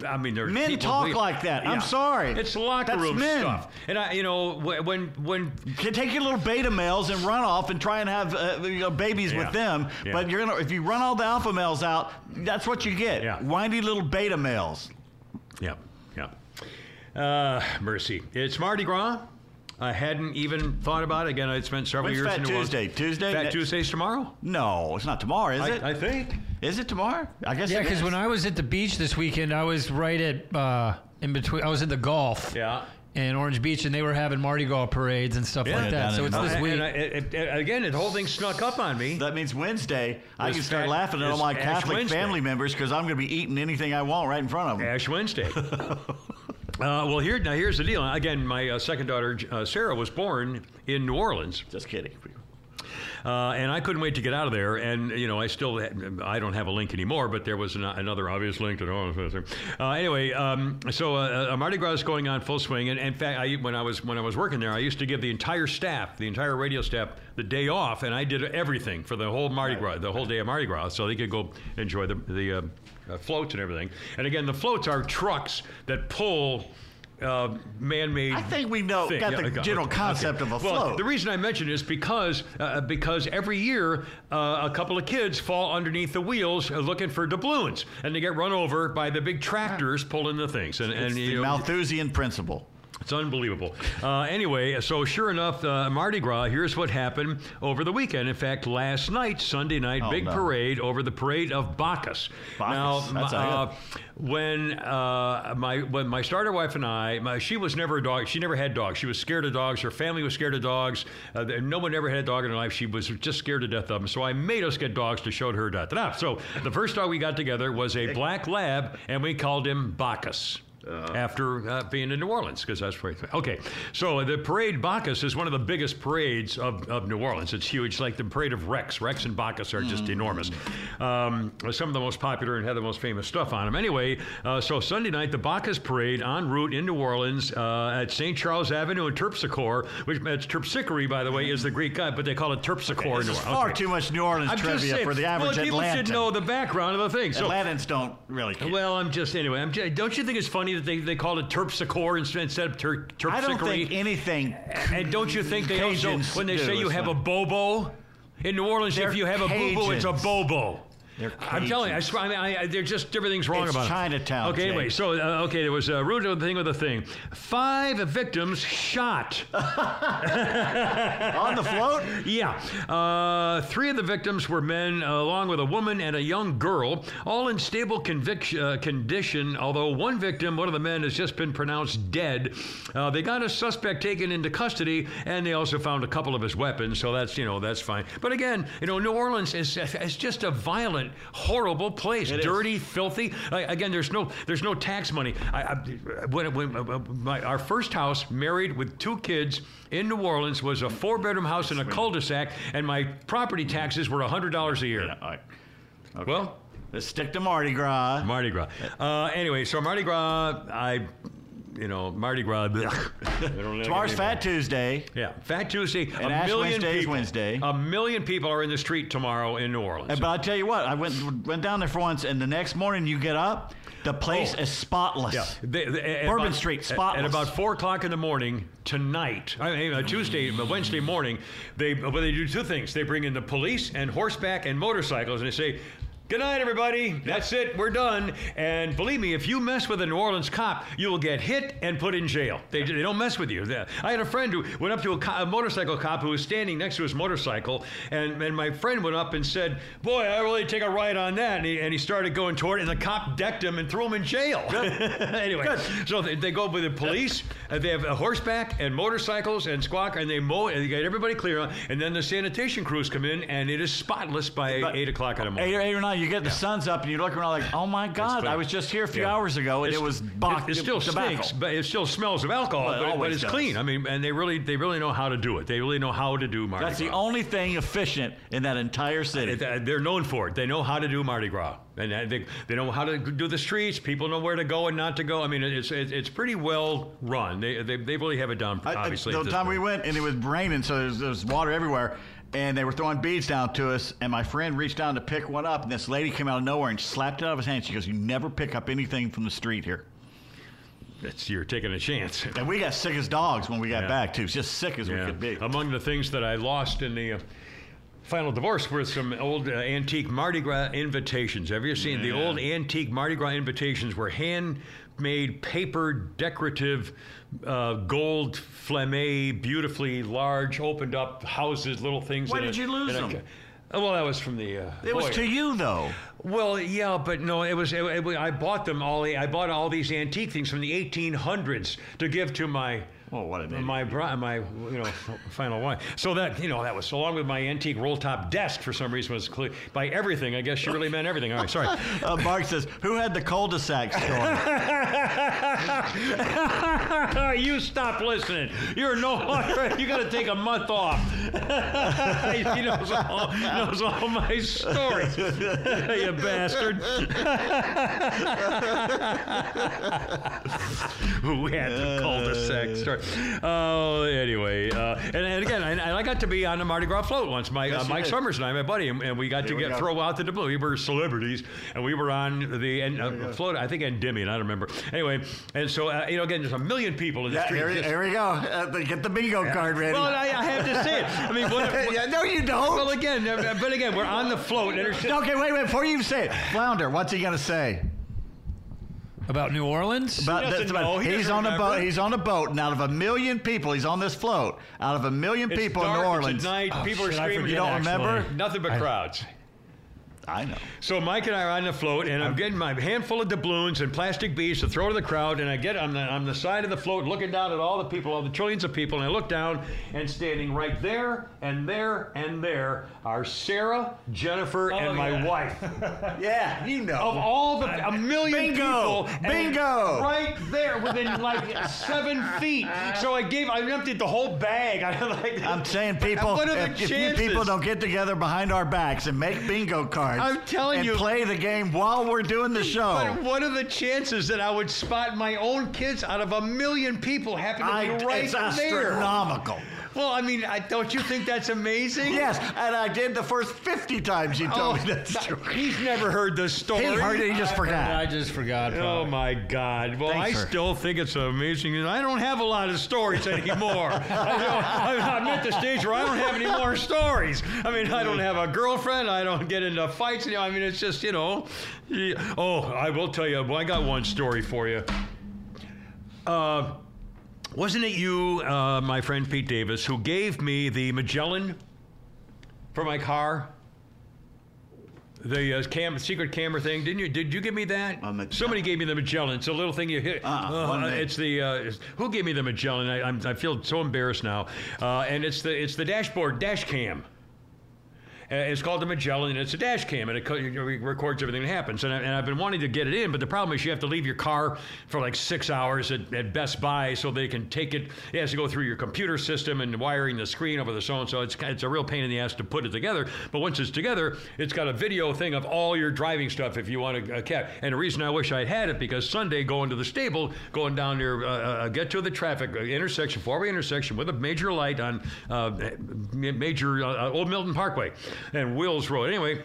I mean, there's Men talk like that. I'm sorry. It's locker That's room men. stuff. And I, you know, when when Can take your little beta males and run off and try and have uh, you know, babies Yeah. with them. Yeah. But you're gonna if you run all the alpha males out, that's what you get. Yeah. Whiny little beta males. Yeah, yeah. Uh, mercy. It's Mardi Gras. I hadn't even thought about it. Again, I'd spent several When's years Fat in New Orleans. Tuesday? Tuesday? Fat Ne- Tuesday's tomorrow. No, it's not tomorrow, is it? I, I think. Is it tomorrow? I guess. Yeah, because when I was at the beach this weekend, I was right at uh, in between. I was at the golf. Yeah. In Orange Beach, and they were having Mardi Gras parades and stuff Yeah, like that. So in it's the- this And week. I- it- it- again, the whole thing snuck up on me. That means Wednesday. I can start Fat- laughing at all my Ash Catholic Wednesday. family members because I'm going to be eating anything I want right in front of them. Ash Wednesday. uh, well, here now here's the deal. Again, my uh, second daughter uh, Sarah was born in New Orleans, Just kidding. uh, and I couldn't wait to get out of there. And you know, I still I don't have a link anymore, but there was an, another obvious link to the. Uh, anyway, um, so uh, uh, Mardi Gras is going on full swing, and in fact, I, when I was when I was working there, I used to give the entire staff, the entire radio staff, the day off, and I did everything for the whole Mardi Gras, the whole day of Mardi Gras, so they could go enjoy the the uh, uh, floats and everything. And again, the floats are trucks that pull. Uh, man-made. I think we know- thing. got the general okay, concept okay. of a well, float. The reason I mention it is because uh, because every year uh, a couple of kids fall underneath the wheels uh, looking for doubloons, and they get run over by the big tractors pulling the things. And, and the know, Malthusian principle. It's unbelievable. Uh, anyway, so sure enough, uh, Mardi Gras, here's what happened over the weekend. In fact, last night, Sunday night, Oh, big no. parade over the parade of Bacchus. Bacchus, Now, that's uh, when uh, my when my starter wife and I, my, she was never a dog. She never had dogs. She was scared of dogs. Her family was scared of dogs. Uh, no one ever had a dog in her life. She was just scared to death of them. So I made us get dogs to show her da da da. So the first dog we got together was a black lab, and we called him Bacchus. After uh, being in New Orleans, because that's where. Okay, so the parade Bacchus is one of the biggest parades of, of New Orleans. It's huge, like the parade of Rex. Rex and Bacchus are just enormous. Um, some of the most popular and have the most famous stuff on them. Anyway, uh, so Sunday night, the Bacchus parade en route in New Orleans uh, at St. Charles Avenue in Terpsichore, which it's Terpsichore, by the way, is the Greek god, but they call it Terpsichore. in This New is far Okay. too much New Orleans I'm trivia saying, for the average well, people Atlantan. should know the background of the thing. So, Atlantans don't really care. well, I'm just anyway. I'm just, don't you think it's funny that they, they called it Terpsichore instead of ter, Terpsichore? I don't think anything. and don't you think they also when they say you have a bobo in New Orleans, They're if you have a boo boo, it's a bobo. I'm telling you, I swear, I mean, I, I, they're just everything's wrong It's about it. Chinatown, Okay, anyway, Jake. so uh, okay, there was a of thing with the thing. Five victims shot. on the float. Yeah. Uh, three of the victims were men, uh, along with a woman and a young girl, all in stable convic- uh, condition, although one victim, one of the men, has just been pronounced dead. Uh, they got a suspect taken into custody, and they also found a couple of his weapons, so that's, you know, that's fine. But again, you know, New Orleans is, is just a violent, horrible place. It is. Dirty, filthy. Uh, again, there's no there's no tax money. I, I, when, when uh, my, our first house, married with two kids in New Orleans, was a four bedroom house in a cul-de-sac, and my property taxes were hundred dollars a year. All right. Well, Let's stick to Mardi Gras. Mardi Gras. Uh, anyway, so Mardi Gras, I, you know, Mardi Gras. Tomorrow's Fat Tuesday. Yeah, Fat Tuesday. And a Ash million Wednesday is people, Wednesday. A million people are in the street tomorrow in New Orleans. But I tell you what, I went went down there for once, and the next morning you get up, the place Oh. is spotless. Yeah, they- they- Bourbon about- Street, spotless. At about four o'clock in the morning tonight, I mean, uh, Tuesday, uh, Wednesday morning, they well, they do two things. They bring in the police and horseback and motorcycles, and they say. Good night, everybody. That's it. We're done. And believe me, if you mess with a New Orleans cop, you will get hit and put in jail. They, they don't mess with you. I had a friend who went up to a, co- a motorcycle cop who was standing next to his motorcycle, and, and my friend went up and said, "Boy, I really take a ride on that." And he, and he started going toward it, and the cop decked him and threw him in jail. anyway, so they, they go with the police. uh, they have a horseback and motorcycles and squawk, and they mow and they get everybody clear. And then the sanitation crews come in, and it is spotless by But- eight o'clock in the morning. Eight or, eight or nine, you get the sun's up, and you look around like, oh my God. I was just here a few Yeah. hours ago, and It's- it was bach- it, it still tobacco. stinks, but it still smells of alcohol. Well, it but, but it's does. clean. I mean, and they really they really know how to do it. They really know how to do Mardi Gras. That's the only thing efficient in that entire city. It- uh, They're known for it. They know how to do Mardi Gras, and uh, they, they know how to do the streets. People know where to go and not to go. I mean, it's it's, it's pretty well run. They, they they really have it down. I- I- Obviously, the at this time we went and it was raining, so there's, there's water everywhere. And they were throwing beads down to us, and my friend reached down to pick one up, and this lady came out of nowhere and slapped it out of his hand. She goes, "You never pick up anything from the street here." It's, you're taking a chance. And we got sick as dogs when we got Yeah. back too, just sick as we could be. Among the things that I lost in the uh, final divorce were some old uh, antique Mardi Gras invitations. Have you seen the old antique Mardi Gras invitations were handmade paper decorative uh, gold flame, beautifully large, opened up houses, little things. Why did a- you lose a- them? Oh, well, that was from the. Uh, it was to you though. Well, yeah, but no, it was. It, it- I bought them all. I bought all these antique things from the 1800s to give to my. Oh, what an idiot. my bri- my you know final wife. So that you know that was so along with my antique roll top desk for some reason was clear by everything. I guess she really meant everything. All right, sorry. Uh, Mark says, "Who had the cul-de-sac store?" you stop listening. You're no longer. You got to take a month off. he knows all, knows all my stories. you bastard. Who had the cul-de-sac story? Oh, anyway. Uh, and, and again, I, I got to be on the Mardi Gras float once. My Yes, uh, Mike did. Summers and I, my buddy, and, and we got Here to get go. throw out the blue. We were celebrities, and we were on the and, uh, float. I think Endymion. I don't remember. Anyway, and so uh, you know, again, there's a million people in the yeah, street. here, just- here we go. Uh, get the bingo card ready. well, I, I have to say it. I mean, what, what- yeah, no, you don't. well, again, uh, but again, we're on the float, and okay, wait, wait. Before you say it, Flounder, what's he gonna say? About New Orleans? About, doesn't that's about- know. He he's doesn't on a boat. He's on a boat, and out of a million people, he's on this float. Out of a million It's people dark, in New Orleans, at night. Oh, people are shit, I screaming. forget, You don't actually. remember? Nothing but crowds. I know. So Mike and I are on the float, and I'm getting my handful of doubloons and plastic beads to throw to the crowd. And I get on the on the side of the float, looking down at all the people, all the trillions of people, and I look down, and standing right there and there and there are Sarah, Jennifer, oh, and my yeah. wife. Yeah, you know. Of all the a million Bingo! people, Bingo! right there within like seven feet. So I gave, I emptied the whole bag. I like, I'm saying, people, What are the if, if you people don't get together behind our backs and make bingo cards, I'm telling and you- play the game while we're doing the show. But what are the chances that I would spot my own kids out of a million people happen to be right it's there? astronomical. Well, I mean, I, don't you think that's amazing? Yes, and I did the first 50 times you told Oh, me that story. he's never heard the story. He heard it, he just I forgot. just forgot. Oh probably. my God! Well, Thanks, I sir. still think it's amazing. I don't have a lot of stories anymore. I don't, I'm at the stage where I don't have any more stories. I mean, I don't have a girlfriend. I don't get into fights. You know, I mean, it's just you know. Oh, I will tell you. Well, I got one story for you. Uh, wasn't it you, uh, my friend Pete Davis, who gave me the Magellan for my car? The uh, cam, secret camera thing, didn't you? Did you give me that? Magellan. Somebody gave me the Magellan. It's a little thing you hit. Uh-uh, wasn't it's the uh, it's- who gave me the Magellan? I, I'm, I feel so embarrassed now. Uh, and it's the it's the dashboard dash cam. Uh, It's called the Magellan, and it's a dash cam, and it co- it records everything that happens. And, I, and I've been wanting to get it in, but the problem is you have to leave your car for like six hours at, at Best Buy so they can take it. It has to go through your computer system and wiring the screen over the so and so. It's it's a real pain in the ass to put it together. But once it's together, it's got a video thing of all your driving stuff if you want to uh. And the reason I wish I'd had it because Sunday going to the stable, going down there, uh, uh, get to the traffic uh, intersection, four-way intersection with a major light on uh, major uh, Old Milton Parkway and Wills Road. Anyway,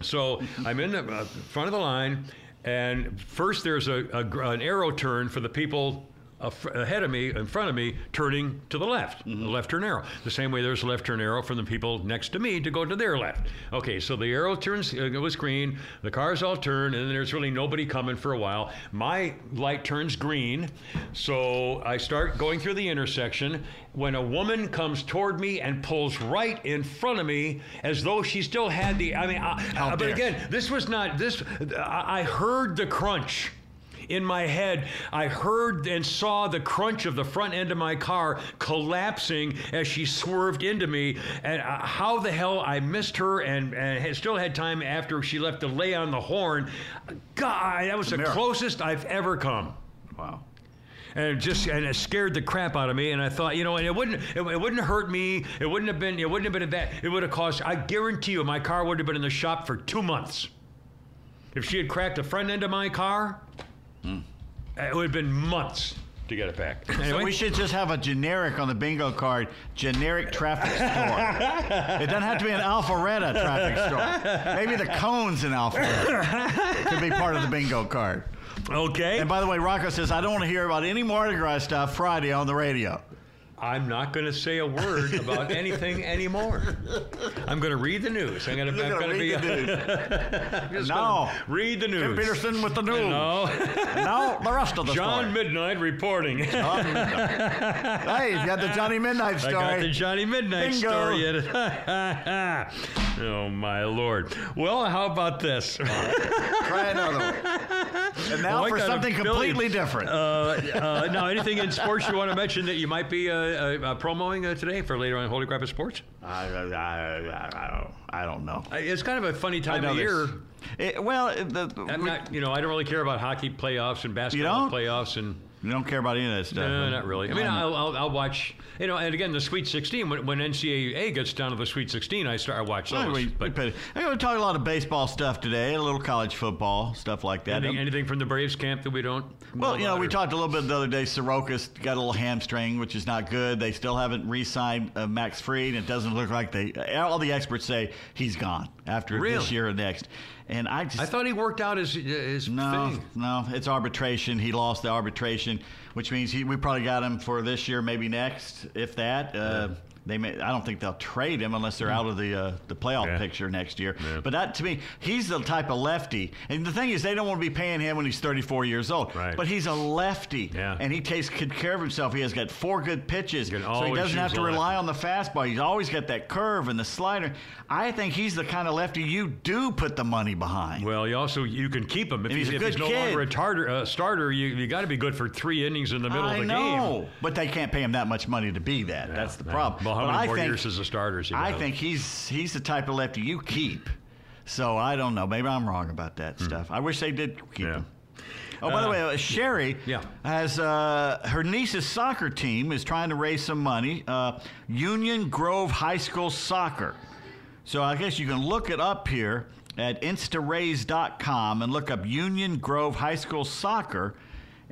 so I'm in the uh, front of the line, and first there's a, a an arrow turn for the people ahead of me, in front of me, turning to the left, a left turn arrow. The same way there's a left turn arrow for the people next to me to go to their left. Okay, so the arrow turns, uh, it was green, the cars all turn, and then there's really nobody coming for a while. My light turns green, so I start going through the intersection when a woman comes toward me and pulls right in front of me as though she still had the, I mean, I, but again, this was not, this, I I heard the crunch in my head, I heard and saw the crunch of the front end of my car collapsing as she swerved into me. And uh, how the hell I missed her and, and had- still had time after she left to lay on the horn. God, that was the closest I've ever come. Wow. And it just and it scared the crap out of me. And I thought, you know, and it wouldn't it, it wouldn't hurt me. It wouldn't have been it wouldn't have been that. It would have cost. I guarantee you, my car would have been in the shop for two months. If she had cracked the front end of my car, Mm. Uh, it would have been months to get it back. Anyway, So we should just have a generic on the bingo card, generic traffic store. it doesn't have to be an Alpharetta traffic store. Maybe the cones in Alpharetta could be part of the bingo card. okay. And by the way, Rocco says, I don't want to hear about any Mardi Gras stuff Friday on the radio. I'm not going to say a word about anything anymore. I'm going to read the news. I'm going to. I'm going to be. the news. No. Read the news. Tim Peterson with the news. No. No, the rest of the John story. Midnight reporting. hey, you got the Johnny Midnight I story. got the Johnny Midnight Bingo. story. in it. oh my lord! Well, how about this? Try another one. And now Oh, I for something completely different. Uh, uh, now, anything in sports you want to mention that you might be uh, uh, uh, promoting uh, today for later on Holy Crap Sports? I, I, don't, I don't know. It's kind of a funny time of year. It- well, the, I'm not, you know, I don't really care about hockey playoffs and basketball playoffs and. You don't care about any of that stuff. No, not really. I mean, I'm- I'll, I'll, I'll watch, you know, and again, the Sweet 16, when, when NCAA gets down to the Sweet 16, I start, I watch those. Well, we, we but it- I'm going to talk a lot of baseball stuff today, a little college football stuff like that. anything, anything from the Braves camp that we don't well, you know, we or- talked a little bit the other day. Sorokas got a little hamstring, which is not good. They still haven't re-signed uh, Max Fried. It doesn't look like they. All the experts say he's gone after this year or next. And I just I thought he worked out his, his No, thing. no, it's arbitration. He lost the arbitration, which means he, we probably got him for this year, maybe next, if that. Uh, They may, I don't think they'll trade him unless they're out of the uh, the playoff Yeah. picture next year. Yeah. But that to me, he's the type of lefty. And the thing is, they don't want to be paying him when he's 34 years old. Right. But he's a lefty, Yeah. and he takes good care of himself. He has got four good pitches, so he doesn't have to rely lefty. on the fastball. He's always got that curve and the slider. I think he's the kind of lefty you do put the money behind. Well, you also you can keep him if And he's he's, a if he's good no longer a tartar, uh, starter. You you got to be good for three innings in the middle I of the know, game. but they can't pay him that much money to be that. That's the problem. Well, how But many I more think, years as a starter is he I think he's he's the type of lefty you keep. So I don't know. Maybe I'm wrong about that stuff. I wish they did keep Hmm. Yeah. him. Oh, by the Uh, way, uh, Sherry yeah. has uh, her niece's soccer team is trying to raise some money. Uh, Union Grove High School Soccer. So I guess you can look it up here at instaraise.com and look up Union Grove High School Soccer.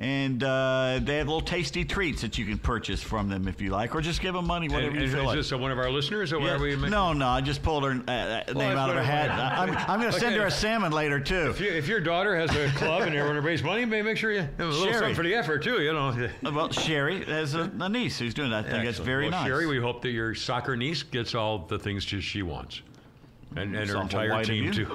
And uh, they have little tasty treats that you can purchase from them if you like, or just give them money, whatever And, you and feel is like. this uh, one of our listeners, or Yeah. are we? ma- no, no, I just pulled her uh, uh, name out of her hat. I'm, I'm going to send Okay. her a salmon later, too. If, you, if your daughter has a club and to raise money, maybe make sure you have a little Sherry. something for the effort too. You know. Well, Sherry has a, a niece who's doing that. I think that's Excellent. very well, nice. Sherry, we hope that your soccer niece gets all the things just she wants. And, and her entire team you. too.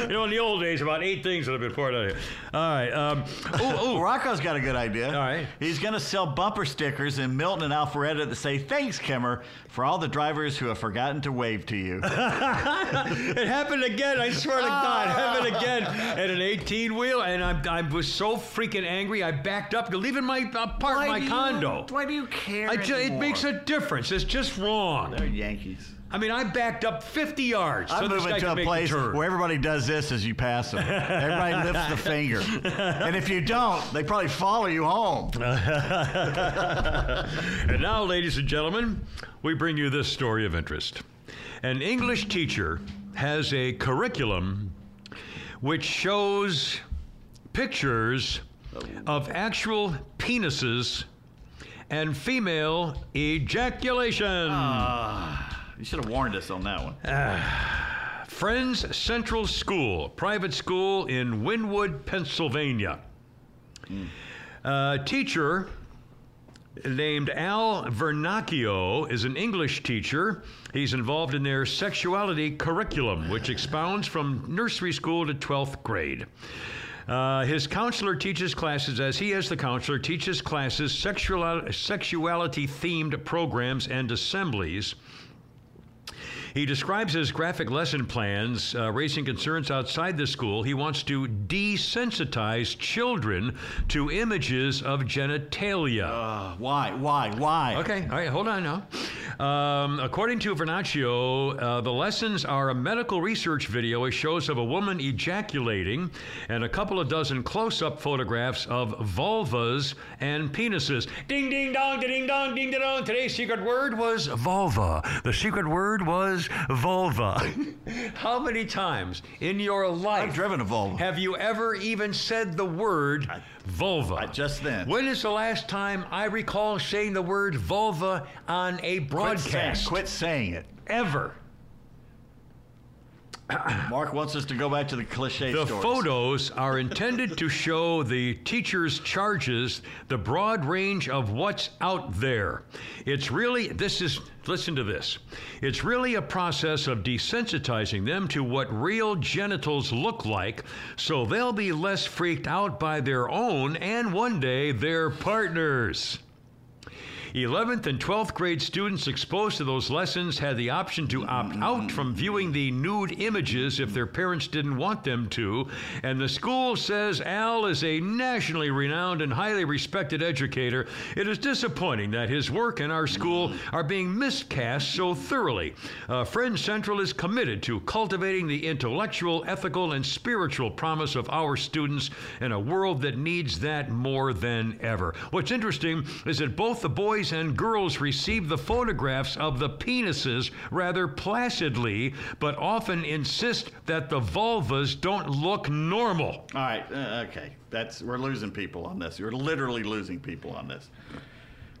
you know, in the old days, about eight things would have been poured out of you. All right. Um, ooh, ooh. Rocco's got a good idea. All right. He's going to sell bumper stickers in Milton and Alpharetta that say, Thanks, Kimmer, for all the drivers who have forgotten to wave to you. it happened again. I swear to God, it happened again at an 18 wheel, and I, I was so freaking angry. I backed up to leaving my uh, part my do you- condo. why do you care? I ju- it anymore? makes a difference. It's just wrong. They're Yankees. I mean, I backed up 50 yards I'm so this moving guy to could a make place the turn. where everybody does this as you pass them. everybody lifts the finger. And if you don't, they probably follow you home. and now, ladies and gentlemen, we bring you this story of interest. An English teacher has a curriculum which shows pictures of actual penises and female ejaculation. Ah, you should have warned us on that one. Ah. Friends Central School, private school in Wynnewood, Pennsylvania. A teacher named Al Vernacchio is an English teacher. He's involved in their sexuality curriculum, which expounds from nursery school to 12th grade. Uh, his counselor teaches classes, as he as the counselor teaches classes, sexual, sexuality themed programs and assemblies. He describes his graphic lesson plans uh, raising concerns outside the school. He wants to desensitize children to images of genitalia. Uh, why? Why? Why? Okay, all right, hold on now. Um, according to Vernacchio, uh, the lessons are a medical research video it shows of a woman ejaculating and a couple of dozen close up photographs of vulvas and penises. Ding, ding, dong, ding, dong, ding, ding, dong. Today's secret word was vulva. The secret word was vulva. How many times in your life I've driven a Volvo. have you ever even said the word vulva? I- just then. When is the last time I recall saying the word vulva on a Quit saying, broadcast? quit saying it. Ever. Mark wants us to go back to the cliche The stories. photos are intended to show the teacher's charges, the broad range of what's out there. It's really, this is, listen to this. It's really a process of desensitizing them to what real genitals look like so they'll be less freaked out by their own and one day their partners. 11th and 12th grade students exposed to those lessons had the option to opt out from viewing the nude images if their parents didn't want them to. And the school says Al is a nationally renowned and highly respected educator. It is disappointing that his work and our school are being miscast so thoroughly. Uh, Friend Central is committed to cultivating the intellectual, ethical, and spiritual promise of our students in a world that needs that more than ever. What's interesting is that both the boys and girls receive the photographs of the penises rather placidly, but often insist that the vulvas don't look normal. All right. Uh, okay. That's we're losing people on this. You're literally losing people on this.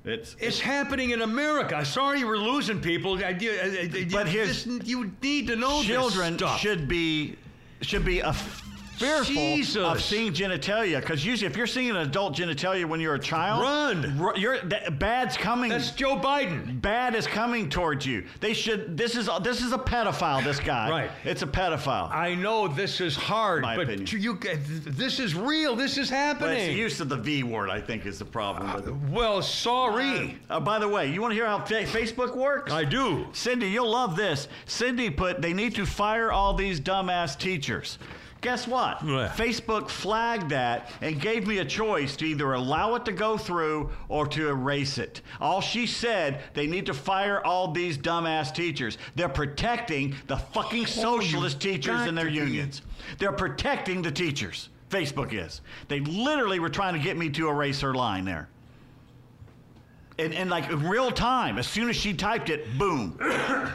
It's It's happening in America. Sorry, we're losing people. I- I- I- But here's- this- you need to know children should be should be af- fearful Jesus. of seeing genitalia because usually if you're seeing an adult genitalia when you're a child, Run. ru- You're that, bad's coming. That's Joe Biden. Bad is coming towards you. They should. This is this is a pedophile. This guy. Right. It's a pedophile. I know this is hard, My but opinion. you, this is real. This is but happening. it's the use of the V word. I think is the problem. with it. well, sorry. Uh, by the way, you want to hear how fa- Facebook works? I do. Cindy, you'll love this. Cindy put they need to fire all these dumbass teachers. Guess what? What? Facebook flagged that and gave me a choice to either allow it to go through or to erase it. All she said, they need to fire all these dumbass teachers. They're protecting the fucking socialist teachers and their unions. They're protecting the teachers. Facebook is. They literally were trying to get me to erase her line there. And, and like in real time, as soon as she typed it, boom.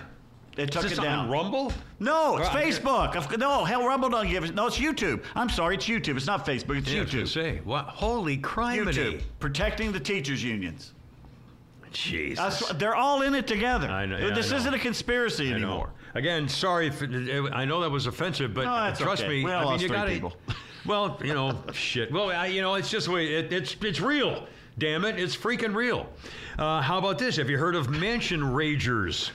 It took Is it this down. on Rumble? No, it's Facebook. Of- No, hell, Rumble don't give it. No, it's YouTube. I'm sorry, it's YouTube. It's not Facebook. It's Yeah, I was gonna YouTube. say, what? Holy crime! YouTube protecting the teachers unions. Jesus. That's, they're all in it together. I know, yeah, this I know. isn't a conspiracy I know. anymore. Again, sorry. If, I know that was offensive, but No, that's trust okay. me. We all I mean, lost you three gotta, people. Well, you know, shit. Well, I, you know, it's just the way it, it's it's real. Damn it, it's freaking real. Uh, how about this? Have you heard of mansion ragers?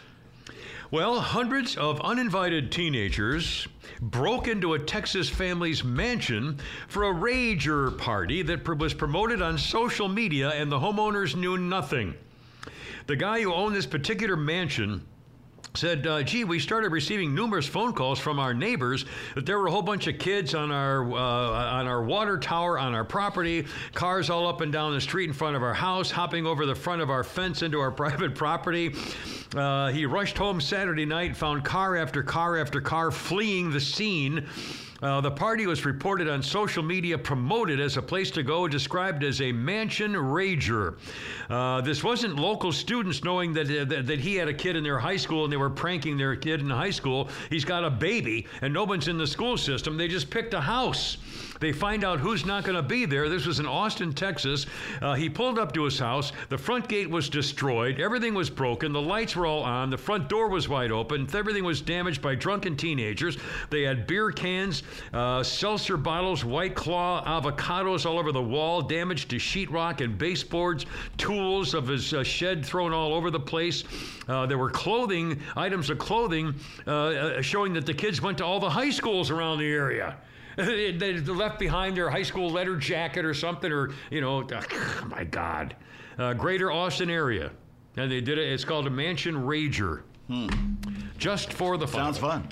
Well, hundreds of uninvited teenagers broke into a Texas family's mansion for a rager party that was promoted on social media, and the homeowners knew nothing. The guy who owned this particular mansion said, uh, "Gee, we started receiving numerous phone calls from our neighbors that there were a whole bunch of kids on our uh, on our water tower on our property, cars all up and down the street in front of our house, hopping over the front of our fence into our private property." Uh, he rushed home Saturday night, found car after car after car fleeing the scene. Uh, the party was reported on social media, promoted as a place to go, described as a mansion rager. Uh, this wasn't local students knowing that, uh, that that he had a kid in their high school and they were pranking their kid in high school. He's got a baby and no one's in the school system. They just picked a house. They find out who's not going to be there. This was in Austin, Texas. Uh, he pulled up to his house. The front gate was destroyed. Everything was broken. The lights were all on. The front door was wide open. Everything was damaged by drunken teenagers. They had beer cans, uh, seltzer bottles, White Claw, avocados all over the wall, damage to sheetrock and baseboards, tools of his uh, shed thrown all over the place. Uh, there were clothing, items of clothing uh, uh, showing that the kids went to all the high schools around the area. they left behind their high school letter jacket or something, or you know, my God, uh, Greater Austin area, and they did it. It's called a Mansion Rager, just for the fun. Sounds fun.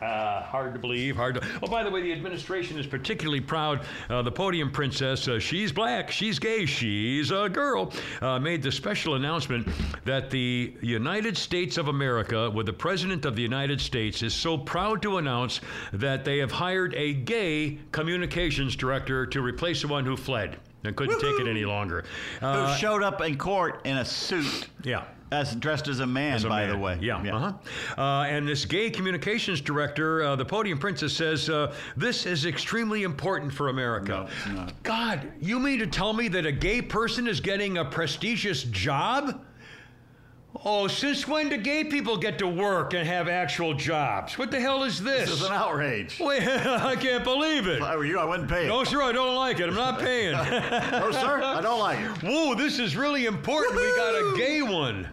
Uh, hard to believe. Hard to. Oh, by the way, the administration is particularly proud. Uh, the podium princess, uh, she's black, she's gay, she's a girl, uh, made the special announcement that the United States of America, with the President of the United States, is so proud to announce that they have hired a gay communications director to replace the one who fled and couldn't take it any longer. Uh, Who showed up in court in a suit, yeah. As dressed as a man, As a by man. the way. Yeah. Uh-huh. Uh, and this gay communications director, uh, the podium princess, says uh, this is extremely important for America. No. God, you mean to tell me that a gay person is getting a prestigious job? Oh, since when do gay people get to work and have actual jobs? What the hell is this? This is an outrage. Wait, I can't believe it. If I were you, I wouldn't pay it. No, sir, I don't like it. I'm not paying. No, sir, I don't like it. Whoa, this is really important. We got a gay one.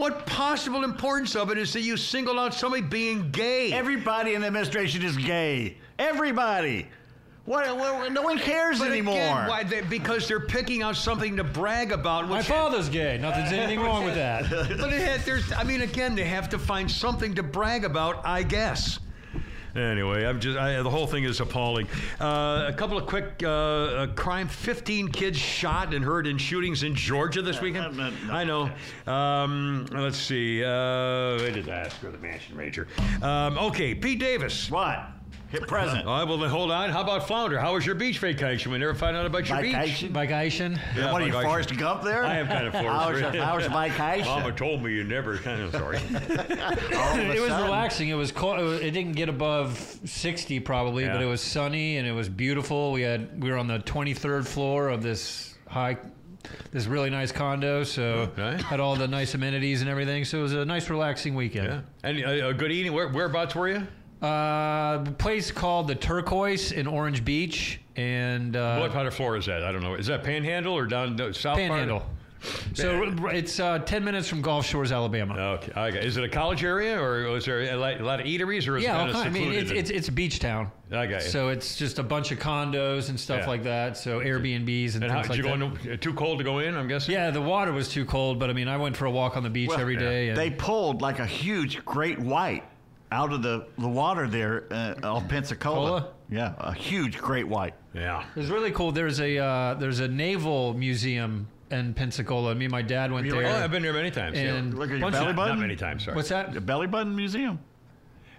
What possible importance of it is that you single out somebody being gay? Everybody in the administration is gay. Everybody. What, what- no one cares But anymore. Again, why they, because they're picking out something to brag about. My Which, father's gay. Not that there's anything wrong with that. but it had, there's, I mean, again, they have to find something to brag about, I guess. Anyway, I'm just I, the whole thing is appalling. Uh, a couple of quick uh, uh, crime: 15 kids shot and hurt in shootings in Georgia this weekend. no, no. I know. Um, let's see. Uh, where did that? Screw the mansion rager. Um, okay, Pete Davis. What? Hit present. All right, well then hold on. How about Flounder? How was your beach vacation? We never find out about your beach. Vacation? Vacation. Yeah, what are you, vacation. Forrest Gump there? I am kind of Forrest. How's your, how's your vacation? Mama told me you never. Kind of sorry. Of It was sudden. relaxing. It was cold. It didn't get above 60 probably, but it was sunny and it was beautiful. We had we were on the 23rd floor of this high this really nice condo, so Okay. had all the nice amenities and everything. So it was a nice relaxing weekend. yeah. And uh, a good eating. Where, whereabouts were you? Uh, a place called the Turquoise in Orange Beach, and uh, what part of Florida is that? I don't know. Is that Panhandle or down the south Panhandle. So it's uh, ten minutes from Gulf Shores, Alabama. Okay. okay. Is it a college area or is there a lot, a lot of eateries or is yeah, it kind of kind- I mean it's, and- it's it's a beach town. I got. So it's just a bunch of condos and stuff Yeah. like that. So Airbnbs and, and how, things did like you that. go in? Too cold to go in? I'm guessing. Yeah, the water was too cold, but I mean, I went for a walk on the beach Well, every yeah. And They pulled like a huge great white out of the, the water there uh, off Pensacola. Cola? Yeah, a huge great white. Yeah. it was really cool. There's a uh, there's a naval museum in Pensacola. Me and my dad went Really? there. Oh, I've been there many times. yeah. and Look at your bunch belly of- button. Not many times. Sorry. What's that? The Belly Button Museum.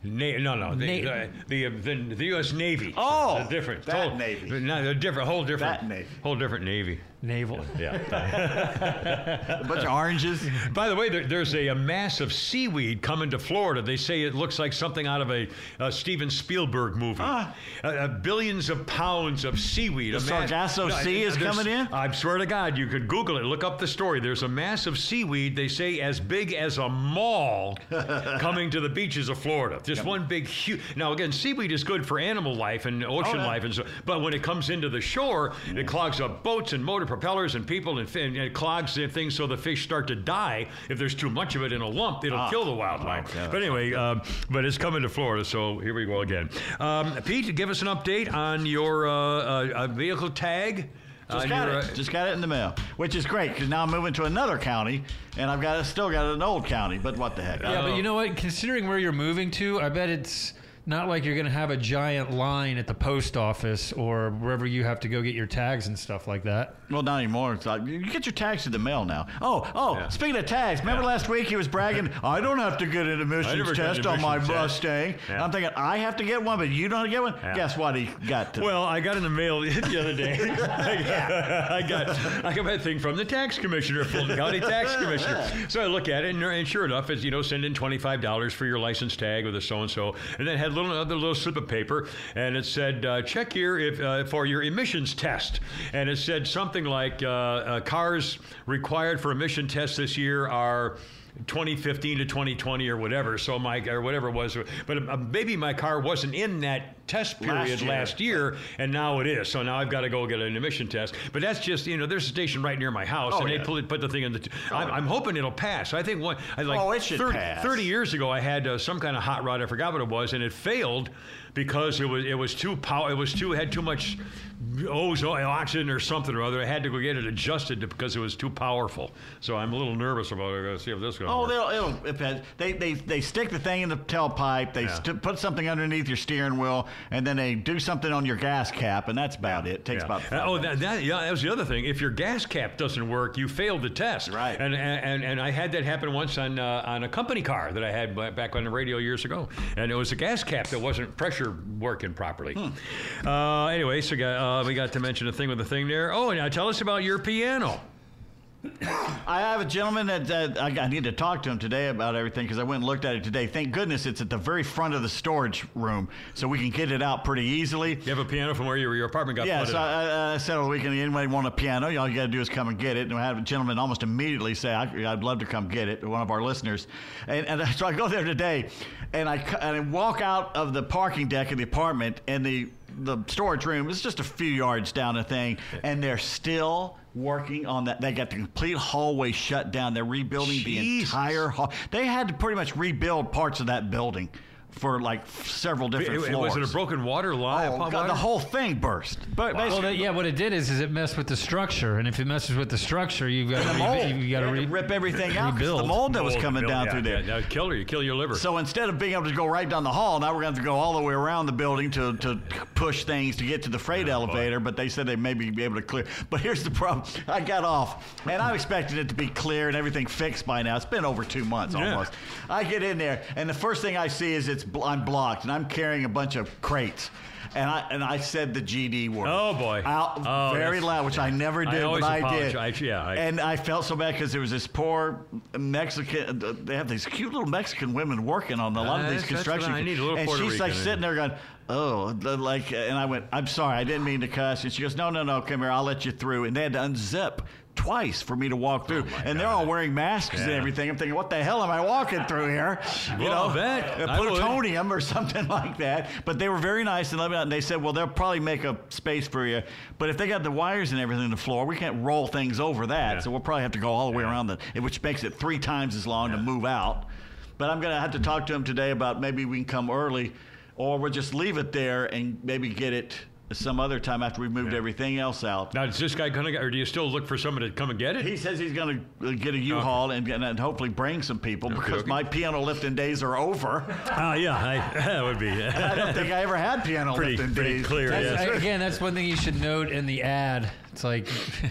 Na- no, no, the, Na- the, the, the, the U.S. Navy. Oh, a different, that whole, Navy. No, a different, whole different, That Navy. whole different Navy. Naval. Yeah. A bunch of oranges. By the way, there, there's a, a massive seaweed coming to Florida. They say it looks like something out of a, a Steven Spielberg movie. Ah. Uh, billions of pounds of seaweed. The A mass- Sargasso Sea is coming in? I swear to God, you could Google it. Look up the story. There's a massive seaweed. They say as big as a mall coming to the beaches of Florida. Just one big, huge. Now again, seaweed is good for animal life and ocean Oh, yeah. life, and so. But when it comes into the shore, it clogs up boats and motor propellers and people, and, and it clogs the things so the fish start to die. If there's too much of it in a lump, it'll Ah. kill the wildlife. Oh, God. but anyway, um, but it's coming to Florida, so here we go again. Um, Pete, give us an update on your uh, uh, uh, vehicle tag. Just on got your, it. uh, Just got it in the mail, which is great because now I'm moving to another county, and I've got still got an old county. But what the heck? Yeah, but you know what? Considering where you're moving to, I bet it's not like you're going to have a giant line at the post office or wherever you have to go get your tags and stuff like that. Well, not anymore. It's like, you get your tags in the mail now. Oh, oh, Yeah. speaking of tags, remember Yeah. last week he was bragging, I don't have to get an emissions never got an test on my emissions test." Mustang. Yeah. I'm thinking, I have to get one, but you don't get one? Yeah. Guess what he got to? Well, I got in the mail the other day. I, got, I got I got my thing from the tax commissioner, Fulton County Tax Commissioner. So I look at it, and, and sure enough, it's you know send in twenty five dollars for your license tag with a so and so, and then had a little another little slip of paper, and it said uh, check here if uh, for your emissions test, and it said something like uh, uh, cars required for emission tests this year are. 2015 to 2020 or whatever so my or whatever it was but uh, maybe my car wasn't in that test Last period year. last year, and now it is. So now I've got to go get an emission test. But that's just you know, there's a station right near my house, Oh, and yeah. they put, put the thing in the. T- I'm, I'm hoping it'll pass. I think one. I like. Oh, it should 30, pass. 30 years ago, I had uh, some kind of hot rod. I forgot what it was, and it failed because it was it was too power. It was too had too much ozone oxygen or something or other. I had to go get it adjusted because it was too powerful. So I'm a little nervous about it. I got to see if this goes. Oh, they'll, it'll, it. They, they, they stick the thing in the tailpipe, they Yeah. st- put something underneath your steering wheel, and then they do something on your gas cap, and that's about it. It takes Yeah. about five oh, that, that, yeah, that was the other thing. If your gas cap doesn't work, you failed the test. Right. And and, and I had that happen once on uh, on a company car that I had back on the radio years ago, and it was a gas cap that wasn't pressure working properly. Hmm. Uh, anyway, so got, uh, we got to mention a thing with the thing there. Oh, now tell us about your piano. I have a gentleman that, that I, I need to talk to him today about everything because I went and looked at it today. Thank goodness it's at the very front of the storage room, so we can get it out pretty easily. You have a piano from where your, your apartment got Yeah, flooded. so I, I said over the weekend, anybody want a piano? All you got to do is come and get it. And I had a gentleman almost immediately say, I, I'd love to come get it, one of our listeners. And, and so I go there today, and I, and I walk out of the parking deck of the apartment, and the, the storage room is just a few yards down the thing, and they're still working on that. They got the complete hallway shut down. They're rebuilding the entire hall. They had to pretty much rebuild parts of that building for like several It- different it- floors. was it a broken water line? Oh, God, the whole thing burst. But Well, basically, that, yeah, what it did is, is it messed with the structure, and if it messes with the structure, you've got the to re- you got to re- rip everything out 'cause the rebuild. mold that was coming Bill, down yeah, through there. Yeah, yeah, kill her. You kill your liver. So instead of being able to go right down the hall, now we're going to have to go all the way around the building to, to push things to get to the freight elevator. But they said they may be able to clear. But here's the problem: I got off, and I expected it to be clear and everything fixed by now. It's been over two months Yeah. almost. I get in there, and the first thing I see is it's I'm blocked, and I'm carrying a bunch of crates. And I and I said the GD word. Oh, boy. Out Oh, very loud, which I never I did, always but I did. apologize. Yeah, I- and I felt so bad because there was this poor Mexican. uh, They have these cute little Mexican women working on a lot of these construction. I need, a little and Puerto she's like Rican in sitting there going, "Oh, like," and I went, "I'm sorry, I didn't mean to cuss." And she goes, "No, no, no, come here, I'll let you through." And they had to unzip twice for me to walk through, and they're all wearing masks and everything. I'm thinking, what the hell am I walking through here? You Well, know, bet. plutonium or something like that. But they were very nice and let me out. And they said, well, they'll probably make a space for you. But if they got the wires and everything in the floor, we can't roll things over that. Yeah. So we'll probably have to go all the way around the, which makes it three times as long to move out. But I'm going to have to talk to him today about maybe we can come early, or we'll just leave it there and maybe get it some other time after we've moved everything else out. Now, is this guy going to, or do you still look for someone to come and get it? He says he's going to uh, get a U-Haul and, and hopefully bring some people because okay. my piano lifting days are over. Oh yeah, I, that would be I don't think I ever had piano pretty lifting pretty days. clear. That's, Yes. again, that's one thing you should note in the ad. It's like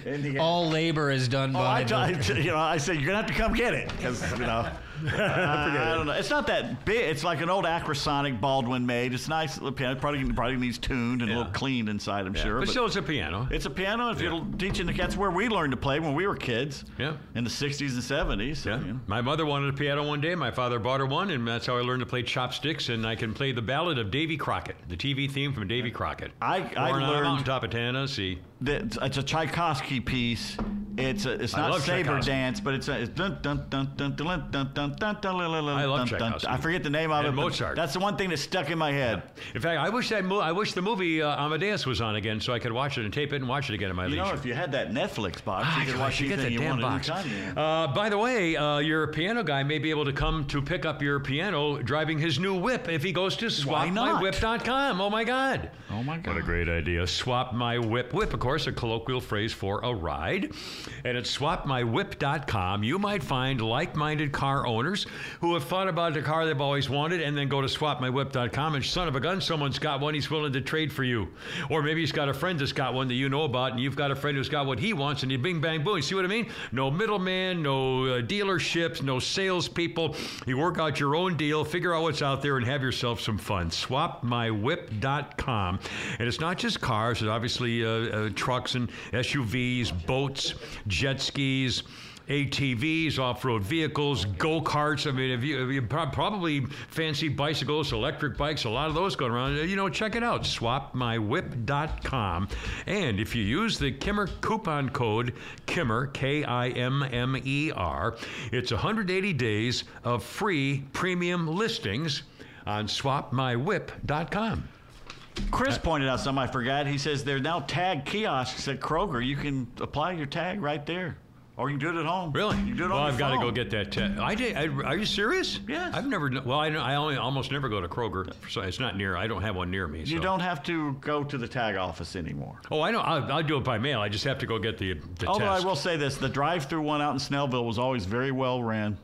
In the ad. all labor is done Oh, by. I, the- t- I- you know, I said you're gonna have to come get it because you know. I, I don't know. It's not that big. It's like an old Acrosonic Baldwin made. It's nice. little piano. Probably probably needs tuned and a little cleaned inside. I'm sure. but, but still, it's a piano. it's a piano. If you're teaching the cats where we learned to play when we were kids. Yeah. In the 60s and 70s. So, Yeah. you know. My mother wanted a piano one day. My father bought her one, and that's how I learned to play chopsticks. And I can play the ballad of Davy Crockett, the TV theme from Davy Crockett. I- I Born on learned- mountaintop of Tennessee. That- It's a Tchaikovsky piece. It's a, it's not love saber dance, but it's a, it's dun dun dun dun dun dun dun dun dun dun I love dun, dun. Tchaikovsky. I forget the name of it. but Mozart. That's the one thing that stuck in my head. In fact, I wish that mo- I wish the movie uh, Amadeus was on again, so I could watch it and tape it and watch it again at my You leisure. know, if you had that Netflix box, you could Ah, watch anything you wanted box. anytime. Uh, by the way, uh, your piano guy may be able to come to pick up your piano driving his new whip if he goes to not? swapmywhip.com. Oh my God. Oh my God! What a great idea. Swap my whip. Whip, of course, a colloquial phrase for a ride. And at swapmywhip.com, you might find like minded car owners who have thought about the car they've always wanted and then go to swapmywhip.com and son of a gun, someone's got one he's willing to trade for you. Or maybe he's got a friend that's got one that you know about and you've got a friend who's got what he wants and you bing, bang, boom. You see what I mean? No middleman, no uh, dealerships, no salespeople. You work out your own deal, figure out what's out there, and have yourself some fun. SwapMyWhip.com. And it's not just cars, it's obviously uh, uh, trucks and SUVs, boats, jet skis. ATVs, off-road vehicles, go-karts. I mean, if you, if you probably fancy bicycles, electric bikes, a lot of those going around. You know, check it out, swapmywhip.com. And if you use the Kimmer coupon code Kimmer, K-I-M-M-E-R, it's 180 days of free premium listings on swapmywhip.com. Chris uh, pointed out something I forgot. He says there are now tag kiosks at Kroger. You can apply your tag right there, or you can do it at home. Really? You can do it well, I've got to go get that. Te- I did. I, are you serious? Yes. I've never. Well, I, I only almost never go to Kroger, so it's not near. I don't have one near me. You don't have to go to the tag office anymore. Oh, I know. I'll, I'll do it by mail. I just have to go get the the Although test. I will say this, the drive-through one out in Snellville was always very well ran.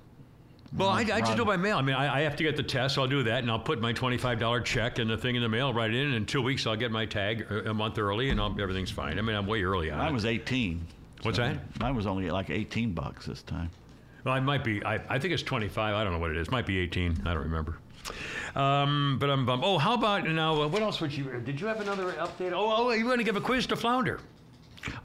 Well, I, I just do by mail. I mean, I, I have to get the test. So I'll do that, and I'll put my twenty-five dollar check and the thing in the mail right in. And in two weeks, I'll get my tag a a month early, and I'll, everything's fine. I mean, I'm way early on. Mine was 18. What's that? Mine was only like 18 bucks this time. Well, I might be. I, I think it's 25. I don't know what it is. Might be 18. I don't remember. Um, but I'm bummed. Oh, how about now? Uh, what else would you? Did you have another update? Oh, oh, you want to give a quiz to Flounder?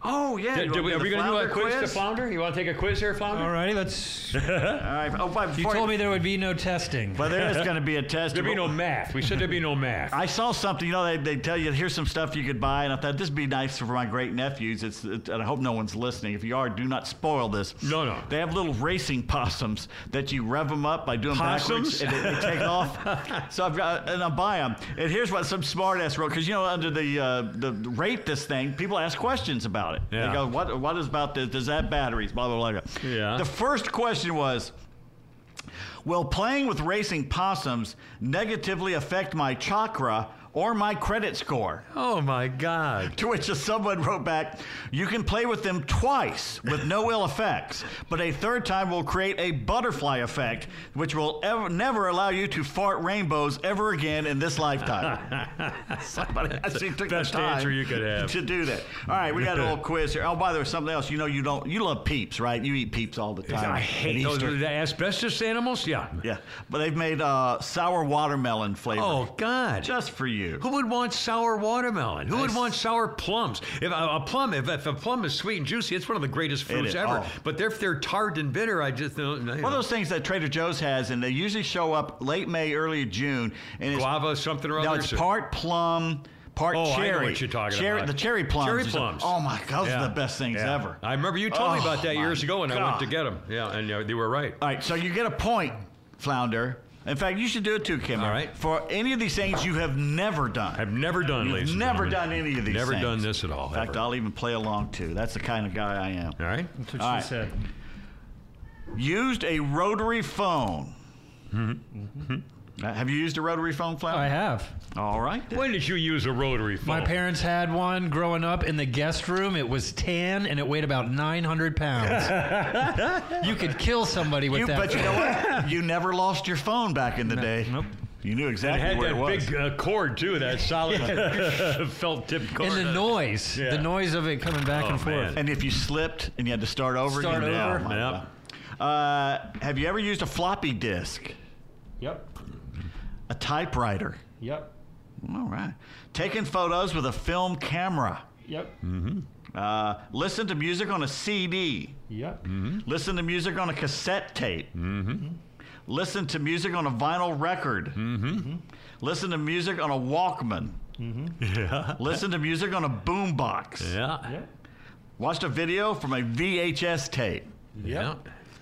Oh yeah. Did- did we- are we going to do a quiz, to Flounder? You want to take a quiz here, Flounder? All righty, let's. All right. Oh, but You told me there would be no testing. But there is going to be a test. There'd be no math. We said there'd be no math. I saw something, you know, they, they tell you here's some stuff you could buy, and I thought this would be nice for my great nephews. It's, it, and I hope no one's listening. If you are, do not spoil this. No, no. They have little racing possums that you rev them up by doing Possums? backwards, and they, they take off. So I've got, and I buy them. And here's what some smart ass wrote, because you know, under the uh, the rate this thing, people ask questions about it. Yeah. They go, what what is about this? Does that batteries? Blah blah blah. Yeah. The first question was. Will playing with racing possums negatively affect my chakra or my credit score? oh my God. To which someone wrote back, You can play with them twice with no ill effects, but a third time will create a butterfly effect, which will ever, never allow you to fart rainbows ever again in this lifetime. Somebody actually took Best the time answer you could have. to do that. All right, we got a little quiz here. Oh, by the way, something else. You know, you don't. You love peeps, right? You eat peeps all the time. I hate those the asbestos animals. Yeah. Yeah, but they've made uh, sour watermelon flavor. Oh God. just for you. Who would want sour watermelon? Who would I want sour plums? If a, a plum, if, if a plum is sweet and juicy, it's one of the greatest fruits ever. Oh. But if they're tart and bitter, I just don't. You know, One of those things that Trader Joe's has, and they usually show up late May, early June, and it's guava, something or other. no, it's part plum, part Oh, I know cherry. what you're talking cherry, about. The cherry plums. Cherry plums. Oh my God, those Yeah. are the best things Yeah. ever. I remember you told me Oh, about that years ago, and I went to get them. Yeah, and uh, they were right. All right, so you get a point, Flounder. In fact, you should do it too, Kim. All right. For any of these things you have never done. I've never done, You've ladies. and never gentlemen. done any of these Never things. done this at all. In fact, ever. I'll even play along too. That's the kind of guy I am. all right. That's what All she right. said. Used a rotary phone. Mm-hmm. Mm-hmm. Uh, have you used a rotary phone, Flounder? I have. All right. then. When did you use a rotary phone? My parents had one growing up in the guest room. It was tan and it weighed about 900 pounds. you could kill somebody with You, that. but you know what? You never lost your phone back in the day. nope. You knew It exactly had where that it was. big uh, cord too, that solid felt tip cord. and the Uh, noise, yeah. the noise of it coming back Oh, and forth. man. and if you slipped and you had to start over, Start you over. Oh, my Yeah. Uh, have you ever used a floppy disk? Yep. A typewriter? Yep. All right. Taking photos with a film camera. Yep. Uh, listen to music on a CD. Yep. Mhm. Listen to music on a cassette tape. Mhm. Listen to music on a vinyl record. Mhm. Listen to music on a Walkman. Mhm. Yeah. Listen to music on a boombox. Yeah. Yep. Watched a video from a VHS tape. Yeah.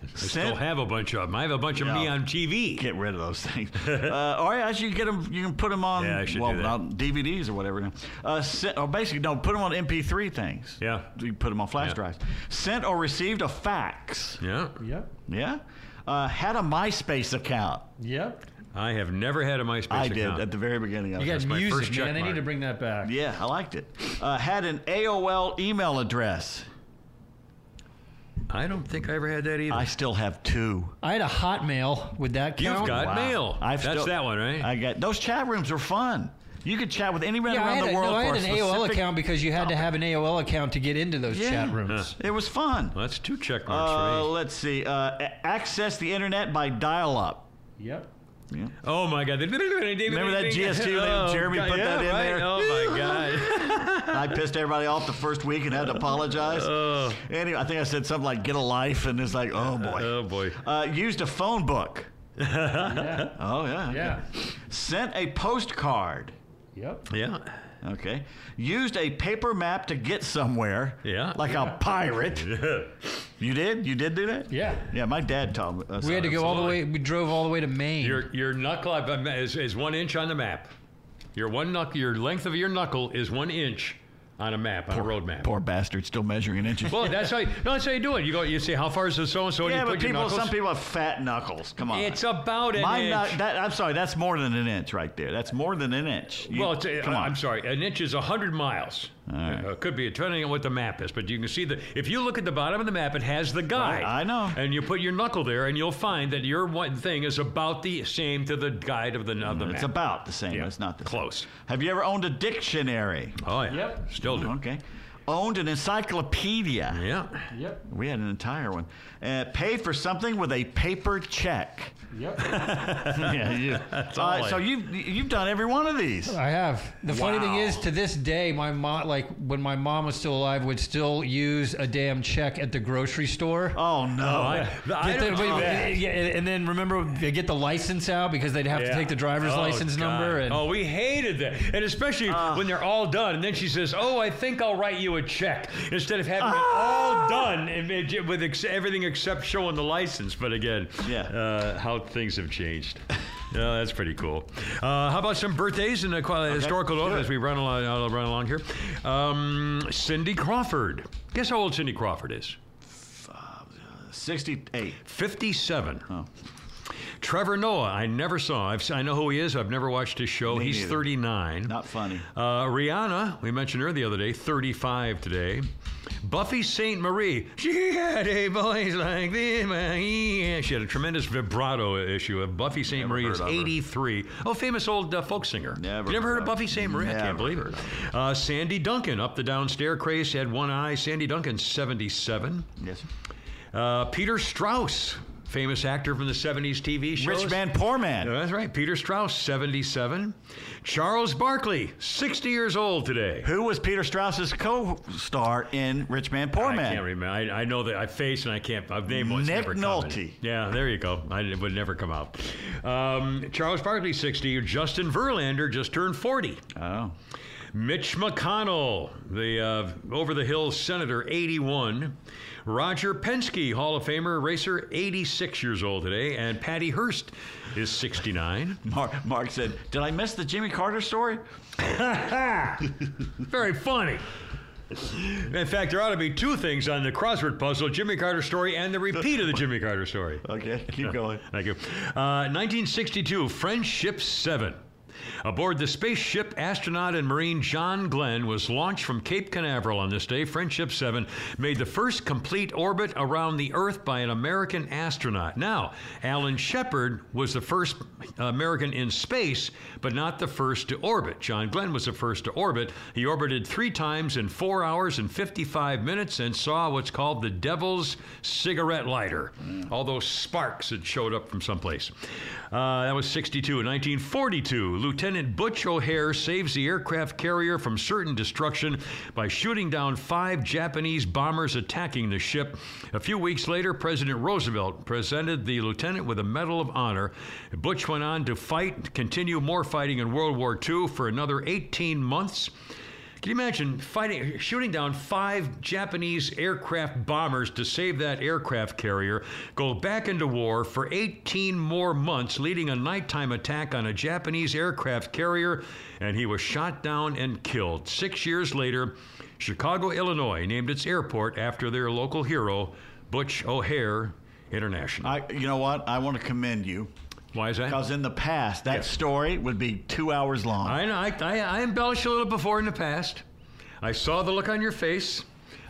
I still have a bunch of them. I have a bunch of me on TV. Get rid of those things. uh, or actually, you get them. You can put them on. Yeah, I should well, do that. on DVDs or whatever. now. Uh, sent, or basically, no, put them on MP3 things. Yeah. You put them on flash Yeah. drives. Sent or received a fax. Yeah. Yep. Yeah. Uh, had a MySpace account. Yep. I have never had a MySpace I account. I did at the very beginning of You it. got my music, first check man. They mark. need to bring that back. Yeah, I liked it. Uh, had an AOL email address. I don't think I ever had that either. I still have two. I had a Hotmail. Would that count? You've got Wow. mail. I've That's still- that one, right? I got those chat rooms were fun. You could chat with anybody Yeah, I around had, the a, world no, I for had a an AOL specific account because you had to have an AOL account to get into those Yeah. chat rooms. It was fun. Well, that's two check marks Uh, for me. let's see. Uh, a- access the internet by dial-up. Yep. Yeah. Oh my God! Remember that GST when Jeremy put that in right? there? Oh my God! I pissed everybody off the first week and had to apologize. Oh. Anyway, I think I said something like "get a life," and it's like, "Oh boy." oh boy! Uh, used a phone book. Yeah. Oh yeah. Yeah. Sent a postcard. Yep. Yeah. Okay. Used a paper map to get somewhere. Yeah. Like a pirate. You did? You did do that? Yeah. Yeah, my dad taught us. We had to go all the way. We drove all the way to Maine. Your your knuckle is, is one inch on the map. Your one knuckle, your length of your knuckle is one inch on a map, on a road map. Poor bastard, still measuring in inches. Well, that's how you, no, that's how you do it. You go, you say how far is the so and so, yeah, you but put people, knuckles. some people have fat knuckles. Come on. It's about an My inch. knuck- that, I'm sorry, that's more than an inch right there. That's more than an inch. You- well, it's, uh, come on. I'm sorry, an inch is hundred miles. Right. Uh, could be turning on what the map is, but you can see that if you look at the bottom of the map, it has the guide. I know. And you put your knuckle there, and you'll find that your one thing is about the same to the guide of the of the It's map. about the same. Yeah, It's not the same. close. Have you ever owned a dictionary? Oh yeah. Yep. Still do. Okay. Owned an encyclopedia. Yeah. Yep. We had an entire one. Uh, paid for something with a paper check. Yep. yeah, you. all Uh, I- so you've you've done every one of these. I have. The funny thing Wow. is, to this day, my mom, like when my mom was still alive, would still use a damn check at the grocery store. Oh no! I, I Get the- don't wait, do wait, that. yeah, and then remember they get the license out because they'd have Yeah. to take the driver's Oh, license God. number. And oh, we hated that, and especially Ah. when they're all done, and then she says, "Oh, I think I'll write you a check," instead of having it Ah. all done and it- with ex- everything except showing the license. But again, Yeah. uh, how things have changed. That's pretty cool. Uh, how about some birthdays and uh, quite historical do note as we run along, uh, run along here? Um, Cindy Crawford. Guess how old Cindy Crawford is? Sixty-eight. 57. Oh. Trevor Noah, I never saw. I've, I know who he is. I've never watched his show. Me He's neither. 39. Not funny. Uh, Rihanna, we mentioned her the other day, 35 today. Buffy Sainte-Marie, she had a voice like this. She had a tremendous vibrato issue. of Buffy Sainte-Marie is 83. Oh, famous old uh, folk singer. Never you never heard heard of Buffy Sainte-Marie? I can't believe it. Uh, Sandy Duncan, up the downstairs craze, had one eye. Sandy Duncan, 77. Yes. Uh, Peter Strauss, famous actor from the 70s TV shows. Rich man, poor man. That's right. Peter Strauss, 77. Charles Barkley, 60 years old today. Who was Peter Strauss's co-star in Rich Man, Poor I Man? can't remember. I, I know that I face and I can't. My name was Nick. Nolte. Yeah, there you go. I, it would never come out. Um, Charles Barkley, 60. Justin Verlander just turned 40. Oh. Mitch McConnell, the uh, over the hill senator, 81. Roger Penske, Hall of Famer racer, 86 years old today. And Patty Hearst is 69. Mark, Mark said, Did I miss the Jimmy Carter story? Very funny. In fact, there ought to be two things on the crossword puzzle Jimmy Carter story and the repeat of the Jimmy Carter story. Okay, keep going. Thank you. Uh, 1962, Friendship 7. Aboard the spaceship, astronaut and Marine John Glenn was launched from Cape Canaveral on this day. Friendship 7 made the first complete orbit around the Earth by an American astronaut. Now, Alan Shepard was the first American in space, but not the first to orbit. John Glenn was the first to orbit. He orbited three times in four hours and 55 minutes and saw what's called the Devil's Cigarette Lighter. Mm. All those sparks had showed up from someplace. Uh, that was 62. in 1942, Lieutenant Butch O'Hare saves the aircraft carrier from certain destruction by shooting down five Japanese bombers attacking the ship. A few weeks later, President Roosevelt presented the lieutenant with a Medal of Honor. Butch went on to fight, continue more fighting in World War II for another 18 months. Can you imagine fighting, shooting down five Japanese aircraft bombers to save that aircraft carrier, go back into war for 18 more months, leading a nighttime attack on a Japanese aircraft carrier, and he was shot down and killed. Six years later, Chicago, Illinois named its airport after their local hero, Butch O'Hare International. I, you know what? I want to commend you Why is that? because in the past, that Yes. story would be two hours long. I know. I, I, I embellished a little before in the past. I saw the look on your face.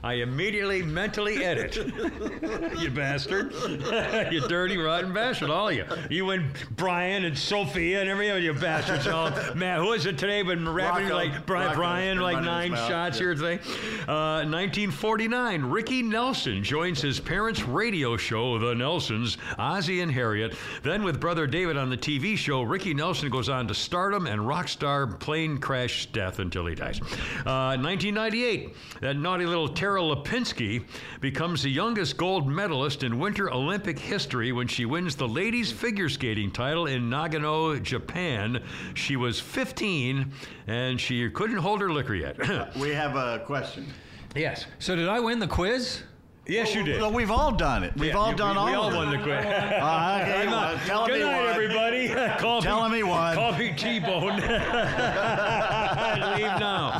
I immediately mentally edit. you bastard. you dirty, rotten bastard, all of you. You and Brian and Sophia and every other you bastards. All, man, who is it today? but rapping like Brian, Brian like nine shots yeah. here today. Uh, 1949, Ricky Nelson joins his parents' radio show, The Nelsons, Ozzie and Harriet. Then, with brother David on the TV show, Ricky Nelson goes on to stardom and rock star plane crash death until he dies. Uh, 1998, that naughty little Tara Lipinski becomes the youngest gold medalist in Winter Olympic history when she wins the ladies figure skating title in Nagano, Japan. She was 15 and she couldn't hold her liquor yet. we have a question. yes. So did I win the quiz? Yes, you did. Well, we've all done it. We've Yeah, all you- done we, all we all it. won the quiz. Uh, okay, well, tell Good me night, one. everybody. Call Tell me one. Call me T-Bone. Leave now.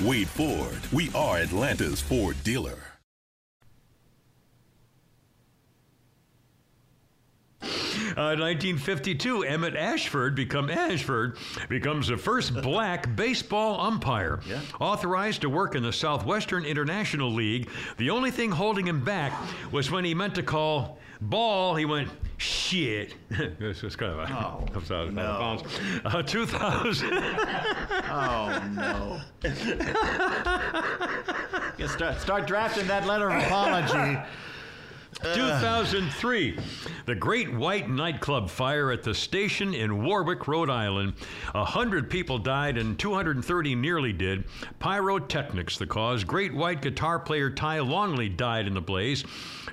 Wade Ford, we are Atlanta's Ford dealer. Uh, 1952, Emmett Ashford become Ashford becomes the first black baseball umpire, authorized to work in the Southwestern International League. The only thing holding him back was when he meant to call ball. He went shit. this is kind of a out, out of bounds. Uh, 2000. Oh no! Yeah, start, start drafting that letter of apology. Uh. 2003, the Great White nightclub fire at the station in Warwick, Rhode Island. A hundred people died and 230 nearly did. Pyrotechnics, the cause. Great White guitar player Ty Longley died in the blaze.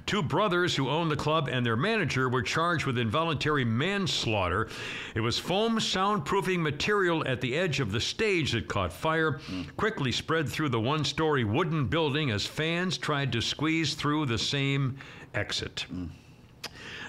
Two brothers who owned the club and their manager were charged with involuntary manslaughter. It was foam soundproofing material at the edge of the stage that caught fire, quickly spread through the one story wooden building as fans tried to squeeze through the same exit.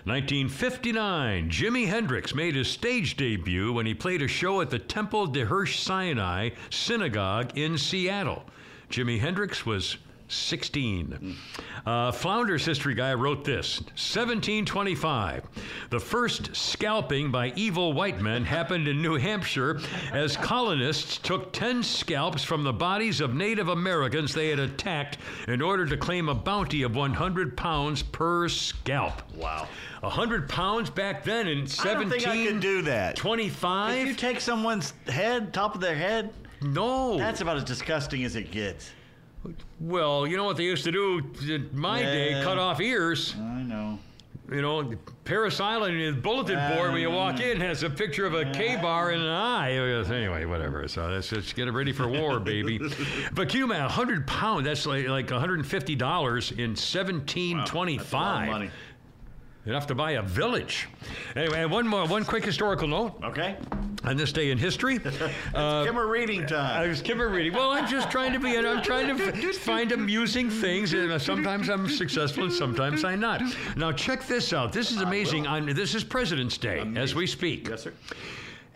1959, Jimi Hendrix made his stage debut when he played a show at the Temple de Hirsch Sinai Synagogue in Seattle. Jimi Hendrix was 16. Uh, Flounders history guy wrote this 1725. The first scalping by evil white men happened in New Hampshire as colonists took 10 scalps from the bodies of Native Americans they had attacked in order to claim a bounty of 100 pounds per scalp. Wow. 100 pounds back then in I don't think I could do that. 25? If you take someone's head, top of their head, no. that's about as disgusting as it gets. Well, you know what they used to do in my day? Cut off ears. I know. You know, Parris Island, the bulletin board when you walk in has a picture of a Ka-Bar and an eye. Oh, anyway, whatever. So let's just get it ready for war, baby. but can you imagine, 100 pounds, that's like, like $150 in 1725. That's a lot money. Enough to buy a village. Anyway, and one more, one quick historical note Okay. on this day in history. Uh, Kimmer reading time. I was Kimmer reading. Well, I'm just trying to be. And I'm trying to find amusing things, and sometimes I'm successful, and sometimes I'm not. Now, check this out. This is amazing. On this is President's Day as we speak. Yes, sir.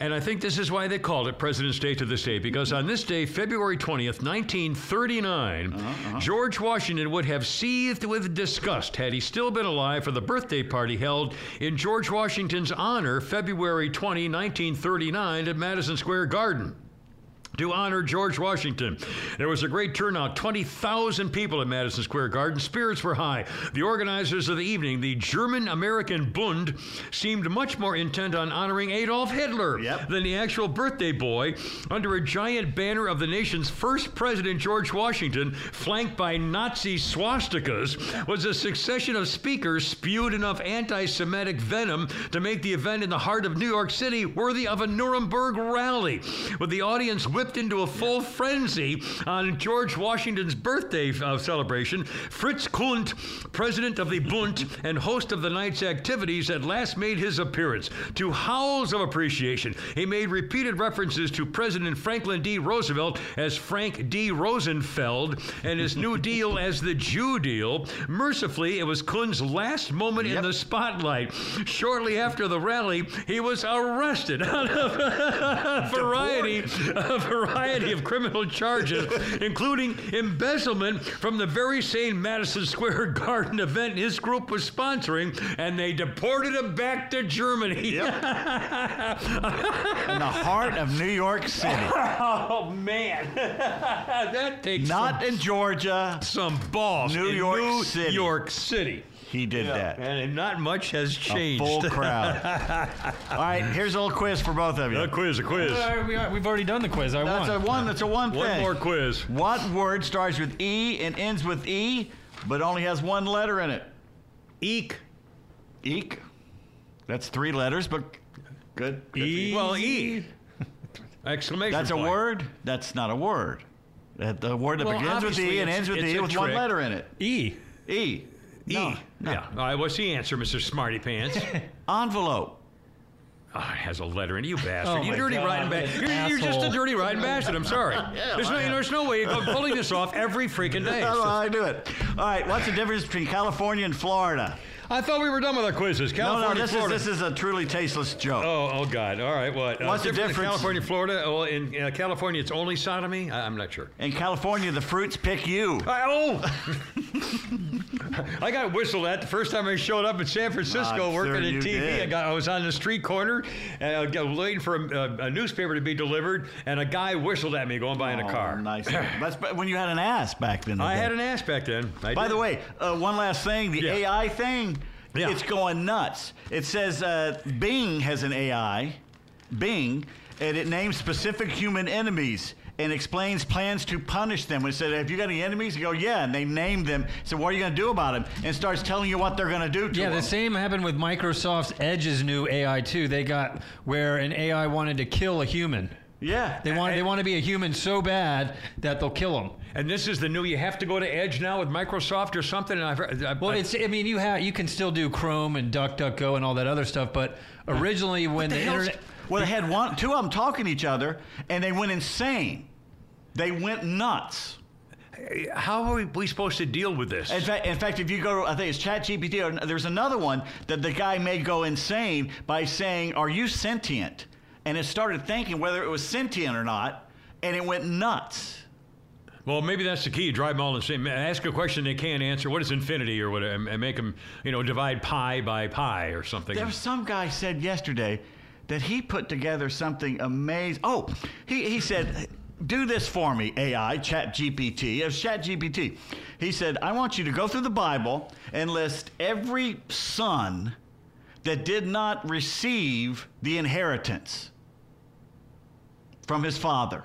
And I think this is why they called it President's Day to this day, because on this day, February 20th, 1939, uh-huh, uh-huh. George Washington would have seethed with disgust had he still been alive for the birthday party held in George Washington's honor February 20, 1939, at Madison Square Garden to honor George Washington. There was a great turnout 20,000 people at Madison Square Garden. Spirits were high. The organizers of the evening, the German American Bund, seemed much more intent on honoring Adolf Hitler Yep. than the actual birthday boy. Under a giant banner of the nation's first president, George Washington, flanked by Nazi swastikas, was a succession of speakers spewed enough anti Semitic venom to make the event in the heart of New York City worthy of a Nuremberg rally. With the audience whipped into a full frenzy on George Washington's birthday uh, celebration, Fritz Kuhn, president of the Bund and host of the night's activities, at last made his appearance. To howls of appreciation, he made repeated references to President Franklin D. Roosevelt as Frank D. Rosenfeld and his New Deal as the Jew Deal. Mercifully, it was Kuhn's last moment in the spotlight. Shortly after the rally, he was arrested on a variety, a variety of criminal charges, including embezzlement from the very same Madison Square Garden event his group was sponsoring, and they deported him back to Germany. In the heart of New York City. oh man, that takes Not in Georgia. some, some balls. New York New City. York City. He did that. And not much has changed. A changed. full crowd. All right, here's a little quiz for both of you. a quiz, a quiz. Uh, we are, we've already done the quiz. I That's won. a one. That's a one thing. One more quiz. What word starts with E and ends with E, but only has one letter in it? Eek. Eek. That's three letters, but good. good. E. Well, E. Exclamation That's a word. That's not a word. That the word that Well, begins with E and ends with E a with one letter in it. E. E. E. No, no. Yeah. All right, what's the answer, Mr. Smarty Pants? Envelope. Oh, it has a letter in it, you bastard. Oh, you dirty God, riding bastard. you You're, you're just a dirty riding bastard. I'm sorry. there's, no, there's no way you're pulling this off every freaking day. That's how I do it. All right. What's the difference between California and Florida? I thought we were done with our quizzes. No, California, no. This Florida. is this is a truly tasteless joke. Oh, oh God! All right, what? What's the different in difference? California, Florida. Well, in uh, California, it's only sodomy. I, I'm not sure. In California, the fruits pick you. I, oh, I got whistled at the first time I showed up in San Francisco working in TV. did. I got I was on the street corner and I was waiting for a, a newspaper to be delivered, and a guy whistled at me going by in a Oh, car. nice. That's when you had an ass back then. I had an ass back then. I By did. the way, uh, one last thing. The Yeah. AI thing, Yeah. it's going nuts. It says uh, Bing has an AI, Bing, and it names specific human enemies and explains plans to punish them. It said, "Have you got any enemies?" You go, "Yeah," and they name them. So, what are you going to do about them? And starts telling you what they're going to do to Yeah, them. the same happened with Microsoft's Edge's new AI too. They got where an AI wanted to kill a human. Yeah, They want they want to be a human so bad that they'll kill them. And this is the new. You have to go to Edge now with Microsoft or something. And I've heard, I, Well, I- it's I mean you have you can still do Chrome and DuckDuckGo and all that other stuff, but originally when the, the internet Well, they had one, two of them talking to each other, and they went insane. They went nuts. how are we supposed to deal with this? In fact, in fact, if you go to, I think it's ChatGPT, or there's another one that the guy may go insane by saying, Are you sentient? And it started thinking whether it was sentient or not, and it went nuts. Well, maybe that's the key. Drive them all the same. Ask a question they can't answer. What is infinity or whatever, and make them, you know, divide pi by pi or something. There was some guy said yesterday that he put together something amazing. Oh, he, he said, do this for me, AI, Chat GPT. It was Chat GPT. He said, I want you to go through the Bible and list every son that did not receive the inheritance from his father.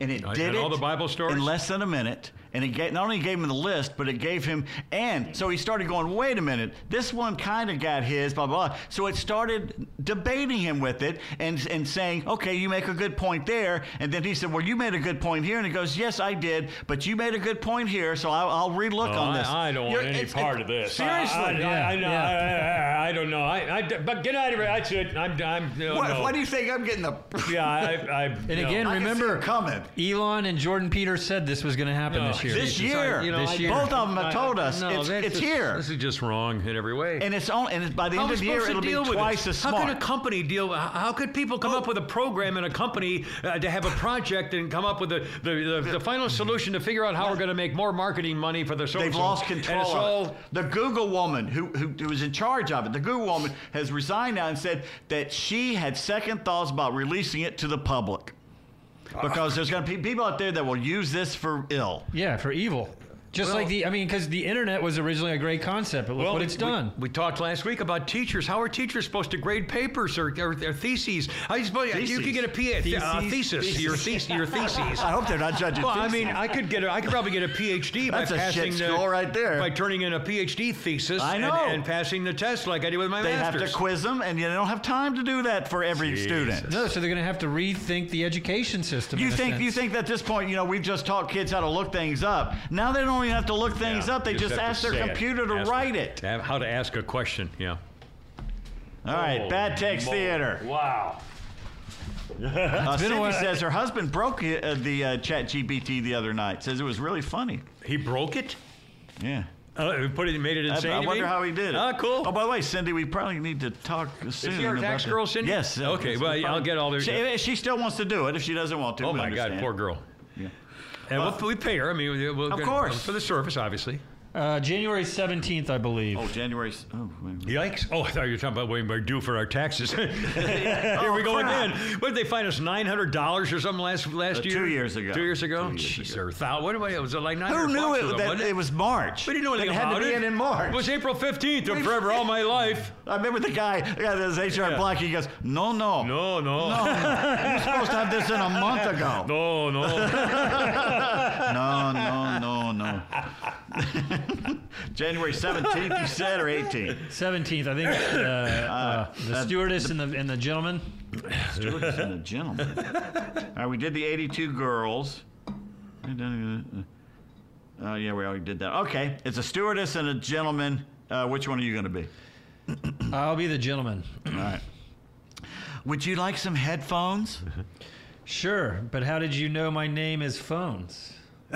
And it And did all it the Bible stories? in less than a minute. And it gave, not only gave him the list, but it gave him, and so he started going, wait a minute, this one kind of got his, blah, blah, blah. So it started debating him with it and, and saying, okay, you make a good point there. And then he said, well, you made a good point here. And he goes, yes, I did, but you made a good point here, so I'll, I'll relook Oh, on I- this. I, don't You're- want any it's- part it- of this. Seriously. I, I, Yeah, I, know, yeah. I, I, I don't know. I, I, but get out of here. That's it. I'm. I'm no, what, no. why do you think I'm getting the. Yeah, I. I And no. again, I can see remember, it coming. Elon and Jordan Peters said this was going to happen No, this year. This year. I- you know, This year. Both of them have told us no, it's, it's just- here. This is just wrong in every way. And it's on, and it's, by the How end of the year, it'll be twice this? as How smart. can a company deal? How how could people come up with a program in a company uh, to have a project and come up with the, the, the, the final solution to figure out how we're going to make more marketing money for the social? They've lost And control it's of all it. The Google woman who, who, who was in charge of it, the Google woman has resigned now and said that she had second thoughts about releasing it to the public. Because there's going to be people out there that will use this for ill. Yeah, for evil. Just Well- like the, I mean, because the internet was originally a great concept, but look what it's done. We, talked last week about teachers. How are teachers supposed to grade papers or, or their theses? How are you supposed? You could get a P- uh, Theses? thesis. Your thesis. Your theses. I hope they're not judging. Well, I mean, I could get a, I could probably get a PhD by That's a shit passing the, score right there. by turning in a PhD thesis I and- know. And, passing the test like I did with my they have to quiz them, and you don't have time to do that for every student. No, so they're going to have to rethink the education system. You think you sense. think at this point, you know, we've just taught kids how to look things up. Now they don't even have to look things Yeah, up. They you just have to ask their say it. computer to Ask- write it. have- How to ask a question? Yeah. All right, Bad Text Theater. Wow. Uh, been a Cindy while. says her husband broke uh, the uh, Chat GPT the other night. Says it was really funny. He broke it. Yeah. Uh, he put it, made it I, insane. I you wonder mean? how he did it. Ah, cool. Oh, by the way, Cindy, we probably need to talk soon. Is she our about tax that. girl, Cindy? Yes. uh, Okay, well, we I'll get all the- She, she still wants to do it. If she doesn't want to, oh we my God, understand. poor girl. And we'll, we pay her. I mean, we'll, we'll Of course. for the service, obviously. Uh, January 17th, I believe. Oh, January. s- Oh, wait, wait. Yikes! Oh, I thought you were talking about what we're due for our taxes. Here we go Oh, crap. again. What did they find us? Nine hundred dollars or something last last Uh, year? two years ago. Two years ago. Two years Jeez, or thou- what do I? Was it like nine Who hundred? knew it, something, that wasn't it was March? We didn't know That anything it had about to be it. in, in March. It was April fifteenth of forever all my life. I remember the guy, the guy that was HR Yeah. Black. He goes, "No, no, No, no, no, no. You're supposed to have this in a month ago. no, no. No, no, no, no. January 17th, you said, or 18th? 17th, I think. Uh, uh, the uh, stewardess and the and the gentleman. Stewardess and a gentleman. All right, we did the 82 girls. Oh, yeah, we already did that. Okay, it's a stewardess and a gentleman. Uh, which one are you going to be? I'll be the gentleman. All right. Would you like some headphones? Sure, but how did you know my name is Phones?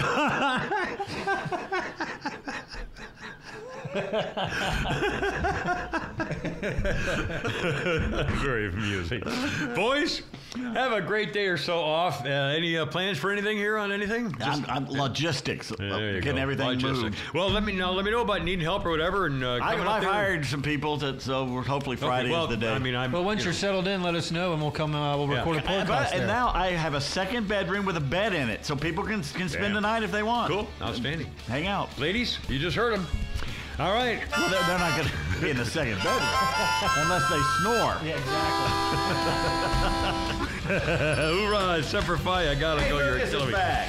Very amusing. Boys, have a great day or so off. Uh, any uh, plans for anything here on anything? I'm, I'm logistics. There you getting go. everything Logistics. moved. Well, let me know. Let me know about needing help or whatever. And uh, I, I've hired some people, that, so we're- hopefully Okay, Friday well, is the day. I mean, I'm. Well, once you you're know, settled in, let us know, and we'll come. Uh, we'll Yeah. record a podcast But, there. and now I have a second bedroom with a bed in it, so people can can spend Yeah. the night if they want. cool, outstanding. Hang out. Ladies, you just heard them. All right. Well, they're, they're not going to be in the second bedroom unless they snore. yeah, exactly. Hoorah, Semper Fi. I gotta Hey, go. You're Lucas killing is me. back.